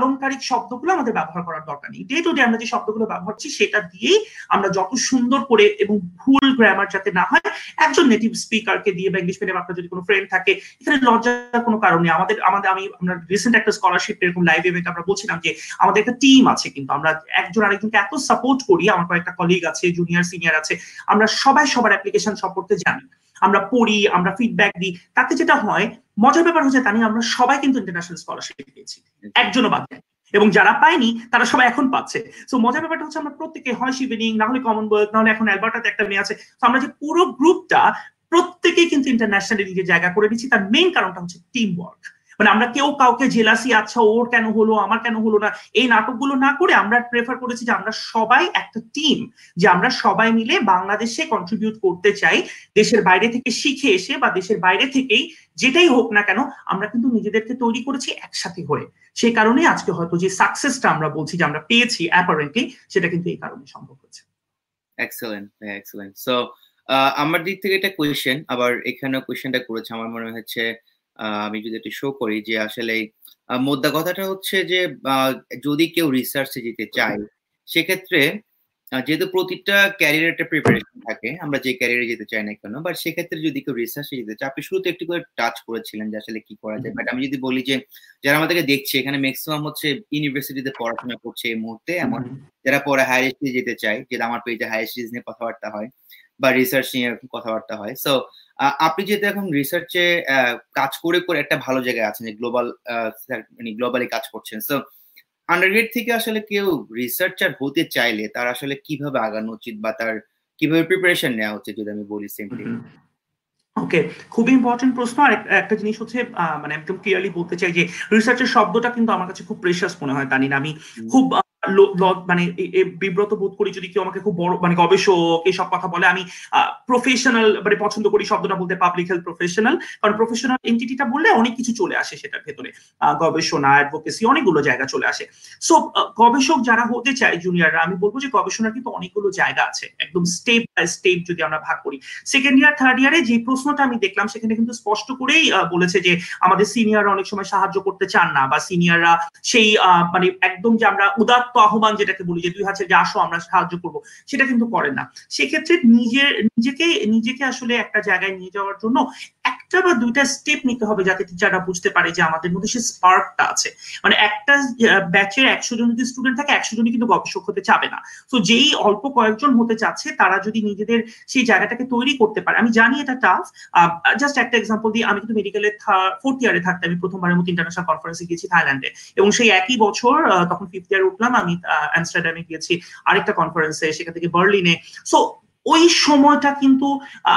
আলংকারিক শব্দগুলো আমাদের ব্যবহার করার দরকার নেই। ডে টু ডে আমরা যে শব্দগুলো ব্যবহার করছি, সেটা দিয়েই আমরা যত সুন্দর করে এবং ভুল গ্রামার যাতে না হয়, একজন নেটিভ স্পিকারকে দিয়ে বা ইংলিশ মিডিয়াম আপনার যদি কোনো ফ্রেন্ড থাকে, এখানে লজ্জার কোনো কারণ নেই। আমাদের আমাদের, আমি, আমরা রিসেন্ট একটা স্কলারশিপ এরকম লাইভ ইভেন্ট আমরা বলছিলাম যে, আমাদের একটা টিম আছে কিন্তু আমরা একজন আরেকজনকে এত সাপোর্ট করি, আমার কয়েকটা কলিগ আছে জুনিয়র সিনিয়র আছে, আমরা সবাই সবার অ্যাপ্লিকেশন সম্পর্কে জানি। আমরা পড়ি আমরা ফিডব্যাক দিই। তাতে যেটা হয় মজার ব্যাপার হচ্ছে তা নিয়ে আমরা সবাই কিন্তু ইন্টারন্যাশনাল স্কলারশিপ পেয়েছি। একজনও বাদ দেয় এবং যারা পায়নি তারা সবাই এখন পাচ্ছে। তো মজার ব্যাপারটা হচ্ছে আমরা প্রত্যেকে হয় শিবেনিং না হলে কমনওয়েলথ না হলে এখন অ্যালবার্টাতে একটা মেয়ে আছে। তো আমরা যে পুরো গ্রুপটা প্রত্যেকেই কিন্তু ইন্টারন্যাশনালি লিগে জায়গা করে দিচ্ছি। তার মেইন কারণটা হচ্ছে টিম ওয়ার্ক মানে আমরা কেউ কাউকে জেলাসি আচ্ছা ওর কেন হলো, আমার কেন হলো না, এই নাটকগুলো না করে আমরা প্রেফার করেছি যে আমরা সবাই একটা টিম যে আমরা সবাই মিলে বাংলাদেশে কন্ট্রিবিউট করতে চাই, দেশের বাইরে থেকে শিখে এসে বা দেশের বাইরে থেকেই যেটাই হোক না কেন, আমরা কিন্তু নিজেদেরকে তৈরি করেছি একসাথে হয়ে। সেই কারণে আজকে হয়তো যে সাকসেসটা আমরা বলছি যে আমরা পেয়েছি অ্যাপারেন্টলি সেটা কিন্তু এই কারণে সম্ভব হয়েছে। এক্সেলেন্ট এক্সেলেন্ট সো আমার দিক থেকে এটা কোয়েশ্চেন আবার এখানে কোয়েশ্চেনটা করেছে, আমার মনে হচ্ছে আমি যদি একটু শো করি যে আসলে মোদ্দা কথাটা হচ্ছে যে যদি কেউ রিসার্চে যেতে চায় সেক্ষেত্রে যেহেতু প্রতিটা ক্যারিয়ার একটা প্রিপারেশন থাকে আমরা যে ক্যারিয়ারে যেতে চাই না কেন বাট সেক্ষেত্রে যদি কেউ রিসার্চে যেতে চায় আপনি শুরুতে একটু করে টাচ করেছিলেন যে আসলে কি করা যায় বাট আমি যদি বলি যে যারা আমাদেরকে দেখছে এখানে ম্যাক্সিমাম হচ্ছে ইউনিভার্সিটিতে পড়াশোনা করছে এই মুহূর্তে এমন যারা পরে হায়ার স্টাডিজ যেতে চায় যেটা আমার পেজে হায়ার স্টাডিজ নিয়ে কথাবার্তা হয় বা রিসার্চ নিয়ে এরকম কথাবার্তা হয়। সো আপনি যেহেতু এখন রিসার্চে কাজ করে করে একটা ভালো জায়গায় আছেন যে গ্লোবাল মানে গ্লোবালি কাজ করছেন। সো আন্ডারগ্রেড থেকে আসলে কেউ রিসার্চার হতে চাইলে তার আসলে কীভাবে আগানো উচিত বা তার কীভাবে প্রিপারেশন নেওয়া উচিত যদি আমি বলি সিম্পলি ওকে খুব ইম্পর্টেন্ট প্রশ্ন। আর একটা জিনিস হচ্ছে মানে একদম ক্লিয়ারলি বলতে চাই যে রিসার্চের শব্দটা কিন্তু আমার কাছে খুব প্রেশাস মনে হয় তানি আমি খুব মানে বিব্রত বোধ করি যদি কেউ আমাকে খুব বড় মানে গবেষক এইসব কথা বলে আমি প্রফেশনাল মানে পছন্দ করি শব্দটা বলতে পাবলিক হেলথ প্রফেশনাল কারণ প্রফেশনাল এন্টিটিটা বললে অনেক কিছু চলে আসে সেটার ভেতরে। গবেষণা অ্যাডভোকেসি অনেকগুলো জায়গা চলে আসে। সো গবেষক যারা হতে চায় জুনিয়ররা আমি বলব যে গবেষণার কিন্তু অনেকগুলো জায়গা আছে একদম স্টেপ বাই স্টেপ যদি আমরা ভাগ করি। সেকেন্ড ইয়ার থার্ড ইয়ারে যে প্রশ্নটা আমি দেখলাম সেখানে কিন্তু স্পষ্ট করেই বলেছে যে আমাদের সিনিয়ররা অনেক সময় সাহায্য করতে চান না বা সিনিয়ররা সেই মানে একদম যে আমরা উদাত্ত আহ্বান যেটাকে বলি যে দুই হাজার যে আসো আমরা সাহায্য করব, সেটা কিন্তু করে না। সেক্ষেত্রে নিজের নিজেকে নিজেকে আসলে একটা জায়গায় নিয়ে যাওয়ার জন্য বা দুইটা স্টেপ নিতে হবে যাতে টিচাররা বুঝতে পারে যে আমাদের মধ্যে সে স্পার্কটা আছে। মানে একটা ব্যাচের একশো জন যদি স্টুডেন্ট থাকে, একশো জনই কিন্তু গবেষক হতে চাবে না। তো যেই অল্প কয়েকজন হতে চাচ্ছে, তারা যদি নিজেদের সেই জায়গাটাকে তৈরি করতে পারে। আমি জানি এটা টাফ জাস্ট একটা এক্সাম্পল দিই আমি কিন্তু মেডিকেলের ফোর্থ ইয়ারে থাকতে আমি প্রথমবারের মতো ইন্টারন্যাশনাল কনফারেন্সে গিয়েছি থাইল্যান্ডে। এবং সেই একই বছর তখন ফিফথ ইয়ার উঠলাম আমি আমস্টারডামে গিয়েছি আরেকটা কনফারেন্সে সেখান থেকে বার্লিনে সো ওই সময়টা কিন্তু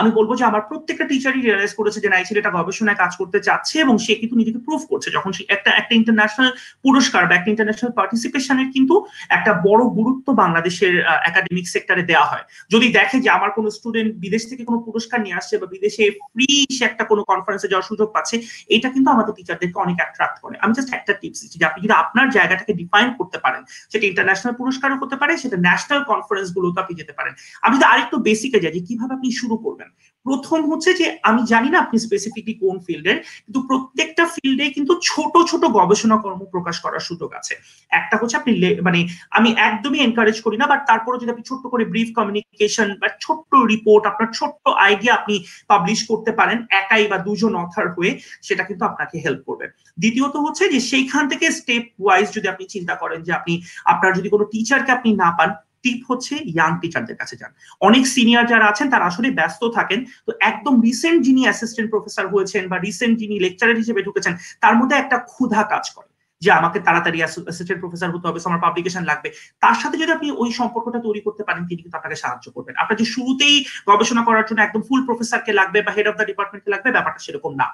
আমি বলব যে আমার প্রত্যেকটা টিচারই রিয়েলাইজ করেছে যে না এই ছেলেটা গবেষণায় কাজ করতে চাচ্ছে এবং সে কিন্তু নিজেকে প্রুভ করছে। যখন সে একটা একটা ইন্টারন্যাশনাল পুরস্কার বা একটা ইন্টারন্যাশনাল পার্টিসিপেশনের কিন্তু একটা বড় গুরুত্ব বাংলাদেশের একাডেমিক সেক্টরে দেওয়া হয়। যদি দেখে যে আমার কোনো স্টুডেন্ট বিদেশ থেকে কোনো পুরস্কার নিয়ে আসছে বা বিদেশে ফ্রি সে একটা কোনো কনফারেন্সে যাওয়ার সুযোগ পাচ্ছে, এটা কিন্তু আমাদের টিচারদেরকে অনেক অ্যাট্রাক্ট করে। আমি জাস্ট একটা টিপস দিচ্ছি যে আপনি যদি আপনার জায়গাটাকে ডিফাইন করতে পারেন, সেটা ইন্টারন্যাশনাল পুরস্কারও হতে পারে, সেটা ন্যাশনাল কনফারেন্স গুলোতে আপনি যেতে পারেন। আমি তো আরেকটু বেসিকে যাই যে কীভাবে আপনি শুরু করবেন। প্রথম হচ্ছে যে, আমি জানি না আপনি স্পেসিফিকলি কোন ফিল্ডের কিন্তু প্রত্যেকটা ফিল্ডে কিন্তু ছোট ছোট গবেষণা কর্ম প্রকাশ করার সুযোগ আছে। একটা হচ্ছে আপনি মানে আমি একদমই এনকারেজ করি না বাট তারপরে যদি আপনি ছোট্ট করে ব্রিফ কমিউনিকেশন বা ছোট্ট রিপোর্ট আপনার ছোট্ট আইডিয়া আপনি পাবলিশ করতে পারেন, একাই বা দুজন অথার হয়ে, সেটা কিন্তু আপনাকে হেল্প করবে। দ্বিতীয়ত হচ্ছে যে, সেইখান থেকে স্টেপ ওয়াইজ যদি আপনি চিন্তা করেন যে, আপনি আপনার যদি কোনো টিচারকে আপনি না পান টিপ হচ্ছে ইয়াং টিচারদের কাছে যান। অনেক সিনিয়র যারা আছেন, তারা আসলে ব্যস্ত থাকেন। তো একদম রিসেন্ট যিনি অ্যাসিস্ট্যান্ট প্রফেসর হয়েছেন বা রিসেন্ট যিনি লেকচারার হিসেবে ঢুকেছেন, তার মধ্যে একটা ক্ষুধা কাজ করে। যে আমাকে তাড়াতাড়ি অ্যাসিস্ট্যান্ট প্রফেসর হতে হবে আমার পাবলিকেশন লাগবে। তার সাথে যদি আপনি ওই সম্পর্কটা তৈরি করতে পারেন, তিনি কিন্তু আপনাকে সাহায্য করবেন। আপনার যে শুরুতেই গবেষণা করার জন্য একদম ফুল প্রফেসরকে লাগবে বা হেড অফ দ্য ডিপার্টমেন্টকে লাগবে, ব্যাপারটা সেরকম না।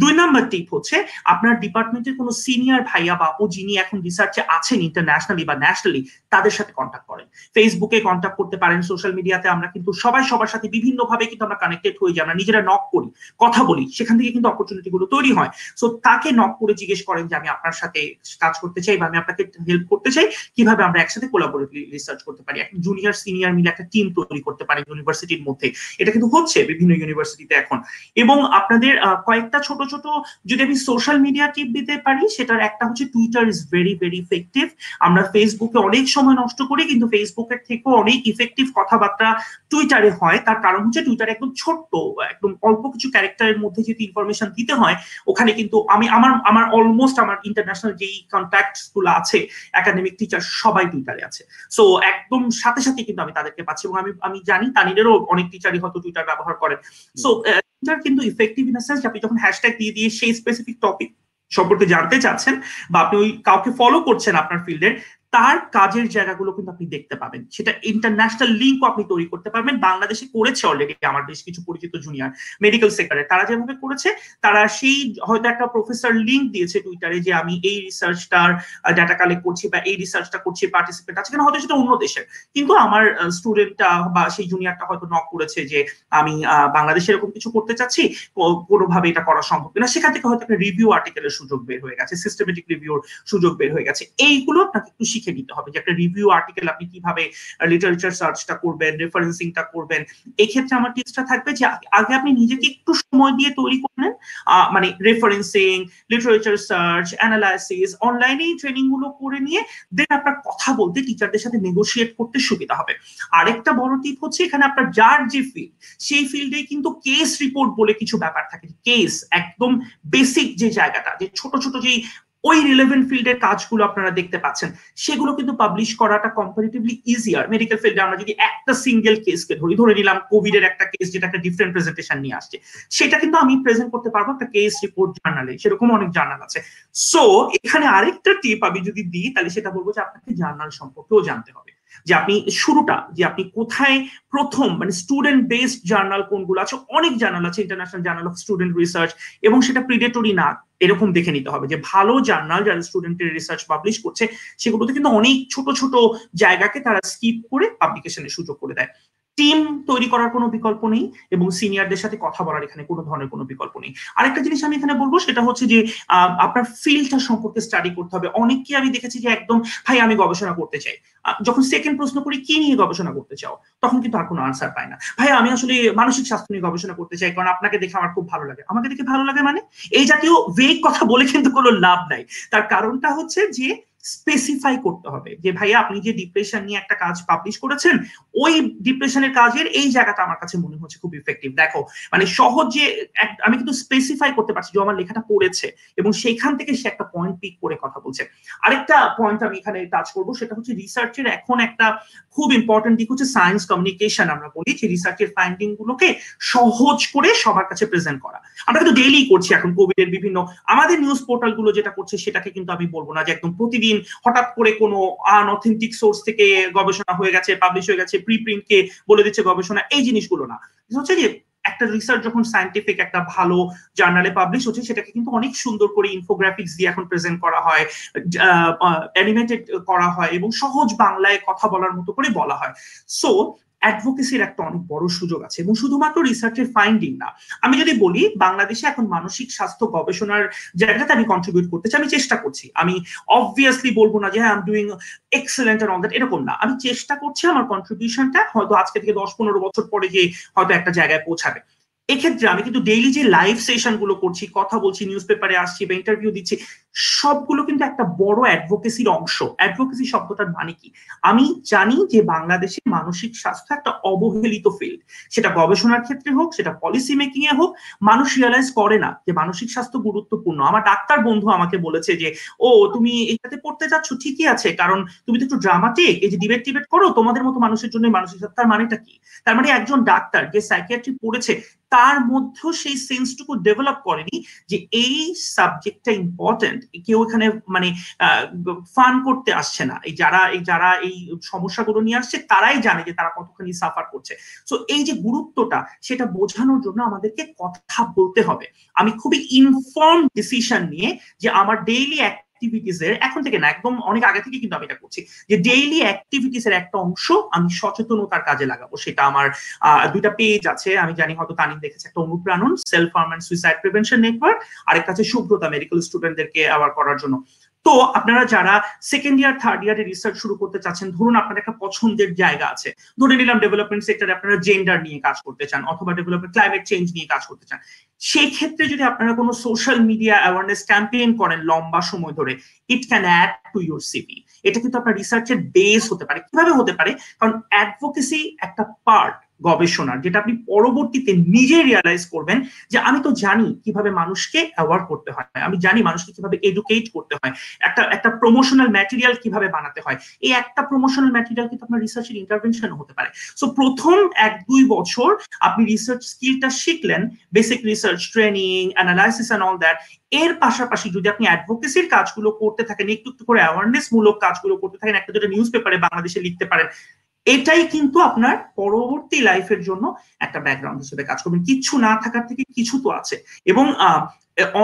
দুই নম্বর টিপ হচ্ছে, আপনার ডিপার্টমেন্টের কোনো সিনিয়র ভাইয়া বা ও যিনি এখন রিসার্চে আছেন ইন্টারন্যাশনালি বা ন্যাশনালি তাদের সাথে কন্ট্যাক্ট করেন। ফেসবুকে কন্ট্যাক্ট করতে পারেন সোশ্যাল মিডিয়াতে আমরা কিন্তু সবাই সবার সাথে বিভিন্ন ভাবে কিন্তু আমরা কানেক্টেড হয়ে যাই, আমরা নিজেরা নক করি, কথা বলি, সেখান থেকে কিন্তু অপরচুনিটি গুলো তৈরি হয়। সো তাকে নক করে জিজ্ঞেস করেন যে আমি আপনার সাথে কাজ করতে চাই বা আমি আপনাকে হেল্প করতে চাই, কীভাবে আমরা একসাথে কোলাবোরেটলি রিসার্চ করতে পারি? একটা জুনিয়র সিনিয়র মিলে একটা টিম তৈরি করতে পারি ইউনিভার্সিটির মধ্যে। এটা কিন্তু হচ্ছে বিভিন্ন ইউনিভার্সিটিতে এখন। এবং আপনাদের কয়েকটা ছোট ছোট যদি আমি সোশ্যাল মিডিয়া টিপ দিতে পারি, সেটার একটা হচ্ছে Twitter is very very effective আমরা ফেসবুকে অনেক সময় নষ্ট করি, কিন্তু ফেসবুকের থেকেও অনেক ইফেক্টিভ কথাবার্তা টুইটারে হয়। তার কারণ হচ্ছে টুইটারে একদম ছোট্ট, একদম অল্প কিছু ক্যারেক্টারের মধ্যে যদি ইনফরমেশন দিতে হয়, ওখানে কিন্তু আমি, আমার আমার অলমোস্ট আমার ইন্টারন্যাশনাল যেই কন্ট্যাক্টগুলো আছে একাডেমিক টিচার সবাই টুইটারে আছে। সো একদম সাথে সাথে কিন্তু আমি তাদেরকে পাচ্ছি এবং আমি আমি জানি তানিরেরও অনেক টিচারই হয়তো টুইটার ব্যবহার করেন। সো টুইটার কিন্তু ইফেক্টিভ ইন সেন্স আপনি যখন হ্যাশট্যাগ দিয়ে দিয়ে সেই স্পেসিফিক টপিক সম্পর্কে জানতে চাচ্ছেন বা আপনি ওই কাউকে ফলো করছেন আপনার ফিল্ডের তার কাজের জায়গাগুলো কিন্তু আপনি দেখতে পাবেন। সেটা ইন্টারন্যাশনাল লিঙ্কও আপনি তৈরি করতে পারবেন। বাংলাদেশে করেছে অলরেডি আমার বেশ কিছু পরিচিত জুনিয়র মেডিকেল সেক্টরে তারা যেভাবে করেছে, তারা সেই হয়তো একটা প্রফেসর লিঙ্ক দিয়েছে টুইটারে যে আমি এই রিসার্চটার ডাটা কালেক্ট করছি বা এই রিসার্চটা করছি পার্টিসিপেট আছে কেন, হয়তো সেটা অন্য দেশের। কিন্তু আমার স্টুডেন্টটা বা সেই জুনিয়রটা হয়তো নক করেছে যে আমি বাংলাদেশে এরকম কিছু করতে চাচ্ছি কোনোভাবে এটা করা সম্ভব কিনা। সেখান থেকে হয়তো একটা রিভিউ আর্টিকেলের সুযোগ বের হয়ে গেছে সিস্টেমেটিক রিভিউর সুযোগ বের হয়ে গেছে। এইগুলো আপনাকে একটু শিখে নিতে হবে যে একটা রিভিউ আর্টিকেল আপনি কীভাবে লিটারেচার সার্চটা করবেন রেফারেন্সিংটা করবেন। এই ক্ষেত্রে আমার টিপসটা থাকবে যে আগে আপনি নিজেকে একটু সময় দিয়ে তৈরি করবেন মানে রেফারেন্সিং লিটারেচার সার্চ অ্যানালাইসিস অনলাইনে এই ট্রেনিংগুলো করে নিয়ে দেন আপনার কথা বলতে টিচারদের সাথে নেগোসিয়েট করতে সুবিধা হবে। আরেকটা বড় টিপ হচ্ছে এখানে আপনার যার যে ফিল্ড সেই ফিল্ডে কিন্তু কেস রিপোর্ট বলে কিছু ব্যাপার থাকে। কেস একদম বেসিক যে জায়গাটা, যে ছোট ছোট যেই ওই রিলেভেন্ট ফিল্ডের কাজগুলো আপনারা দেখতে পাচ্ছেন। সেগুলো কিন্তু পাবলিশ করাটা কম্পারেটিভলি ইজিয়ার মেডিকেল ফিল্ডে আমরা যদি একটা সিঙ্গেল কেসকে ধরি, ধরে নিলাম কোভিড এর একটা কেস যেটা একটা ডিফারেন্ট প্রেজেন্টেশন নিয়ে আসছে। সেটা কিন্তু আমি প্রেজেন্ট করতে পারব একটা কেস রিপোর্ট জার্নালে সেরকম অনেক জার্নাল আছে। সো এখানে আরেকটা টিপ আমি যদি দিই, তাহলে সেটা বলব যে আপনাকে জার্নাল সম্পর্কেও জানতে হবে। যে আপনি শুরুটা, যে আপনি কোথায় প্রথম মানে স্টুডেন্ট বেসড জার্নাল কোনগুলো আছে, অনেক জার্নাল আছে international journal of student research এবং সেটা প্রিডেটরি না, এরকম দেখে নিতে হবে যে ভালো জার্নাল যারা স্টুডেন্টের রিসার্চ পাবলিশ করছে, সেগুলোতে কিন্তু অনেক ছোট ছোট জায়গাকে তারা স্কিপ করে পাবলিকেশনের সুযোগ করে দেয়। টিম তৈরি করার কোনো বিকল্প নেই এবং সিনিয়রদের সাথে কথা বলার এখানে কোনো ধরনের কোনো বিকল্প নেই। আরেকটা জিনিস আমি এখানে বলব, সেটা হচ্ছে যে আপনার ফিল্ডটা সম্পর্কে স্টাডি করতে হবে। অনেককে আমি দেখেছি যে একদম, ভাই, আমি গবেষণা করতে চাই। যখন সেকেন্ড প্রশ্ন করি, কি নিয়ে গবেষণা করতে চাও? তখন কিন্তু আর কোনো আনসার পায় না। ভাই, আমি আসলে মানসিক স্বাস্থ্য নিয়ে গবেষণা করতে চাই, কারণ আপনাকে দেখে আমার খুব ভালো লাগে। আমাকে দেখে ভালো লাগে মানে? এই জাতীয় ভেগ কথা বলে কিন্তু কোনো লাভ নাই। তার কারণটা হচ্ছে যে স্পেসিফাই করতে হবে যে, ভাইয়া, আপনি যে ডিপ্রেশন নিয়ে একটা কাজ পাবলিশ করেছেন, ওই ডিপ্রেশনের কাজের এই জায়গাটা আমার কাছে মনে হচ্ছে খুব ইফেক্টিভ দেখো মানে সহজে আমি কিন্তু স্পেসিফাই করতে পারছি যে আমার লেখাটা পড়েছে। এবং সেখান থেকে সে একটা পয়েন্ট পিক করে কথা বলছে। আরেকটা পয়েন্ট আমি এখানে টাচ করব, সেটা হচ্ছে রিসার্চের এখন একটা খুব ইম্পর্টেন্ট দিক হচ্ছে সায়েন্স কমিউনিকেশন আমরা বলি, যে রিসার্চের ফাইন্ডিং গুলোকে সহজ করে সবার কাছে প্রেজেন্ট করা। আমরা কিন্তু ডেইলি করছি এখন কোভিড এর বিভিন্ন, আমাদের নিউজ পোর্টালগুলো যেটা করছে, সেটাকে কিন্তু আমি বলব না যে, একদম প্রতিদিন হঠাৎ করে কোনো আনঅথেন্টিক সোর্স থেকে গবেষণা হয়ে গেছে পাবলিশ হয়ে গেছে প্রি প্রিন্টকে বলে দিচ্ছে গবেষণা, এই জিনিসগুলো না। হচ্ছে যে একটা রিসার্চ যখন সায়েন্টিফিক একটা ভালো জার্নালে পাবলিশ হচ্ছে, সেটাকে কিন্তু অনেক সুন্দর করে ইনফোগ্রাফিক্স দিয়ে এখন প্রেজেন্ট করা হয় অ্যানিমেটেড করা হয় এবং সহজ বাংলায় কথা বলার মতো করে বলা হয়। সো অ্যাডভোকেসির একটা অনেক বড় সুযোগ আছে এবং শুধুমাত্র রিসার্চের ফাইন্ডিং না। আমি যদি বলি, বাংলাদেশে এখন মানসিক স্বাস্থ্য গবেষণার জায়গাতে আমি কন্ট্রিবিউট করতে চাই, আমি চেষ্টা করছি। আমি অবভিয়াসলি বলব না যে হ্যাঁ I'm doing excellent on that এরকম না। আমি চেষ্টা করছি আমার কন্ট্রিবিউশনটা হয়তো আজকে থেকে দশ পনেরো বছর পরে গিয়ে হয়তো একটা জায়গায় পৌঁছাবে। এক্ষেত্রে আমি কিন্তু ডেইলি যে লাইভ সেশনগুলো করছি, কথা বলছি নিউজ পেপারে আসছি বা ইন্টারভিউ দিচ্ছি, সবগুলো কিন্তু একটা বড় অ্যাডভোকেসির অংশ। অ্যাডভোকেসি শব্দটার মানে কি? আমি জানি যে বাংলাদেশে মানসিক স্বাস্থ্য একটা অবহেলিত ফিল্ড সেটা গবেষণার ক্ষেত্রে হোক, সেটা পলিসি মেকিং এ হোক, মানুষ রিয়ালাইজ করে না যে মানসিক স্বাস্থ্য গুরুত্বপূর্ণ। আমার ডাক্তার বন্ধু আমাকে বলেছে যে, ও, তুমি এটাতে পড়তে যাচ্ছ, ঠিকই আছে, কারণ তুমি তো একটু ড্রামাটিক এই যে ডিবেট টিবেট করো, তোমাদের মতো মানুষের জন্য মানসিক স্বাস্থ্য মানেটা কি? তার মানে একজন ডাক্তার যে সাইকিয়াট্রি পড়েছে তার মধ্যেও সেই সেন্সটুকু ডেভেলপ করেনি যে এই সাবজেক্টটা ইম্পর্টেন্ট কেউ এখানে মানে ফান করতে আসছে না। এই যারা এই যারা এই সমস্যাগুলো নিয়ে আসছে, তারাই জানে যে তারা কতখানি সাফার করছে। সো এই যে গুরুত্বটা, সেটা বোঝানোর জন্য আমাদেরকে কথা বলতে হবে। আমি খুবই ইনফর্ম ডিসিশন নিয়ে যে আমার ডেইলি অ্যাক্টিভিটিস এর, এখন থেকে না, একদম অনেক আগে থেকে কিন্তু আমি এটা করছি, যে ডেইলি অ্যাক্টিভিটিস এর একটা অংশ আমি সচেতনতার কাজে লাগাবো। সেটা আমার দুইটা পেজ আছে, আমি জানি হয়তো তানিম দেখেছে একটা Anupranon self harm and suicide prevention network আরেকটা আছে শুভ্রতা মেডিকেল স্টুডেন্টদেরকে আবার করার জন্য। তো আপনারা যারা সেকেন্ড ইয়ার থার্ড ইয়ারে রিসার্চ শুরু করতে চাচ্ছেন, ধরুন আপনার একটা পছন্দের জায়গা আছে। ধরে নিলাম ডেভেলপমেন্ট সেক্টরে আপনারা জেন্ডার নিয়ে কাজ করতে চান, অথবা ডেভেলপমেন্ট ক্লাইমেট চেঞ্জ নিয়ে কাজ করতে চান। সেই ক্ষেত্রে যদি আপনারা কোনো সোশ্যাল মিডিয়া অ্যাওয়ারনেস ক্যাম্পেইন করেন লম্বা সময় ধরে it can add to your CV এটা কিন্তু আপনার রিসার্চের বেস হতে পারে। কীভাবে হতে পারে? কারণ অ্যাডভোকেসি একটা পার্ট গবেষণার, যেটা আপনি পরবর্তীতে নিজে রিয়ালাইজ করবেন যে আমি তো জানি কীভাবে মানুষকে অ্যাওয়ার্ড করতে হয়। আমি জানি মানুষকে কীভাবে এডুকেট করতে হয়। একটা একটা প্রমোশনাল ম্যাটেরিয়াল কীভাবে বানাতে হয়। এই একটা প্রমোশনাল ম্যাটেরিয়াল কিন্তু আপনার রিসার্চের ইন্টারভেনশন হতে পারে। সো প্রথম এক, দুই বছর আপনি রিসার্চ স্কিলটা শিখলেন basic research training analysis and all that এর পাশাপাশি যদি আপনি অ্যাডভোকেসির কাজগুলো করতে থাকেন, একটু একটু করে অ্যাওয়ারনেস মূলক কাজগুলো করতে থাকেন, একটা, দুটো নিউজ পেপারে বাংলাদেশে লিখতে পারেন এটাই কিন্তু আপনার পরবর্তী লাইফের জন্য একটা ব্যাকগ্রাউন্ড হিসেবে কাজ করবেন। কিছু না থাকার থেকে কিছু তো আছে। এবং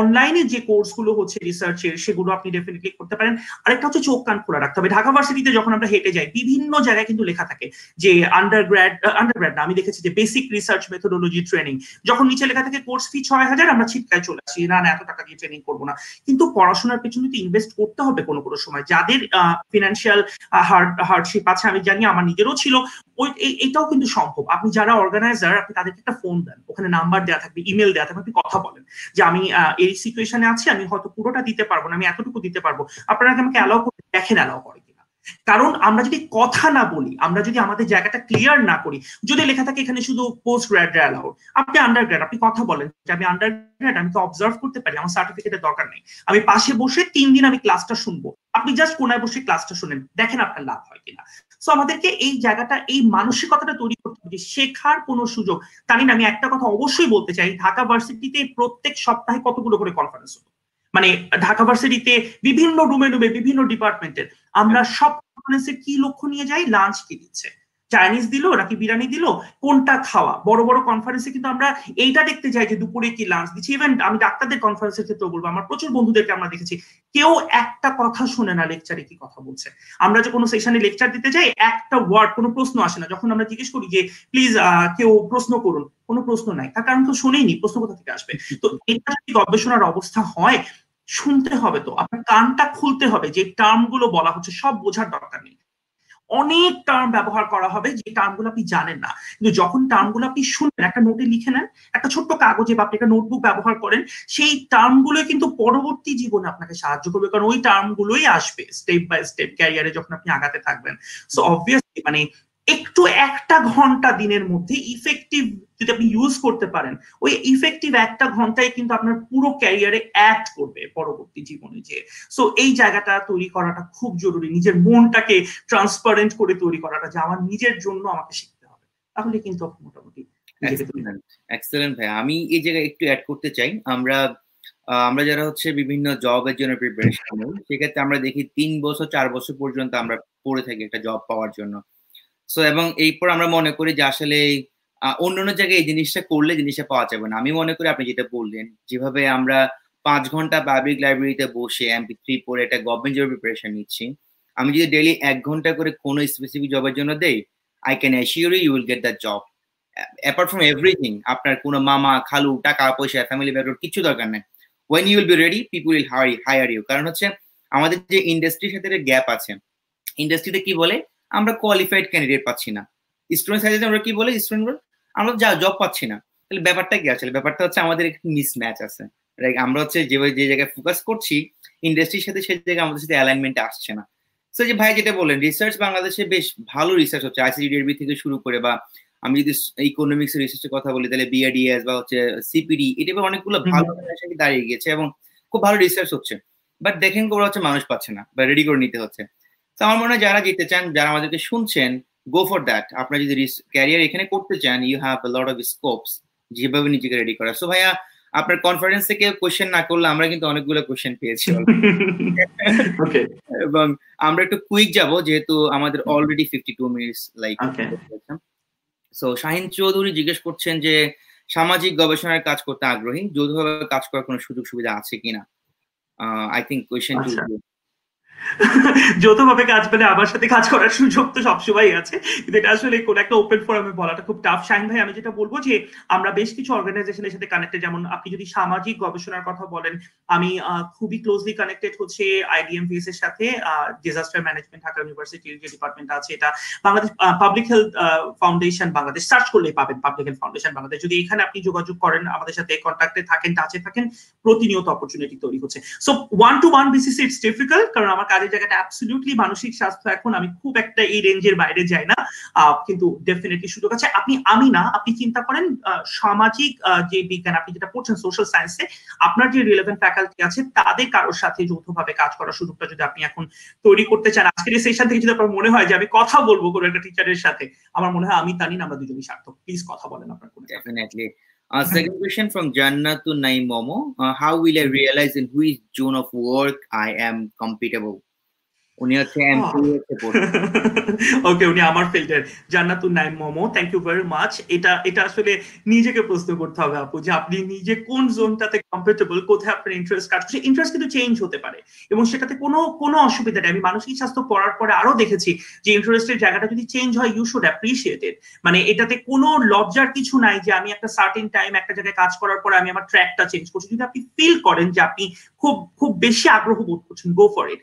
অনলাইনে যে কোর্সগুলো হচ্ছে রিসার্চের সেগুলো আপনি ডেফিনেটলি করতে পারেন। আরেকটা হচ্ছে চোখ, কান খোলা রাখতে হবে। ঢাকা ভার্সিটিতে যখন আমরা হেঁটে যাই, বিভিন্ন জায়গায় কিন্তু লেখা থাকে যে আন্ডারগ্র্যাড আন্ডারগ্র্যাড আন্ডার গ্র্যাড আমি দেখেছি যে বেসিক রিসার্চ মেথোডোলজি ট্রেনিং যখন নিচে লেখা থাকে কোর্স ফি ছয় হাজার, আমরা ছিটকায় চলে আসি। না না, এত টাকা দিয়ে ট্রেনিং করব না। কিন্তু পড়াশোনার পেছনে তো ইনভেস্ট করতে হবে কোনো কোনো সময়। যাদের ফিনান্সিয়াল হার্ডশিপ আছে, আমি জানি আমার নিজেরও ছিল। ওই এটাও কিন্তু সম্ভব। আপনি যারা অর্গানাইজার আপনি তাদেরকে একটা ফোন দেন। ওখানে নাম্বার দেওয়া থাকবে ইমেল দেওয়া থাকবে, আপনি কথা বলেন। যে আমি এই সিচুয়েশনে আছি, আমি হয়তো পুরোটা দিতে পারব না, আমি এতটুকু দিতে পারব। আপনারা আমাকে অ্যালাউ করে দেখেন অ্যালাউ করে কিনা। কারণ আমরা যদি কথা না বলি, আমরা যদি আমাদের জায়গাটা ক্লিয়ার না করি, যদি লেখা থাকে এখানে শুধু পোস্ট গ্র্যাড অ্যালাউড আপনি আন্ডার গ্র্যাড আপনি কথা বলেন, যে আমি আন্ডার গ্র্যাড আমি তো অবজার্ভ করতে পারি, আমার সার্টিফিকেটের দরকার নেই। আমি পাশে বসে তিন দিন আমি ক্লাসটা শুনব। আপনি জাস্ট কোনায় বসে ক্লাসটা শুনেন, দেখেন আপনার লাভ হয় কিনা। সো আমাদেরকে এই জায়গাটা, এই মানসিকতাটা তৈরি করতে হবে শেখার কোনো সুযোগ। তাই না আমি একটা কথা অবশ্যই বলতে চাই, ঢাকা ভার্সিটিতে প্রত্যেক সপ্তাহে কতগুলো করে কনফারেন্স হতো? মানে ঢাকা ভার্সিটিতে বিভিন্ন রুমে রুমে বিভিন্ন ডিপার্টমেন্টের আমরা সব কনফারেন্সে কি লক্ষ্য নিয়ে যাই? লাঞ্চ কি দিচ্ছে চাইনিজ দিল, নাকি বিরিয়ানি দিল, কোনটা খাওয়া? বড় বড় কনফারেন্সে কিন্তু আমরা এইটা দেখতে চাই যে দুপুরে কি লাঞ্চ দিচ্ছি। ইভেন আমি ডাক্তারদের কনফারেন্সের ক্ষেত্রে বলব, আমার প্রচুর বন্ধুদেরকে আমরা দেখেছি, কেউ একটা কথা শুনে না লেকচারে কি কথা বলছে। আমরা যে কোনো সেশনে লেকচার দিতে যাই, একটা ওয়ার্ড কোনো প্রশ্ন আসে না। যখন আমরা জিজ্ঞেস করি যে প্লিজ কেউ প্রশ্ন করুন, কোনো প্রশ্ন নাই। তার কারণ তো শুনেইনি, প্রশ্ন কোথা থেকে আসবে? তো এটা যদি গবেষণার অবস্থা হয়, শুনতে হবে তো। আপনার কানটা খুলতে হবে, যে টার্মগুলো বলা হচ্ছে, সব বোঝার দরকার নেই। অনেক টার্ম ব্যবহার করা হবে যে টার্মগুলো আপনি জানেন না। কিন্তু যখন টার্মগুলো আপনি শুনবেন, একটা নোটে লিখে নেন, একটা ছোট্ট কাগজে বা আপনি একটা নোটবুক ব্যবহার করেন, সেই টার্মগুলো কিন্তু পরবর্তী জীবনে আপনাকে সাহায্য করবে। কারণ ওই টার্মগুলোই আসবে স্টেপ বাই স্টেপ ক্যারিয়ারে যখন আপনি আগাতে থাকবেন। সো অবভিয়াসলি মানে একটু একটা ঘণ্টা দিনের মধ্যে ইফেক্টিভ যদি আপনি ইউজ করতে পারেন, ওই ইফেক্টিভ একটা ঘন্টায় কিন্তু আপনার পুরো ক্যারিয়ারে অ্যাড করবে পরবর্তী জীবনে যে সো এই জায়গাটা তৈরি করাটা খুব জরুরি, নিজের মনটাকে ট্রান্সপারেন্ট করে তৈরি করাটা যে আমার নিজের জন্য আমাকে শিখতে হবে। তাহলে কিন্তু মোটামুটি এক্সেলেন্ট ভাই আমি এই জায়গায় একটু অ্যাড করতে চাই। আমরা আমরা যারা হচ্ছে বিভিন্ন জবের জন্য প্রিপারেশন নিই, সেক্ষেত্রে আমরা দেখি তিন বছর, চার বছর পর্যন্ত আমরা পড়ে থাকি একটা জব পাওয়ার জন্য। সো এবং এরপর আমরা মনে করি যে আসলে অন্য অন্য জায়গায় এই জিনিসটা করলে জিনিসটা পাওয়া যাবে না। আমি মনে করি আপনি যেটা বললেন, যেভাবে আমরা পাঁচ ঘণ্টা পাবলিক লাইব্রেরিতে বসে এমপি থ্রি পরে একটা গভর্নমেন্ট জবের প্রিপারেশন নিচ্ছি, আমি যদি ডেলি এক ঘণ্টা করে কোনো স্পেসিফিক জবের জন্য দেই I can assure you will get the job apart from everything আপনার কোনো মামা, খালু, টাকা পয়সা ফ্যামিলি ব্যাকগ্রাউন্ড কিছু দরকার নেই। When you will be ready people will hi hire you কারণ হচ্ছে, আমাদের যে ইন্ডাস্ট্রির সাথে গ্যাপ আছে ইন্ডাস্ট্রিতে কি বলে? আমরা কোয়ালিফাইড ক্যান্ডিডেট পাচ্ছি না। স্টুডেন্ট সাইজে আমরা কি বলে? স্টুডেন্ট আমরা যা জব পাচ্ছি না। তাহলে ব্যাপারটা কি আসলে? ব্যাপারটা হচ্ছে আমাদের একটু মিসম্যাচ আছে। আমরা হচ্ছে যে যে জায়গায় ফোকাস করছি ইন্ডাস্ট্রির সাথে সেই জায়গায় আমাদের সাথে অ্যালাইনমেন্ট আসছে না। সো যে ভাই যেটা বললেন রিসার্চ বাংলাদেশে বেশ ভালো রিসার্চ হচ্ছে। আইসিডিডিআরবি থেকে শুরু করে বা আমি যদি ইকোনমিক্স রিসার্চের কথা বলি তাহলে বিআরডিএস বা হচ্ছে সিপিডি এটা অনেকগুলো ভালো দাঁড়িয়ে গিয়েছে এবং খুব ভালো রিসার্চ হচ্ছে। বাট দেখেন ওরা হচ্ছে মানুষ পাচ্ছে না বা রেডি করে নিতে হচ্ছে। তো আমার মনে হয় যারা যেতে চান যারা আমাদেরকে শুনছেন গো ফর দ্যাট আপনারা যদি ক্যারিয়ার এখানে করতে চান you have lot of scopes যেভাবে নিজেকে রেডি করা। সো ভাইয়া আপনার কনফারেন্স থেকে কোয়েশ্চেন না করলে আমরা কিন্তু অনেকগুলো কোয়েশ্চেন পেয়েছি এবং আমরা একটু কুইক যাব যেহেতু আমাদের already fifty two minutes like so Shahin Chowdhury জিজ্ঞেস করছেন যে সামাজিক গবেষণার কাজ করতে আগ্রহী? যৌথভাবে কাজ করার কোনো সুযোগ সুবিধা আছে কিনা? আই থিঙ্ক কোয়েশ্চেন যৌথভাবে কাজ পেলে আমার সাথে কাজ করার সুযোগ তো সবসময় আছে। কিন্তু এটা আসলে কোন একটা ওপেন ফোরামে বলাটা খুব টাফ শাহিন ভাই, আমি যেটা বলব যে, আমরা বেশ কিছু অর্গানাইজেশনের সাথে কানেক্টেড যেমন আপনি যদি সামাজিক গবেষণার কথা বলেন, আমি খুবই ক্লোজলি কানেক্টেড হচ্ছে আইডিএমভিএস এর সাথে। ডিজাস্টার ম্যানেজমেন্ট ঢাকা ইউনিভার্সিটির যে ডিপার্টমেন্ট আছে এটা। Bangladesh public health foundation Bangladesh search করলেই পাবেন পাবলিক হেলথ ফাউন্ডেশন বাংলাদেশ। যদি এখানে আপনি যোগাযোগ করেন, আমাদের সাথে কন্ট্যাক্টে থাকেন টাচে থাকেন, প্রতিনিয়ত অপরচুনিটি তৈরি হচ্ছে। So one two one basis it's difficult কারণ আমার কাজের জায়গাটা অ্যাবসলিউটলি মানসিক স্বাস্থ্য। এখন আমি খুব একটা এই রেঞ্জের বাইরে যাই না। কিন্তু ডেফিনেটলি সুযোগ আছে। আপনি, আমি না, আপনি চিন্তা করেন সামাজিক যে বিজ্ঞান, আপনি যেটা পড়ছেন সোশ্যাল সায়েন্সে আপনার যে রিলেভেন্ট ফ্যাকাল্টি আছে, তাদের কারোর সাথে যৌথভাবে কাজ করার সুযোগটা যদি আপনি এখন তৈরি করতে চান, আজকের এই সেশন থেকে যদি আপনার মনে হয় যে আমি কথা বলব কোনো একটা টিচারের সাথে, আমার মনে হয় আমি, তানিন, আমরা দুজনই সার্থক। প্লিজ কথা বলেন আপনার definitely Uh, second question from Jannatu Naim Momo. Uh, how will I realize in which zone of work I am compatible? উনি হচ্ছে এমপি ওকে উনি আমার ফিল্ডের Jannatun Naim Momo thank you very much এটা এটা আসলে নিজেকে প্রশ্ন করতে হবে আপু যে আপনি নিজে কোন জোনটাতে কমফোর্টেবল কোথায় আপনার ইন্টারেস্ট করছে ইন্টারেস্ট কিন্তু চেঞ্জ হতে পারে। এবং সেটাতে কোনো কোনো অসুবিধা নেই। আমি মানসিক স্বাস্থ্য পড়ার পরে আরও দেখেছি যে ইন্টারেস্টের জায়গাটা যদি চেঞ্জ হয় ইউ শুড অ্যাপ্রিসিয়েট ইট মানে এটাতে কোনো লজ্জার কিছু নাই যে আমি একটা সার্টিন টাইম একটা জায়গায় কাজ করার পরে আমি আমার ট্র্যাকটা চেঞ্জ করছি। যদি আপনি ফিল করেন যে আপনি খুব খুব বেশি আগ্রহ বোধ করছেন গো ফর ইট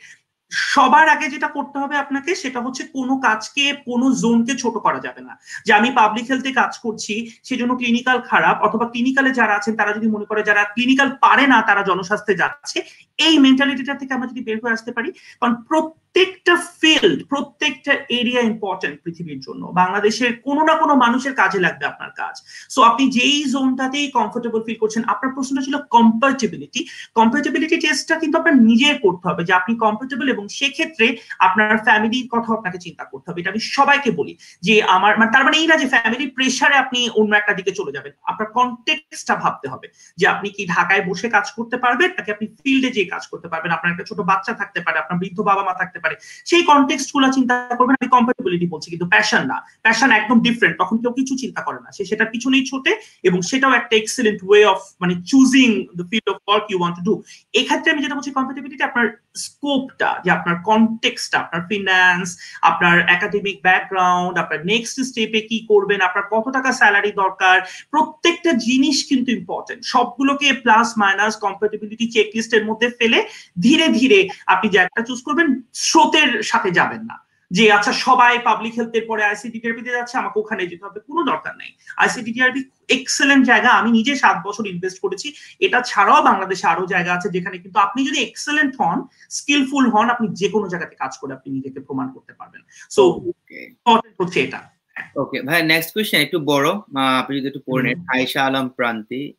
সবার আগে যেটা করতে হবে আপনাকে সেটা হচ্ছে কোনো কাজকে, কোনো জোনকে ছোট করা যাবে না। যে আমি পাবলিক হেলথে কাজ করছি, সেজন্য ক্লিনিক্যাল খারাপ, অথবা ক্লিনিক্যালে যারা আছেন, তারা যদি মনে করে যারা ক্লিনিক্যাল পারে না, তারা জনস্বাস্থ্যে যাচ্ছে এই মেন্টালিটিটা থেকে আমরা যদি বের হয়ে আসতে পারি, কারণ প্রত্যেকটা ফিল্ড প্রত্যেকটা এরিয়া ইম্পর্টেন্ট পৃথিবীর জন্য। বাংলাদেশের কোনো না কোনো মানুষের কাজে লাগবে আপনার কাজ। সো আপনি যেই জোনটাতেই কমফোর্টেবল ফিল করছেন, আপনার প্রশ্নটা ছিল কম্পার্টেবিলিটি কম্পার্টেবিলিটি টেস্টটা কিন্তু আপনার নিজে করতে হবে, যে আপনি কমফোর্টেবল এবং সেক্ষেত্রে আপনার ফ্যামিলির কথা আপনাকে চিন্তা করতে হবে। এটা আমি সবাইকে বলি, যে আমার মানে তার মানে এই না যে ফ্যামিলির প্রেশারে আপনি অন্য একটা দিকে চলে যাবেন। আপনার কন্টেক্সটা ভাবতে হবে, যে আপনি কি ঢাকায় বসে কাজ করতে পারবেন, নাকি আপনি ফিল্ডে যে কাজ করতে পারবেন। আপনার একটা ছোট বাচ্চা থাকতে পারে, আপনার বৃদ্ধ বাবা মা থাকতে পারে। সেই কনটেক্সটগুলো চিন্তা করবেন। আমি কম্পেটেবিলিটি বলছি, কিন্তু প্যাশন না। প্যাশন একদম ডিফারেন্ট তখন কেউ কিছু চিন্তা করে না। সে সেটার পিছনেই ছোটে এবং সেটাও একটা এক্সেলেন্ট ওয়ে অফ মানে choosing the field of work you want to do এক্ষেত্রে আমি যেটা বলছি কম্পেটেবিলিটি আপনার স্কোপটা যে আপনার কনটেক্সটটা আপনার ফিনান্স আপনার একাডেমিক ব্যাকগ্রাউন্ড আপনার নেক্সট স্টেপে কি করবেন, আপনার কত টাকা স্যালারি দরকার, প্রত্যেকটা জিনিস কিন্তু ইম্পর্টেন্ট সবগুলোকে প্লাস মাইনাস কম্পেটেবিলিটি চেকলিস্টের মধ্যে ফেলে ধীরে ধীরে আপনি যে একটা চুজ করবেন, স্রোতের সাথে যাবেন না। যে আচ্ছা সবাই পাবলিক হেলথের পরে তে যাচ্ছে আমাকে ওখানে যেতে হবে। কোনো দরকার নেই। আইসিডিটিআরপি এক্সেলেন্ট জায়গা। আমি নিজে সাত বছর ইনভেস্ট করেছি। এটা ছাড়াও বাংলাদেশে আরও জায়গা আছে যেখানে কিন্তু আপনি যদি এক্সেলেন্ট হন স্কিলফুল হন আপনি যে কোনো জায়গাতে কাজ করে আপনি নিজেকে প্রমাণ করতে পারবেন। সো হচ্ছে এটা। ওকে ভাই নেক্সট কোয়েশ্চেন একটু বড়। আপনি যদি একটু পড়ে নেন। আয়েশা আলম প্রান্তি।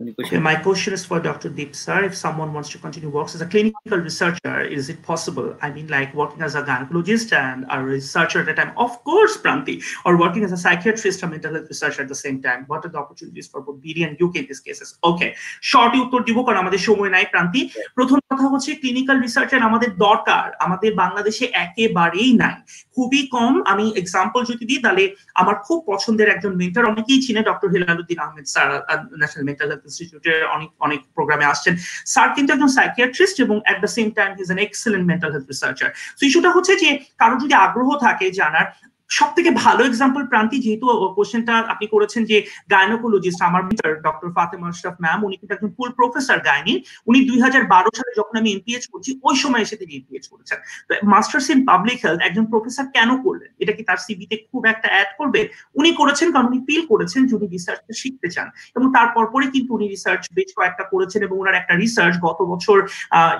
Okay, my question is for Dr. Deep sir. If someone wants to continue works as a clinical researcher, is it possible? I mean, like working as a gynecologist and a researcher at a time, of course, Pranti, or working as a psychiatrist or mental health researcher at the same time. What are the opportunities for both BD and UK in these cases? Okay, short উত্তর দিব কারণ আমাদের সময় নাই প্রান্তি প্রথম কথা হচ্ছে clinical researcher আমাদের দরকার আমাদের বাংলাদেশে একেবারেই নাই খুবই কম আমি এক্সাম্পল যদি দিই তাহলে আমার খুব পছন্দের একজন মেন্টার অনেকেই চিনে doctor Hilaluddin Ahmed sir national mental health ইনস্টিটিউটের অনেক অনেক প্রোগ্রামে আসছেন। স্যার কিন্তু একজন সাইকিয়াট্রিস্ট এবং at the same time his an excellent mental health researcher তো ইস্যুটা হচ্ছে যে কারও যদি আগ্রহ থাকে জানার সব থেকে ভালো এক্সাম্পল প্রান্তি যেহেতু কোশ্চেনটা আপনি করেছেন যে গায়নোকোলজিস্ট আমার ডক্টর ফাতেমা আশরাফ ম্যাম উনি কিন্তু একজন ফুল প্রফেসর গায়নি উনি দুই সালে যখন আমি এমপিএইচ করছি, ওই সময় এসে তিনি এমপিএইচ করেছেন। মাস্টার্স ইন পাবলিক হেলথ একজন প্রফেসর কেন করলেন? এটা কি তার সিবিতে খুব একটা অ্যাড করবে? উনি করেছেন কারণ উনি ফিল করেছেন যে উনি রিসার্চ শিখতে চান। এবং তারপর পরে কিন্তু উনি রিসার্চ বেশ কয়েকটা করেছেন এবং ওনার একটা রিসার্চ গত বছর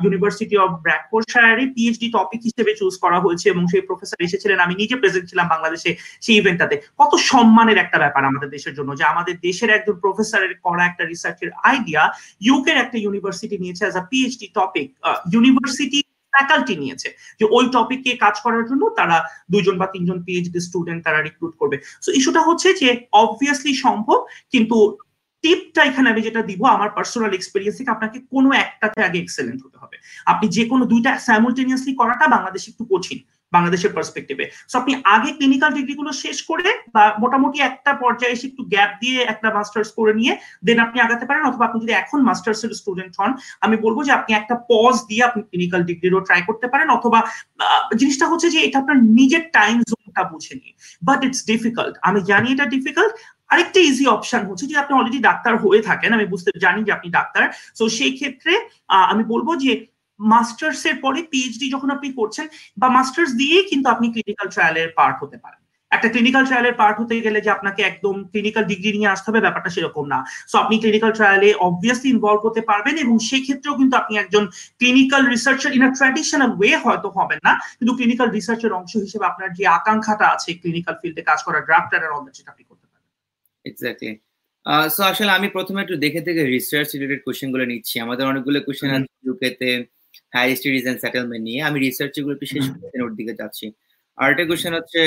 ইউনিভার্সিটি অফ ব্র্যাকফোর্ডশায়ারে পিএইচডি টপিক হিসেবে চুজ করা হয়েছে এবং সেই প্রফেসর এসেছিলেন। আমি নিজে প্রেজেন্ট ছিলাম বাংলাদেশে সেই ইভেন্টটাতে কত সম্মানের একটা ব্যাপার আমাদের দেশের জন্য, যে আমাদের দেশের একজন প্রফেসরের করা একটা রিসার্চের আইডিয়া ইউকের একটা ইউনিভার্সিটি নিয়েছে as a PhD topic university faculty নিয়েছে। যে ওই টপিকে কাজ করার জন্য তারা দুইজন বা তিনজন পিএইচডি স্টুডেন্ট তারা রিক্রুট করবে। সো ইস্যুটা হচ্ছে যে অবভিয়াসলি সম্ভব, কিন্তু টিপটা এখানে আমি যেটা দিব, আমার পার্সোনাল এক্সপিরিয়েন্স থেকে আপনাকে কোনো একটাতে আগে এক্সেলেন্ট হতে হবে। আপনি যে কোনো দুইটা স্যামুলটেনিয়াসলি করাটা বাংলাদেশে একটু কঠিন। বাংলাদেশের পার্সপেক্টিভে সো আপনি আগে ক্লিনিক্যাল ডিগ্রিগুলো শেষ করে বা মোটামুটি একটা পর্যায়ে এসে একটু গ্যাপ দিয়ে একটা মাস্টার্স করে নিয়ে দেন আপনি আগাতে পারেন অথবা আপনি যদি এখন মাস্টার্স এর স্টুডেন্ট হন, আমি বলব যে আপনি একটা পজ দিয়ে আপনি ক্লিনিক্যাল ডিগ্রিরও ট্রাই করতে পারেন অথবা জিনিসটা হচ্ছে যে এটা আপনার নিজের টাইম জোনটা বুঝে নিয়ে বাট ইটস ডিফিকাল্ট আমি জানি এটা ডিফিকাল্ট আরেকটা ইজি অপশন হচ্ছে যে আপনি অলরেডি ডাক্তার হয়ে থাকেন। আমি বুঝতে জানি যে আপনি ডাক্তার। সো সেই ক্ষেত্রে আমি বলব যে মাস্টার্স এর পরে পিএইচডি যখন আপনি করছেন বা মাস্টার্স দিয়েই কিন্তু আপনি ক্লিনিক্যাল ট্রায়ালের পার্ট হতে পারেন। একটা ক্লিনিক্যাল ট্রায়ালের পার্ট হতে গেলে যে আপনাকে একদম ক্লিনিক্যাল ডিগ্রি নিয়ে আসতে হবে ব্যাপারটা সেরকম না। সো আপনি ক্লিনিক্যাল ট্রায়ালে অবভিয়াসলি ইনভলভ হতে পারবেন এবং সেই ক্ষেত্রেও কিন্তু আপনি একজন clinical researcher in a traditional way হয়তো হবেন না কিন্তু ক্লিনিক্যাল রিসার্চের অংশ হিসেবে আপনার যে আকাঙ্ক্ষাটা আছে ক্লিনিক্যাল ফিল্ডে কাজ করা ড্রাফটার আর অল সেটা আপনি করতে পারবেন। এক্স্যাক্টলি সো আসলে আমি প্রথমে একটু দেখে দেখে রিসার্চ রিলেটেড কোশ্চেনগুলো নিচ্ছি। আমাদের অনেকগুলো কোশ্চেন আছে ইউকেতে হায়ার স্টাডিজ এন্ড সেটেলমেন্ট নিয়ে। আমি রিসার্চগুলো একটু শেষ ওর দিকে যাচ্ছি। আরেকটা কোশ্চেন হচ্ছে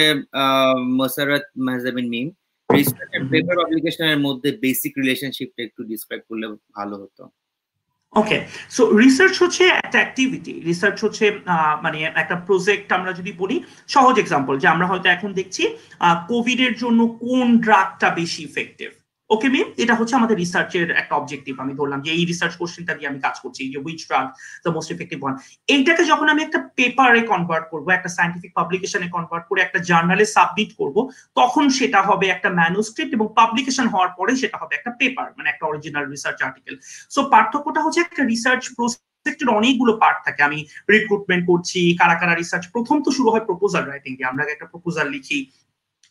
Mosarrat Mahjabin Mim. Research and paper পাবলিকেশনের মধ্যে বেসিক রিলেশনশিপটা একটু ডিসক্রাইব করলে ভালো হতো। ওকে সো রিসার্চ হচ্ছে একটা অ্যাক্টিভিটি রিসার্চ হচ্ছে মানে একটা প্রজেক্ট আমরা যদি বলি সহজ এক্সাম্পল যে আমরা হয়তো এখন দেখছি কোভিড এর জন্য কোন ড্রাগটা বেশি ইফেক্টিভ ওকে মিম এটা হচ্ছে আমাদের রিসার্চের একটা অবজেক্টিভ আমি ধরলাম যে এই রিসার্চ কোশ্চেনটা দিয়ে আমি কাজ করছি যে which drug the most effective one এইটাকে যখন আমি একটা পেপারে কনভার্ট করব, একটা সাইন্টিফিক পাবলিকেশনে কনভার্ট করে একটা জার্নালে সাবমিট করব, তখন সেটা হবে একটা ম্যানুস্ক্রিপ্ট এবং পাবলিকেশন হওয়ার পরে সেটা হবে একটা পেপার মানে একটা অরিজিনাল রিসার্চ আর্টিকেল সো পার্থক্যটা হচ্ছে একটা রিসার্চ প্রসেক্টের অনেকগুলো পার্ট থাকে। আমি রিক্রুটমেন্ট করছি, কারা কারা রিসার্চ প্রথম তো শুরু হয় প্রপোজাল রাইটিং দিয়ে আমরা একটা প্রপোজাল লিখি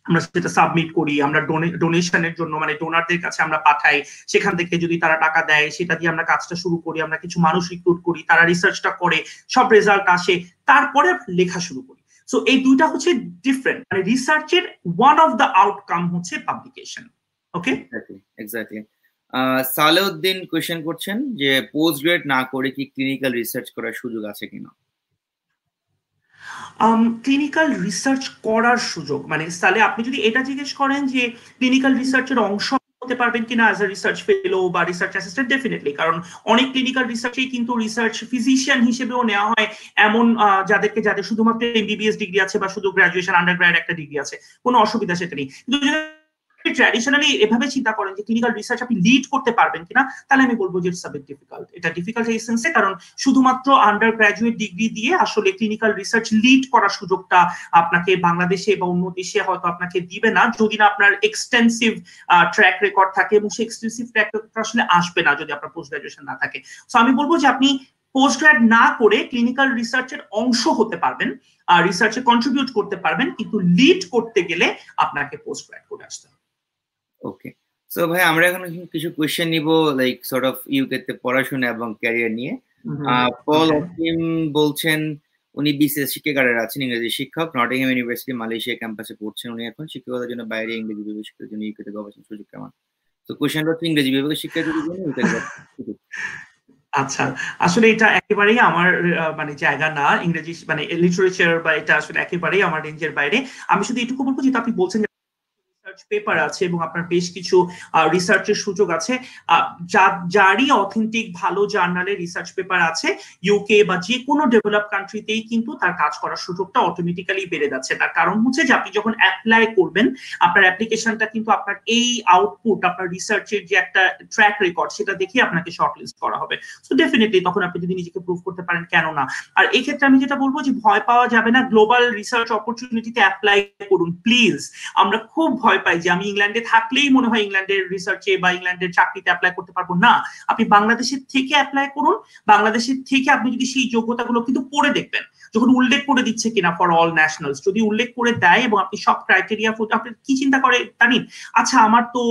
আমরা সেটা সাবমিট করি, আমরা ডোনেশনের জন্য মানে ডোনারদের কাছে আমরা পাঠাই, সেখান থেকে যদি তারা টাকা দেয়, সেটা দিয়ে আমরা কাজটা শুরু করি, আমরা কিছু মানুষ রিক্রুট করি, তারা রিসার্চটা করে, সব রেজাল্ট আসে, তারপরে লেখা শুরু করি। সো এই দুইটা হচ্ছে ডিফারেন্ট মানে রিসার্চের ওয়ান অফ দ্য আউটকাম হচ্ছে publication okay exactly Saleuddin question করছেন যে পোস্ট গ্রেড না করে কি ক্লিনিক্যাল রিসার্চ করার সুযোগ আছে কিনা? ক্লিনিক্যাল রিসার্চ করার সুযোগ। মানে তাহলে আপনি যদি এটা জিজ্ঞেস করেন যে ক্লিনিক্যাল রিসার্চের অংশ হতে পারবেন কিনা অ্যাজ এ রিসার্চ ফেলো বা রিসার্চ অ্যাসিস্ট্যান্ট ডেফিনেটলি কারণ অনেক ক্লিনিক্যাল রিসার্চেই কিন্তু রিসার্চ ফিজিশিয়ান হিসেবেও নেওয়া হয় এমন যাদেরকে, যাদের শুধুমাত্র এমবিবিএস ডিগ্রি আছে বা শুধু গ্রাজুয়েশন আন্ডার একটা ডিগ্রি আছে। কোনো অসুবিধা সেটা নেই। কিন্তু ট্র্যাডিশনালি এভাবে চিন্তা করেন যে ক্লিনিক্যাল রিসার্চ আপনি লিড করতে পারবেন কিনা, তাহলে আমি বলব যে ইটস আ ডিফিকাল্ট এটা ডিফিকাল্ট এই সেন্সে কারণ শুধুমাত্র আন্ডার গ্রাজুয়েট ডিগ্রি দিয়ে আসলে ক্লিনিক্যাল রিসার্চ লিড করার সুযোগটা আপনাকে বাংলাদেশে বা অন্য দেশে হয়তো আপনাকে দিবে না। যদি না আপনার এক্সটেন্সিভ ট্র্যাক রেকর্ড থাকে এবং সেই এক্সটেন্সিভ ট্র্যাক রেকর্ড আসলে আসবে না যদি আপনার পোস্ট গ্রাজুয়েশন না থাকে। সো আমি বলব যে আপনি পোস্ট গ্রাড না করে ক্লিনিক্যাল রিসার্চের অংশ হতে পারবেন আর রিসার্চে কন্ট্রিবিউট করতে পারবেন, কিন্তু লিড করতে গেলে আপনাকে পোস্ট গ্রাড করে আসতে হবে। ওকে সো ভাই আমরা এখন কিছু কোয়েশ্চেন নিব লাইক সর্ট অফ ইউকে তে পড়াশোনা এবং ক্যারিয়ার নিয়ে। পল অকিম বলছেন উনি বিসিএস শিক্ষাগারের আছেন ইংরেজি শিক্ষক। নটিংহাম ইউনিভার্সিটি মালয়েশিয়া ক্যাম্পাসে পড়ছেন উনি এখন। শিক্ষকতার জন্য বাইরে ইংরেজি বিভাগ শিক্ষার জন্য ইউকে তে গবেষণা সুযোগ কেমন? তো কোয়েশ্চেনটা হচ্ছে ইংরেজি বিভাগের শিক্ষার্থীদের জন্য ইউকে আচ্ছা আসলে এটা একেবারেই আমার মানে জায়গা না। ইংরেজি মানে লিটারেচার বা এটা আসলে একেবারেই আমার রেঞ্জের বাইরে। আমি শুধু এটুকু বলব যেটা আপনি বলছেন রিসার্চ পেপার আছে এবং আপনার বেশ কিছু রিসার্চের সুযোগ আছে। যারই অথেন্টিক ভালো জার্নালে রিসার্চ পেপার আছে ইউকে বা যে কোনো ডেভেলপ কান্ট্রিতেই কিন্তু তার কাজ করার সুযোগটা অটোমেটিক্যালি বেড়ে যাচ্ছে। তার কারণ হচ্ছে যে আপনি যখন অ্যাপ্লাই করবেন, আপনার অ্যাপ্লিকেশনটা কিন্তু আপনার এই আউটপুট আপনার রিসার্চের যে একটা ট্র্যাক রেকর্ড সেটা দেখে আপনাকে শর্টলিস্ট করা হবে। সো ডেফিনেটলি তখন আপনি যদি নিজেকে প্রুভ করতে পারেন, কেন না? আর এই ক্ষেত্রে আমি যেটা বলব যে ভয় পাওয়া যাবে না। গ্লোবাল রিসার্চ অপরচুনিটিতে অ্যাপ্লাই করুন প্লিজ আমরা খুব ভয় পাই যে আমি ইংল্যান্ডে থাকলেই মনে হয় ইংল্যান্ডের রিসার্চে বা ইংল্যান্ডের চাকরিতে অ্যাপ্লাই করতে পারব। না, আপনি বাংলাদেশের থেকে অ্যাপ্লাই করুন। বাংলাদেশের থেকে আপনি যদি সেই যোগ্যতাগুলো কিন্তু পড়ে দেখবেন। যখন উল্লেখ করে দিচ্ছে কিনা ফর অল ন্যাশনালস যদি উল্লেখ করে দেয় এবং আপনি সব ক্রাইটেরিয়া আপনি কি চিন্তা করে জানেন আচ্ছা আমার তো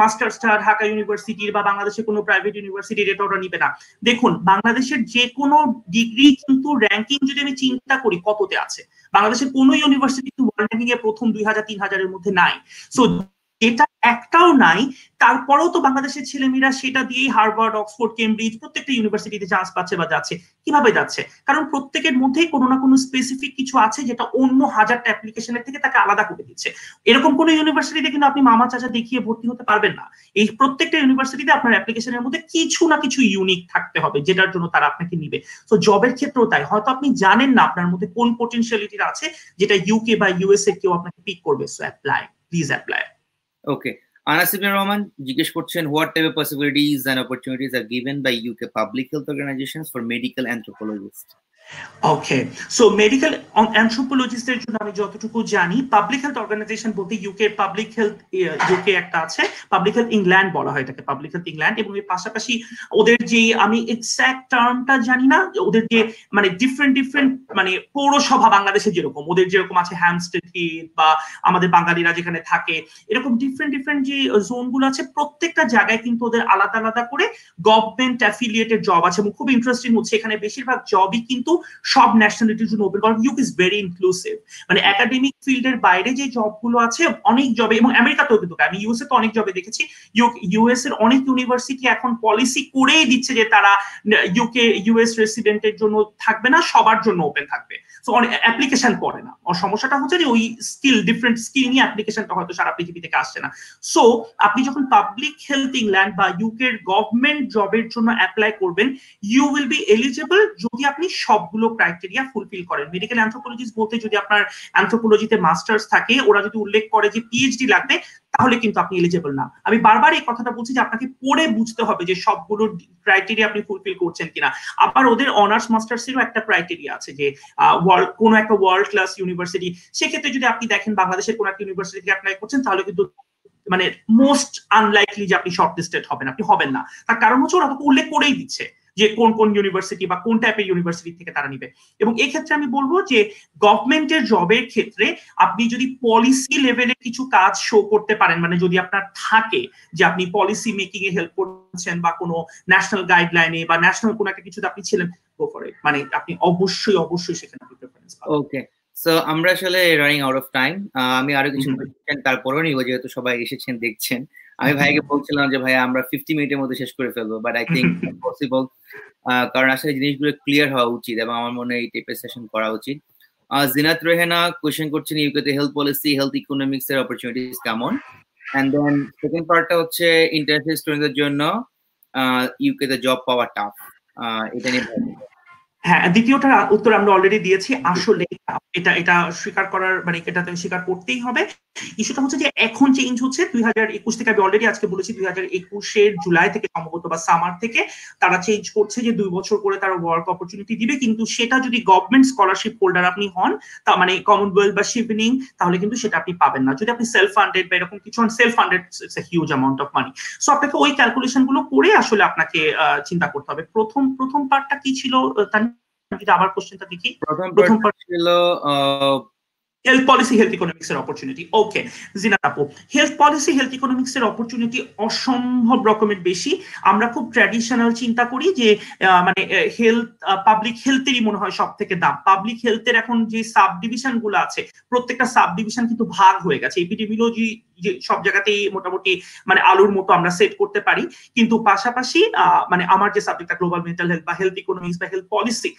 মাস্টার্সটা ঢাকা ইউনিভার্সিটির বা বাংলাদেশের কোনো প্রাইভেট ইউনিভার্সিটির এটা ওরা নিবে না। দেখুন, বাংলাদেশের যে কোনো ডিগ্রি কিন্তু র্যাঙ্কিং যদি আমি চিন্তা করি কততে আছে? বাংলাদেশের কোনো ইউনিভার্সিটি কিন্তু ওয়ার্ল্ড র্যাঙ্কিং এ প্রথম দুই হাজার, তিন হাজারের মধ্যে নাই। সো এটা একটাও নাই। তারপরেও তো বাংলাদেশের ছেলেমেয়েরা সেটা দিয়েই হার্ভার্ড, অক্সফোর্ড, কেমব্রিজ প্রত্যেকটা ইউনিভার্সিটিতে চান্স পাচ্ছে বা যাচ্ছে। কীভাবে যাচ্ছে? কারণ প্রত্যেকের মধ্যেই কোনো না কোনো স্পেসিফিক কিছু আছে যেটা অন্য হাজারটা অ্যাপ্লিকেশনের থেকে তাকে আলাদা করে দিচ্ছে। এরকম কোনো ইউনিভার্সিটিতে কিন্তু আপনি মামা চাচা দেখিয়ে ভর্তি হতে পারবেন না। এই প্রত্যেকটা ইউনিভার্সিটিতে আপনার অ্যাপ্লিকেশনের মধ্যে কিছু না কিছু ইউনিক থাকতে হবে, যেটার জন্য তারা আপনাকে নিবে। তো জবের ক্ষেত্রেও তাই। হয়তো আপনি জানেন না আপনার মধ্যে কোন পোটেনশিয়ালিটির আছে যেটা ইউকে বা ইউএসএ কেউ আপনাকে পিক করবে। So apply please apply okay Anasib Rahman জিজ্ঞেস করছেন what type of possibilities and opportunities are given by UK public health organisations for medical anthropologist okay so medical অ্যানথ্রোপোলজিস্টের জন্য আমি যতটুকু জানি পাবলিক হেলথ অর্গানাইজেশন বলতে ইউকে পাবলিক হেলথ ইউকে একটা আছে public health England বলা হয় এটাকে পাবলিক হেলথ ইংল্যান্ড এবং এর পাশাপাশি ওদের যে, আমি এক্স্যাক্ট টার্মটা জানি না, ওদের যে মানে ডিফারেন্ট ডিফারেন্ট মানে পৌরসভা বাংলাদেশে যেরকম, ওদের যেরকম আছে হ্যামস্টেড বা আমাদের বাঙালিরা যেখানে থাকে, এরকম ডিফারেন্ট ডিফারেন্ট যে জোনগুলো আছে, প্রত্যেকটা জায়গায় কিন্তু ওদের আলাদা আলাদা করে গভর্নমেন্ট অ্যাফিলিয়েটেড জব আছে, এবং খুব ইন্টারেস্টিং হচ্ছে, এখানে বেশিরভাগ জবই কিন্তু সব ন্যাশনালিটির জন্য ওপেন কারণ ইউক ইজ ভেরি ইনক্লুসিভ মানে একাডেমিক ফিল্ডের বাইরে যে জবগুলো আছে, অনেক জবে এবং আমেরিকাতেও কিন্তু আমি ইউএসএ তো অনেক জবে দেখেছি। ইউক ইউএস এর অনেক ইউনিভার্সিটি এখন পলিসি করেই দিচ্ছে যে তারা ইউকে ইউএস রেসিডেন্টের জন্য থাকবে না, সবার জন্য ওপেন থাকবে। সো অ্যাপ্লিকেশন পড়ে না। সমস্যাটা হচ্ছে যে ওই স্কিল ডিফারেন্ট স্কিল নিয়ে অ্যাপ্লিকেশনটা হয়তো সারা পৃথিবী থেকে আসছে না। সো আপনি যখন পাবলিক হেলথ ইংল্যান্ড বা ইউকের গভর্নমেন্ট জবের জন্য অ্যাপ্লাই করবেন ইউ উইল বি এলিজিবল যদি আপনি সবগুলো ক্রাইটেরিয়া ফুলফিল করেন। মেডিকেল অ্যান্থ্রোপোলজিস্ট বলতে যদি আপনার অ্যান্থ্রোপোলজিতে মাস্টার্স থাকে, ওরা যদি উল্লেখ করে যে পিএইচডি লাগবে তাহলে কিন্তু আপনি এলিজেবল না। আমি বারবার এই কথাটা বলছি যে আপনাকে পড়ে বুঝতে হবে যে সবগুলো ক্রাইটেরিয়া আপনি ফুলফিল করছেন কিনা। আবার ওদের অনার্স মাস্টার্স এরও একটা ক্রাইটেরিয়া আছে যে ওয়ার্ল্ড কোনো একটা ওয়ার্ল্ড ক্লাস ইউনিভার্সিটি সেক্ষেত্রে যদি আপনি দেখেন বাংলাদেশের কোনো একটা ইউনিভার্সিটি অ্যাপ্লাই করছেন, তাহলে কিন্তু মানে মোস্ট আনলাইকলি যে আপনি শর্ট লিস্টেড হবেন, আপনি হবেন না। তার কারণ হচ্ছে ওরা উল্লেখ করেই দিচ্ছে। যে কোন কোন ইউনিভার্সিটি বা কোন টাইপের ইউনিভার্সিটি থেকে তারা নিবে। এবং এই ক্ষেত্রে আমি বলব যে গভর্নমেন্টের জবের ক্ষেত্রে আপনি যদি পলিসি লেভেলে কিছু কাজ শো করতে পারেন মানে যদি আপনার থাকে যে আপনি পলিসি মেকিং এ হেল্প করছেন বা কোনো ন্যাশনাল গাইডলাইনে বা ন্যাশনাল কোনো একটা কিছুতে আপনি ছিলেন গো ফর ইট মানে আপনি অবশ্যই অবশ্যই সেখানে প্রেফারেন্স পাবেন। ওকে সো আমরা আসলে রানিং আউট অফ টাইম আমি আরও কিছু তারপরও নিব যেহেতু সবাই এসেছেন দেখছেন। আমি ভাইকে বলছিলাম যে ভাই আমরা ফিফটি মিনিটের মধ্যে শেষ করে ফেলব বাট আই থিঙ্ক পসিবল কারণ আসলে জিনিসগুলো ক্লিয়ার হওয়া উচিত এবং আমার মনে হয় এই টাইপের সেশন করা উচিত। জিনাত রেহেনা কোয়েশ্চেন করছেন ইউকেতে হেলথ পলিসি হেলথ ইকোনমিক্স এর অপরচুনিটিস কেমন? অ্যান্ড দেন সেকেন্ড পার্টটা হচ্ছে ইন্টারন্যাশনাল স্টুডেন্টদের জন্য ইউকেতে জব পাওয়া টাফ এটা নিয়ে হ্যাঁ দ্বিতীয়টার উত্তর আমরা অলরেডি দিয়েছি, আসলে এটা এটা স্বীকার করার মানে এটা তো স্বীকার করতেই হবে। ইস্যুটা হচ্ছে যে এখন চেঞ্জ হচ্ছে, দুই হাজার একুশ থেকে আমি অলরেডি আজকে বলেছি, দুই হাজার একুশের জুলাই থেকে সম্ভবত বা সামার থেকে তারা চেঞ্জ করছে যে দুই বছর করে তারা ওয়ার্ক অপরচুনিটি দিবে। কিন্তু সেটা যদি গভর্নমেন্ট স্কলারশিপ হোল্ডার আপনি হন, তা মানে কমনওয়েলথ বা শিপিনিং তাহলে কিন্তু সেটা আপনি পাবেন না। যদি আপনি সেলফ ফান্ডেড বা এরকম কিছু self funded huge amount of money so আপনাকে ওই ক্যালকুলেশনগুলো করে আসলে আপনাকে চিন্তা করতে হবে। প্রথম প্রথম পার্টটা কি ছিল তার আবার কোশ্চেনটা দেখি। প্রথম পার্ট ছিল হেলথ পলিসি হেলথ ইকোনমিক্স এর অপরচুনিটি ওকে জিনাত আপু হেলথ পলিসি হেলথ ইকোনমিক্স এর অপরচুনিটি অসম্ভব রকমের বেশি। আমরা খুব ট্র্যাডিশনাল চিন্তা করি যে মানে হেলথ পাবলিক হেলথেরই মনে হয় সব থেকে দাম। পাবলিক হেলথের এখন যে সাব ডিভিশনগুলো আছে প্রত্যেকটা সাব ডিভিশন কিন্তু ভাগ হয়ে গেছে। এপিডেমিওলজি সব জায়গাতেই মোটামুটি মানে আলুর মতো আমরা সেট করতে পারি। কিন্তু পাশাপাশি মানে আমার যে সাবজেক্টটা গ্লোবাল মেন্টাল হেলথ বা হেলথ ইকোনমিক্স বা হেলথ পলিসি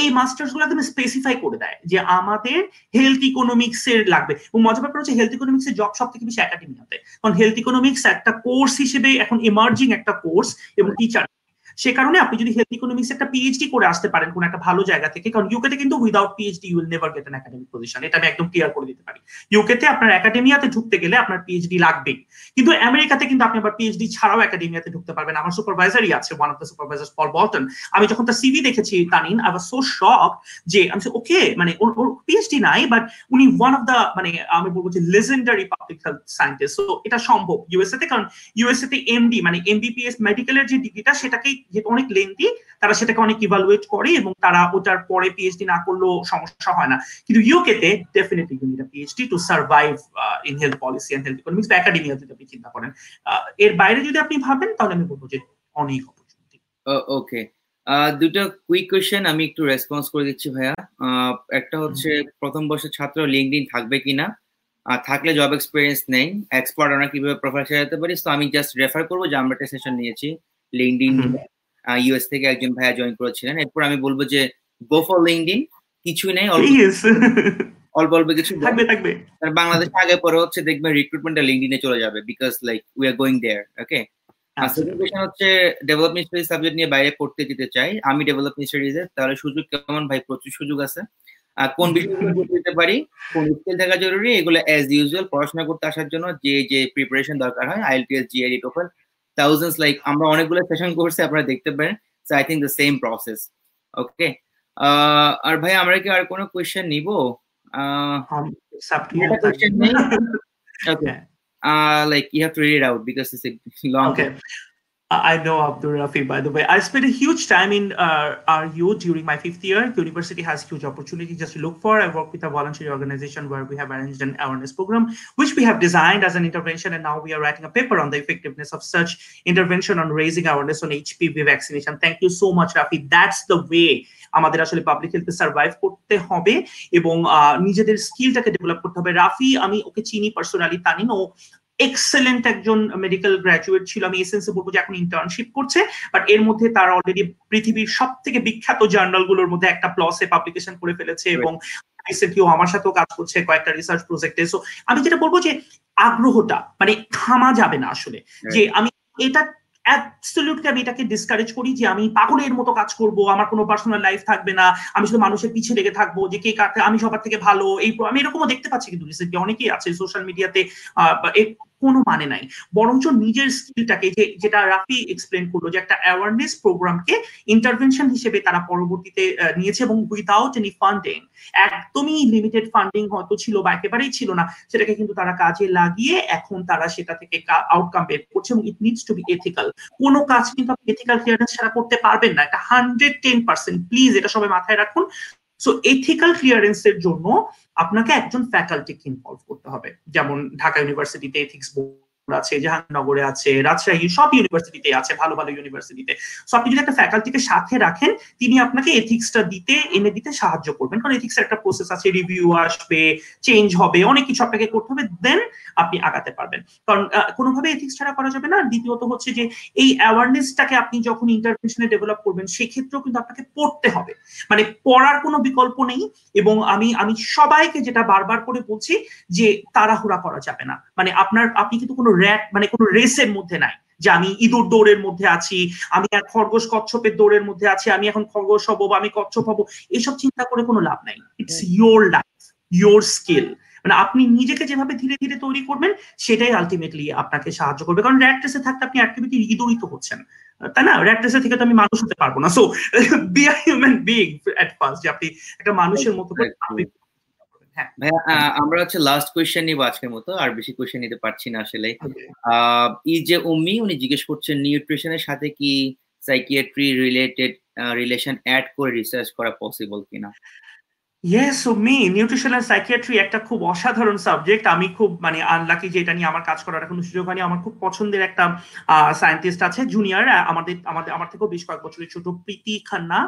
এই মাস্টার্সগুলো একদম স্পেসিফাই করে দেয় যে আমাদের হেলথ ইকোনমিক্স এর লাগবে। এবং মজার ব্যাপার হচ্ছে হেলথ ইকোনমিক্স এর জব সব থেকে বেশি একাডেমি হতে কারণ হেলথ ইকোনমিক্স একটা কোর্স হিসেবে এখন ইমার্জিং একটা কোর্স এবং টিচার সে কারণে আপনি যদি হেলথ ইকোনমিক্স একটা পিএইচডি করে আসতে পারেন কোন একটা ভালো জায়গা থেকে, কারণ ইউকেতে কিন্তু without PhD you will never get academic position এটা আমি একদম ক্লিয়ার করে দিতে পারি। ইউকেতে আপনার একাডেমিয়াতে ঢুকতে গেলে আপনার পিএইচডি লাগবেই। কিন্তু আমেরিকাতে কিন্তু আপনি আবার পিএইচডি ছাড়াও একাডেমিয়াতে ঢুকতে পারবেন। আমার সুপারভাইজারই আছে one of the supervisor Paul Bolton আমি যখন তার সিভি দেখেছি, Tanin I was so shock যে আমি ওকে মানে ওর পিএইচডি নাই বাট উনি ওয়ান অফ দ্য মানে আমি বলব যে legendary public health scientist so এটা সম্ভব ইউএসএ তে, কারণ ইউএসএ তে এমডি মানে এমবিপিএস মেডিকেলের যে ডিগ্রিটা সেটাকেই যেহেতু অনেক লেন্দি তারা সেটাকে অনেক ইভালুয়েট করে এবং তারা ওটার পরে পিএইচডি না করলেও সমস্যা হয় না। কিন্তু ইউকেতে definitely you need PhD to survive in health policy and health economics বা একাডেমিয়া যদি আপনি চিন্তা করেন। এর বাইরে যদি আপনি ভাবেন তাহলে আমি বলব যে অনেক অপরচুনিটি ওকে দুটো কুইক কোয়েশ্চেন আমি একটু রেসপন্স করে দিচ্ছি ভাইয়া। একটা হচ্ছে প্রথম বর্ষের ছাত্র লিঙ্কডিন থাকবে কিনা? আর থাকলে জব এক্সপিরিয়েন্স নেই। এক্সপার্ট আমরা কীভাবে প্রোফাইল সাজাতে পারি? তো আমি জাস্ট রেফার করব যে আমরা একটা সেশন নিয়েছি লিঙ্কডিন ইউএস থেকে একজন ভাইয়া জয়েন করেছিলেন। এরপর আমি বলব যে গো ফর লিঙ্কডিন কিছুই নেই অল্প অল্প কিছু থাকবে থাকবে। বাংলাদেশ আগে পরে হচ্ছে দেখবেন রিক্রুটমেন্টটা লিঙ্কডিনে চলে যাবে because like we are going there okay হচ্ছে ডেভেলপমেন্ট স্টাডিজ সাবজেক্ট নিয়ে বাইরে পড়তে যেতে চাই আমি ডেভেলপমেন্ট স্টাডিজে তাহলে সুযোগ কেমন? ভাই প্রচুর সুযোগ আছে। আর কোন বিষয়গুলো দিতে পারি? কোন স্কিল থাকা জরুরি? এগুলো অ্যাজ ইউজুয়াল পড়াশোনা করতে আসার জন্য যে যে প্রিপারেশন দরকার হয় আইএলটিএস জিআইডি টোফেল থাউজেন্ডস লাইক আমরা অনেকগুলো সেশন করছি আপনারা দেখতে পারেন। So I think the same process okay আর ভাই আমরা কি আর কোনো কোয়েশ্চেন নিব? কোয়েশ্চেন নেই? ওকে uh, like you have to read it out because it's a long okay. I know Abdul Rafi, by the way. I spent a huge time in uh, RU during my fifth year. The university has huge opportunity just to look for. I work with a voluntary organization where we have arranged an awareness program, which we have designed as an intervention. And now we are writing a paper on the effectiveness of such intervention on raising awareness on HPV vaccination. Thank you so much, Rafi. That's the way আমাদের আসলে public হেলথে survive করতে হবে এবং নিজেদের স্কিলটাকে develop করতে হবে রাফি আমি ওকে চিনি পার্সোনালি তানিন ও এক্সেলেন্ট একজন মেডিকেল গ্র্যাজুয়েট ছিল। আমি এসেন্সে বলব যে এখন ইন্টার্নশিপ করছে বাট এর মধ্যে তার অলরেডি পৃথিবীর সব থেকে বিখ্যাত জার্নালগুলোর মধ্যে একটা প্লসে পাবলিকেশন করে ফেলেছে এবং রিসেন্টলি আমার সাথেও কাজ করছে কয়েকটা রিসার্চ প্রজেক্টে সো আমি যেটা বলব যে আগ্রহটা মানে থামা যাবে না আসলে। যে আমি এটা অ্যাবসলিউটলি আমি এটাকে ডিসকারেজ করি যে আমি পাগলের মতো কাজ করব আমার কোনো পার্সোনাল লাইফ থাকবে না আমি শুধু মানুষের পিছিয়ে লেগে থাকব যে কে কাকে আমি সবার থেকে ভালো এই আমি এরকমও দেখতে পাচ্ছি কিন্তু রিসেন্টলি অনেকেই আছে সোশ্যাল মিডিয়াতে কোনো মানে নাই। বরঞ্চ নিজের স্কিলটাকে যে, যেটা রাফি এক্সপ্লেন করল যে, একটা অ্যাওয়ারনেস প্রোগ্রামকে ইন্টারভেনশন হিসেবে তারা পরবর্তীতে নিয়েছে এবং উইদাউট এনি ফান্ডিং একদমই লিমিটেড ফান্ডিং হয়তো ছিল বা একেবারেই ছিল না, সেটাকে কিন্তু তারা কাজে লাগিয়ে এখন তারা সেটা থেকে আউটকাম বের করছে এবং it needs to be ethical কোনো কাজ কিন্তু আপনি এথিক্যাল ক্লিয়ারেন্স ছাড়া করতে পারবেন না। এটা হান্ড্রেড টেন পার্সেন্ট প্লিজ এটা সবাই মাথায় রাখুন। সো এথিক্যাল ক্লিয়ারেন্সের জন্য আপনাকে একজন ফ্যাকাল্টিকে ইনভলভ করতে হবে। যেমন ঢাকা ইউনিভার্সিটিতে এথিক্স আছে জাহাঙ্গীরনগরে আছে, রাজশাহী, সব ইউনিভার্সিটিতে আছে, ভালো ভালো ইউনিভার্সিটিতে সো আপনি যদি একটা ফ্যাকাল্টিকে সাথে রাখেন, তিনি আপনাকে এথিক্সটা দিতে, এনে দিতে সাহায্য করবেন। কারণ এথিক্স একটা প্রসেস আছে রিভিউ আসবে চেঞ্জ হবে, অনেক কিছু আপনাকে করতে হবে দেন আপনি আগাতে পারবেন। কারণ কোনোভাবে এথিক্স ছাড়া করা যাবে না। দ্বিতীয়ত হচ্ছে যে, এই অ্যাওয়ারনেসটাকে আপনি যখন ইন্টারভেনশনে ডেভেলপ করবেন, সেক্ষেত্রেও কিন্তু আপনাকে পড়তে হবে। মানে পড়ার কোনো বিকল্প নেই এবং আমি আমি সবাইকে যেটা বারবার করে বলছি যে, তাড়াহুড়া করা যাবে না। মানে আপনার, আপনি কিন্তু কোনো র্যাট মানে কোনো রেসের মধ্যে নাই। যে আমি ইঁদুর দৌড়ের মধ্যে আছি আমি এক খরগোশ কচ্ছপের দৌড়ের মধ্যে আছি আমি এখন খরগোশ হব বা আমি কচ্ছপ হব এইসব চিন্তা করে কোনো লাভ নাই। It's your life your skill মানে আপনি নিজেকে যেভাবে ধীরে ধীরে তৈরি করবেন সেটাই আলটিমেটলি আপনাকে সাহায্য করবে। কারণ র্যাট রেসে থাকতে আপনি অ্যাক্টিভিটি ইঁদুরিত হচ্ছেন। তাই না? র্যাট রেসে থেকে তো আমি মানুষ হতে পারব না। So be a human being at first যে আপনি একটা মানুষের মতো করে। আমরা হচ্ছে লাস্ট কোয়েশ্চেন নিব আজকের মতো আর বেশি কোয়েশ্চেন নিতে পারছি না আসলে এই যে উম্মি উনি জিজ্ঞেস করছেন নিউট্রিশনের সাথে কি সাইকিয়াট্রি রিলেটেড রিলেশন অ্যাড করে রিসার্চ করা পসিবল কিনা? ইয়েস ও মি নিউট্রিশন এন্ড সাইকিয়াট্রি একটা খুব অসাধারণ সাবজেক্ট আমি খুব মানে আনলাকি যে এটা নিয়ে আমার কাজ করার এখন সুযোগ হয়নি। আমার খুব পছন্দের একটা সায়েন্টিস্ট আছে জুনিয়র আমাদের আমাদের, আমার থেকেও বেশ কয়েক বছরের ছোট Priti Khanna.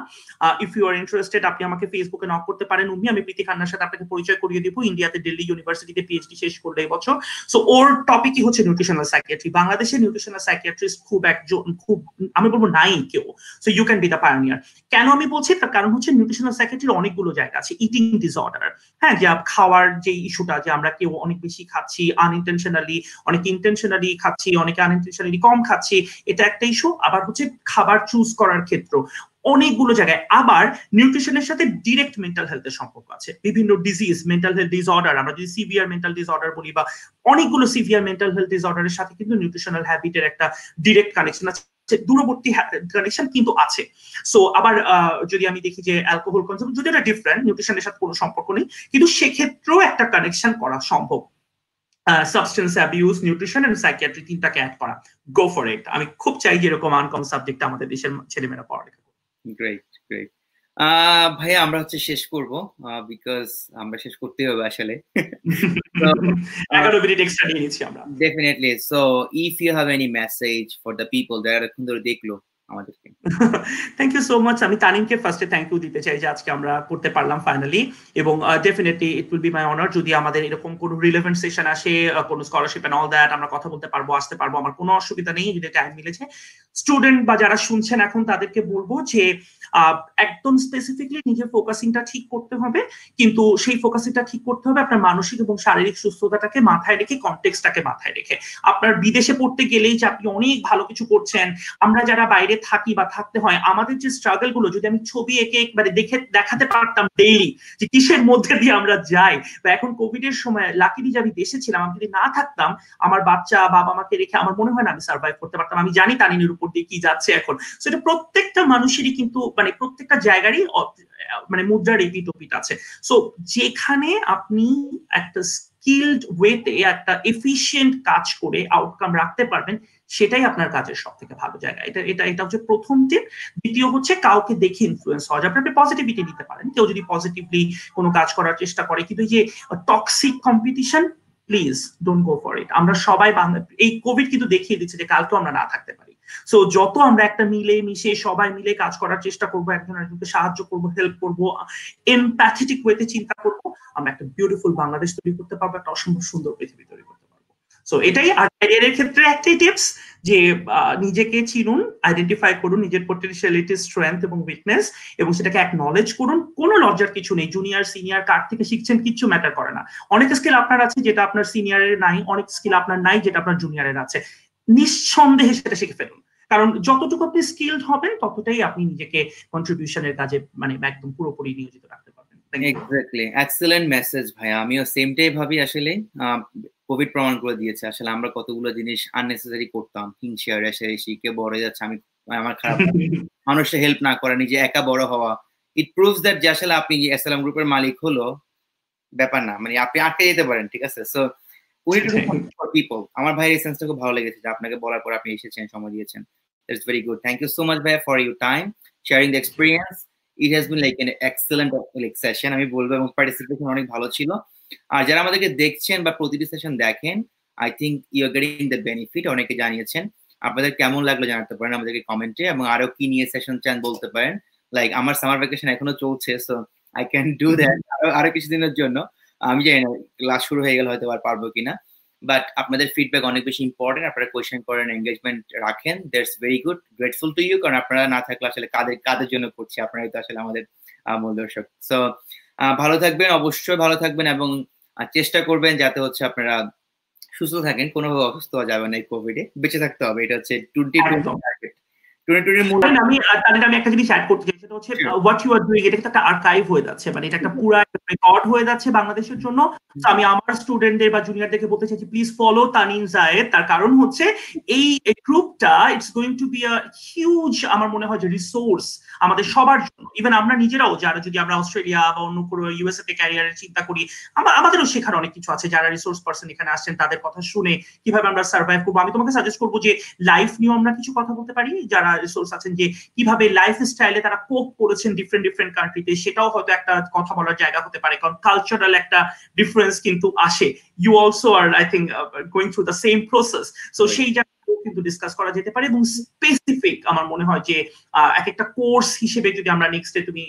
If you are interested আপনি আমাকে ফেসবুকে নক করতে পারেন। উনি, আমি প্রীতি খান্নার সাথে আপনাকে পরিচয় করিয়ে দিব। ইন্ডিয়াতে দিল্লি ইউনিভার্সিটিতে পিএইচডি শেষ করলে এই বছর। সো ওর টপিকই হচ্ছে নিউট্রিশনাল সাইকিয়াট্রি বাংলাদেশে নিউট্রিশনাল সাইকিয়াট্রিস্ট খুব একজন, খুব, আমি বলব নাই কেউ। So you can be the pioneer কেন আমি বলছি? তার কারণ হচ্ছে নিউট্রিশনাল সাইকিয়াট্রির অনেকগুলো জায়গা আছে। ইটিং ডিসঅর্ডার হ্যাঁ যে খাওয়ার যে ইস্যুটা, যে আমরা কেউ অনেক বেশি খাচ্ছি আনইনটেনশনালি অনেক ইন্টেনশনালি খাচ্ছি, অনেকে আনইনটেনশনালি কম খাচ্ছি, এটা একটা ইস্যু আবার হচ্ছে খাবার চুজ করার ক্ষেত্র অনেকগুলো জায়গায়। আবার নিউট্রিশনের সাথে ডিরেক্ট মেন্টাল হেলথের সম্পর্ক আছে। বিভিন্ন ডিজিজ মেন্টাল হেলথ ডিসঅর্ডার আমরা যদি সিভিয়ার মেন্টাল ডিসঅর্ডার বলি বা অনেকগুলো সিভিয়ার মেন্টাল হেলথ ডিসঅর্ডারের সাথে কিন্তু নিউট্রিশনাল হ্যাবিটের একটা ডিরেক্ট কানেকশন আছে। দূরবর্তী কানেকশন কিন্তু আছে। সো আবার যদি আমি দেখি যে অ্যালকোহল কনজিউম যদি এটা ডিফারেন্ট নিউট্রিশনের সাথে কোনো সম্পর্ক নেই, কিন্তু সেক্ষেত্রেও একটা কানেকশন করা সম্ভব। Substance abuse nutrition and psychiatry তিনটাকে অ্যাড করা। গো ফর ইট আমি খুব চাই যে এরকম আনকম সাবজেক্ট আমাদের দেশের ছেলেমেয়েরা পড়ালেখা গ্রেট গ্রেট ভাইয়া আমরা হচ্ছে শেষ করব বিকজ আমরা শেষ করতে হবে আসলে। Definitely so if you have any message for the people যারা এখন ধরে দেখল আমাদেরকে। থ্যাংক ইউ সো মাচ আমি তানিমকে ফার্স্টে থ্যাংক ইউ দিতে চাই যে আজকে আমরা করতে পারলাম ফাইনালি এবং definitely it will be my honour যদি আমাদের এরকম কোনো রিলেভেন্ট সেশন আসে কোনো স্কলারশিপ এন্ড অল দ্যাট আমরা কথা বলতে পারব, আসতে পারব, আমার কোনো অসুবিধা নেই, যদি টাইম মিলেছে। স্টুডেন্ট বা যারা শুনছেন এখন তাদেরকে বলব যে একদম স্পেসিফিকলি নিজের ফোকাসিংটা ঠিক করতে হবে, কিন্তু সেই ফোকাসিংটা ঠিক করতে হবে আপনার মানসিক এবং শারীরিক সুস্থতাটাকে মাথায় রেখে কনটেক্সটাকে মাথায় রেখে। আপনার বিদেশে পড়তে গেলেই যে আপনি অনেক ভালো কিছু করছেন, আমরা যারা বাইরে থাকি বা থাকতে হয়, আমাদের যে স্ট্রাগলগুলো, যদি আমি ছবি এঁকে একবারে দেখে, দেখাতে পারতাম ডেইলি যে কিসের মধ্যে দিয়ে আমরা যাই, বা এখন কোভিড এর সময় লাকিলি আমি দেশে ছিলাম, আমি যদি না থাকতাম, আমার বাচ্চা, বাবা মাকে রেখে আমার মনে হয় না আমি সার্ভাইভ করতে পারতাম, আমি জানি তানিনের উপর দিয়ে কি যাচ্ছে এখন। সেটা প্রত্যেকটা মানুষেরই কিন্তু মানে প্রত্যেকটা জায়গারই মানে মুদ্রার এপিট ওপিট আছে। সো যেখানে আপনি একটা স্কিলড ওয়েতে একটা এফিসিয়েন্ট কাজ করে আউটকাম রাখতে পারবেন, সেটাই আপনার কাজের সব থেকে ভালো জায়গা। এটা এটা এটা হচ্ছে প্রথম টিপ দ্বিতীয় হচ্ছে কাউকে দেখে ইনফ্লুয়েন্স হওয়া। যায় আপনি পজিটিভিটি নিতে পারেন। কেউ যদি পজিটিভলি কোনো কাজ করার চেষ্টা করে, কিন্তু যে toxic competition please don't go for it আমরা সবাই এই কোভিড কিন্তু দেখিয়ে দিচ্ছে যে কালকেও আমরা না থাকতে পারি। সো যত আমরা একটা মিলে মিশে সবাই মিলে কাজ করার চেষ্টা করব, একজন একজনকে সাহায্য করব হেল্প করব এমপ্যাথেটিক ওয়েতে চিন্তা করব, আমরা একটা বিউটিফুল বাংলাদেশ তৈরি করতে পারব, একটা অসম্ভব সুন্দর পৃথিবী তৈরি করতে পারব। সো এটাই আর ক্যারিয়ারের ক্ষেত্রে একটাই টিপস যে নিজেকে চিনুন আইডেন্টিফাই করুন নিজের পোটেনশিয়ালিটি স্ট্রেংথ এবং উইকনেস এবং সেটাকে নলেজ করুন। কোনো লজ্জার কিছু নেই জুনিয়র সিনিয়র কার থেকে শিখছেন কিচ্ছু ম্যাটার করে না। অনেক স্কিল আপনার আছে যেটা আপনার সিনিয়রের নাই, অনেক স্কিল আপনার নাই যেটা আপনার জুনিয়রের আছে। নিঃসন্দেহে সেটা শিখে ফেলুন। কারণ যতটুকু আপনি স্কিলড হবেন, ততটাই আপনি নিজেকে কন্ট্রিবিউশনের কাজে মানে একদম পুরোপুরি নিয়োজিত রাখতে পারবেন। এক্স্যাক্টলি এক্সেলেন্ট মেসেজ ভাই আমিও সেমটাই ভাবি আসলে। কোভিড প্রমাণ করে দিয়েছে। আসলে আমরা কতগুলো জিনিস আননেসেসারি করতাম। হিংসা রেশারেশি কে বড় যাচ্ছে, আমি, আমার খারাপ মানুষের হেল্প না করা, নিজে একা বড় হওয়া। ইট প্রুভস দ্যাট যে আসলে আপনি এসএলএম গ্রুপের মালিক হলো, ব্যাপার না। মানে আপনি আটকে যেতে পারেন, ঠিক আছে? সো পিপল আমার ভাইয়ের এই সেন্সটা খুব ভালো লেগেছে যে আপনাকে বলার পর আপনি এসেছেন সময় দিয়েছেন। It's very good thank you so much ভাই for your time sharing the experience it has been like an excellent like session আমি বলব এবং পার্টিসিপেশন অনেক ভালো ছিল। আর যারা আমাদেরকে দেখছেন বা প্রতিটি সেশন দেখেন I think you are getting the benefit অনেকে জানিয়েছেন। আপনাদের কেমন লাগল জানাতে পারেন আমাদেরকে কমেন্টে এবং আরও কি নিয়ে সেশন চান বলতে পারেন। লাইক আমার সামার ভ্যাকেশন এখনও চলছে so I can do that আরও কিছুদিনের জন্য। আমি জানি না ক্লাস শুরু হয়ে গেলে হয়তো আর পারব কিনা বাট আপনাদের ফিডব্যাক অনেক বেশি ইম্পর্টেন্ট আপনারা কোয়েশ্চেন করেন এঙ্গেজমেন্ট রাখেন that's very good grateful to you কারণ আপনারা না থাকলে আসলে কাদের কাদের জন্য করছি আপনারাই তো আসলে আমাদের মূল দর্শক। সো ভালো থাকবেন অবশ্যই ভালো থাকবেন এবং চেষ্টা করবেন যাতে হচ্ছে আপনারা সুস্থ থাকেন কোনোভাবে অসুস্থ হওয়া যাবে না এই কোভিডে বেঁচে থাকতে হবে এটা হচ্ছে টোয়েন্টি টার্গেট আমি আমি একটা জিনিস অ্যাড করতে চাই সেটা হচ্ছে হোয়াট ইউ আর ডুইং এটা একটা আর্কাইভ হয়ে যাচ্ছে। মানে এটা একটা পুরো রেকর্ড হয়ে যাচ্ছে বাংলাদেশের জন্য। আমি আমার স্টুডেন্টদের বা জুনিয়রদেরকে বলতে চাইছি প্লিজ ফলো তানিন জায়েদ তার কারণ হচ্ছে এই গ্রুপটা it's going to be a huge আমার মনে হয় যে রিসোর্স আমাদের সবার জন্য। ইভেন আমরা নিজেরাও যারা যদি আমরা অস্ট্রেলিয়া বা অন্য কোনো ইউএসএ তে ক্যারিয়ারের চিন্তা করি আমাদেরও শেখার অনেক কিছু আছে। যারা রিসোর্স পার্সন এখানে আসছেন তাদের কথা শুনে কীভাবে আমরা সার্ভাইভ করব। আমি তোমাকে সাজেস্ট করব যে লাইফ নিয়েও আমরা কিছু কথা বলতে পারি। যারা রিসোর্স আছেন যে কীভাবে লাইফ স্টাইলে তারা কোপ করেছেন ডিফারেন্ট ডিফারেন্ট কান্ট্রিতে সেটাও হয়তো একটা কথা বলার জায়গা হতে পারে। কারণ কালচারাল একটা ডিফারেন্স কিন্তু আসে। You also are I think going through the same process so সেই জায়গা কিন্তু ডিসকাস করা যেতে পারে এবং স্পেসিফিক আমার মনে হয় যে এক একটা কোর্স হিসেবে যদি আমরা নেক্সট ডে তুমি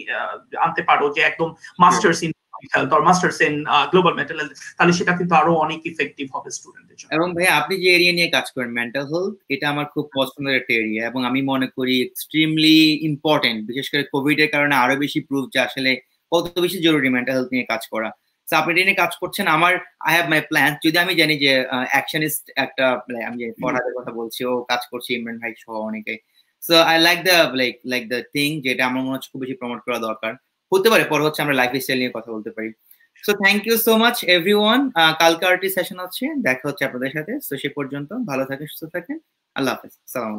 আনতে পারো যে একদম masters in health or masters in global mental health তাহলে সেটা কিন্তু আরও অনেক ইফেক্টিভ হবে স্টুডেন্টদের জন্য। এবং ভাই আপনি যে এরিয়া নিয়ে কাজ করেন মেন্টাল হেলথ এটা আমার খুব পছন্দের একটা এরিয়া এবং আমি মনে করি এক্সট্রিমলি ইম্পর্টেন্ট বিশেষ করে কোভিড এর কারণে আরও বেশি প্রুফ যে আসলে কত বেশি জরুরি মেন্টাল হেলথ নিয়ে কাজ করা। তো আপনি এটা নিয়ে কাজ করছেন আমার আই হ্যাভ মাই প্ল্যান যদি আমি জানি যে অ্যাকশনিস্ট একটা আমি যে ফরহাদের কথা বলছি ও কাজ করছে ইমরান ভাই সহ অনেকে। So I like the like like the thing যেটা আমার মনে হচ্ছে খুব বেশি প্রমোট করা দরকার। হতে পারে, পরে হচ্ছে আমরা লাইফ স্টাইল নিয়ে কথা বলতে পারি। So thank you so much everyone কালকে আরটি সেশন হচ্ছে, দেখা হচ্ছে আপনাদের সাথে। তো সে পর্যন্ত ভালো থাকে সুস্থ থাকেন। আল্লাহ হাফেজ। সালাম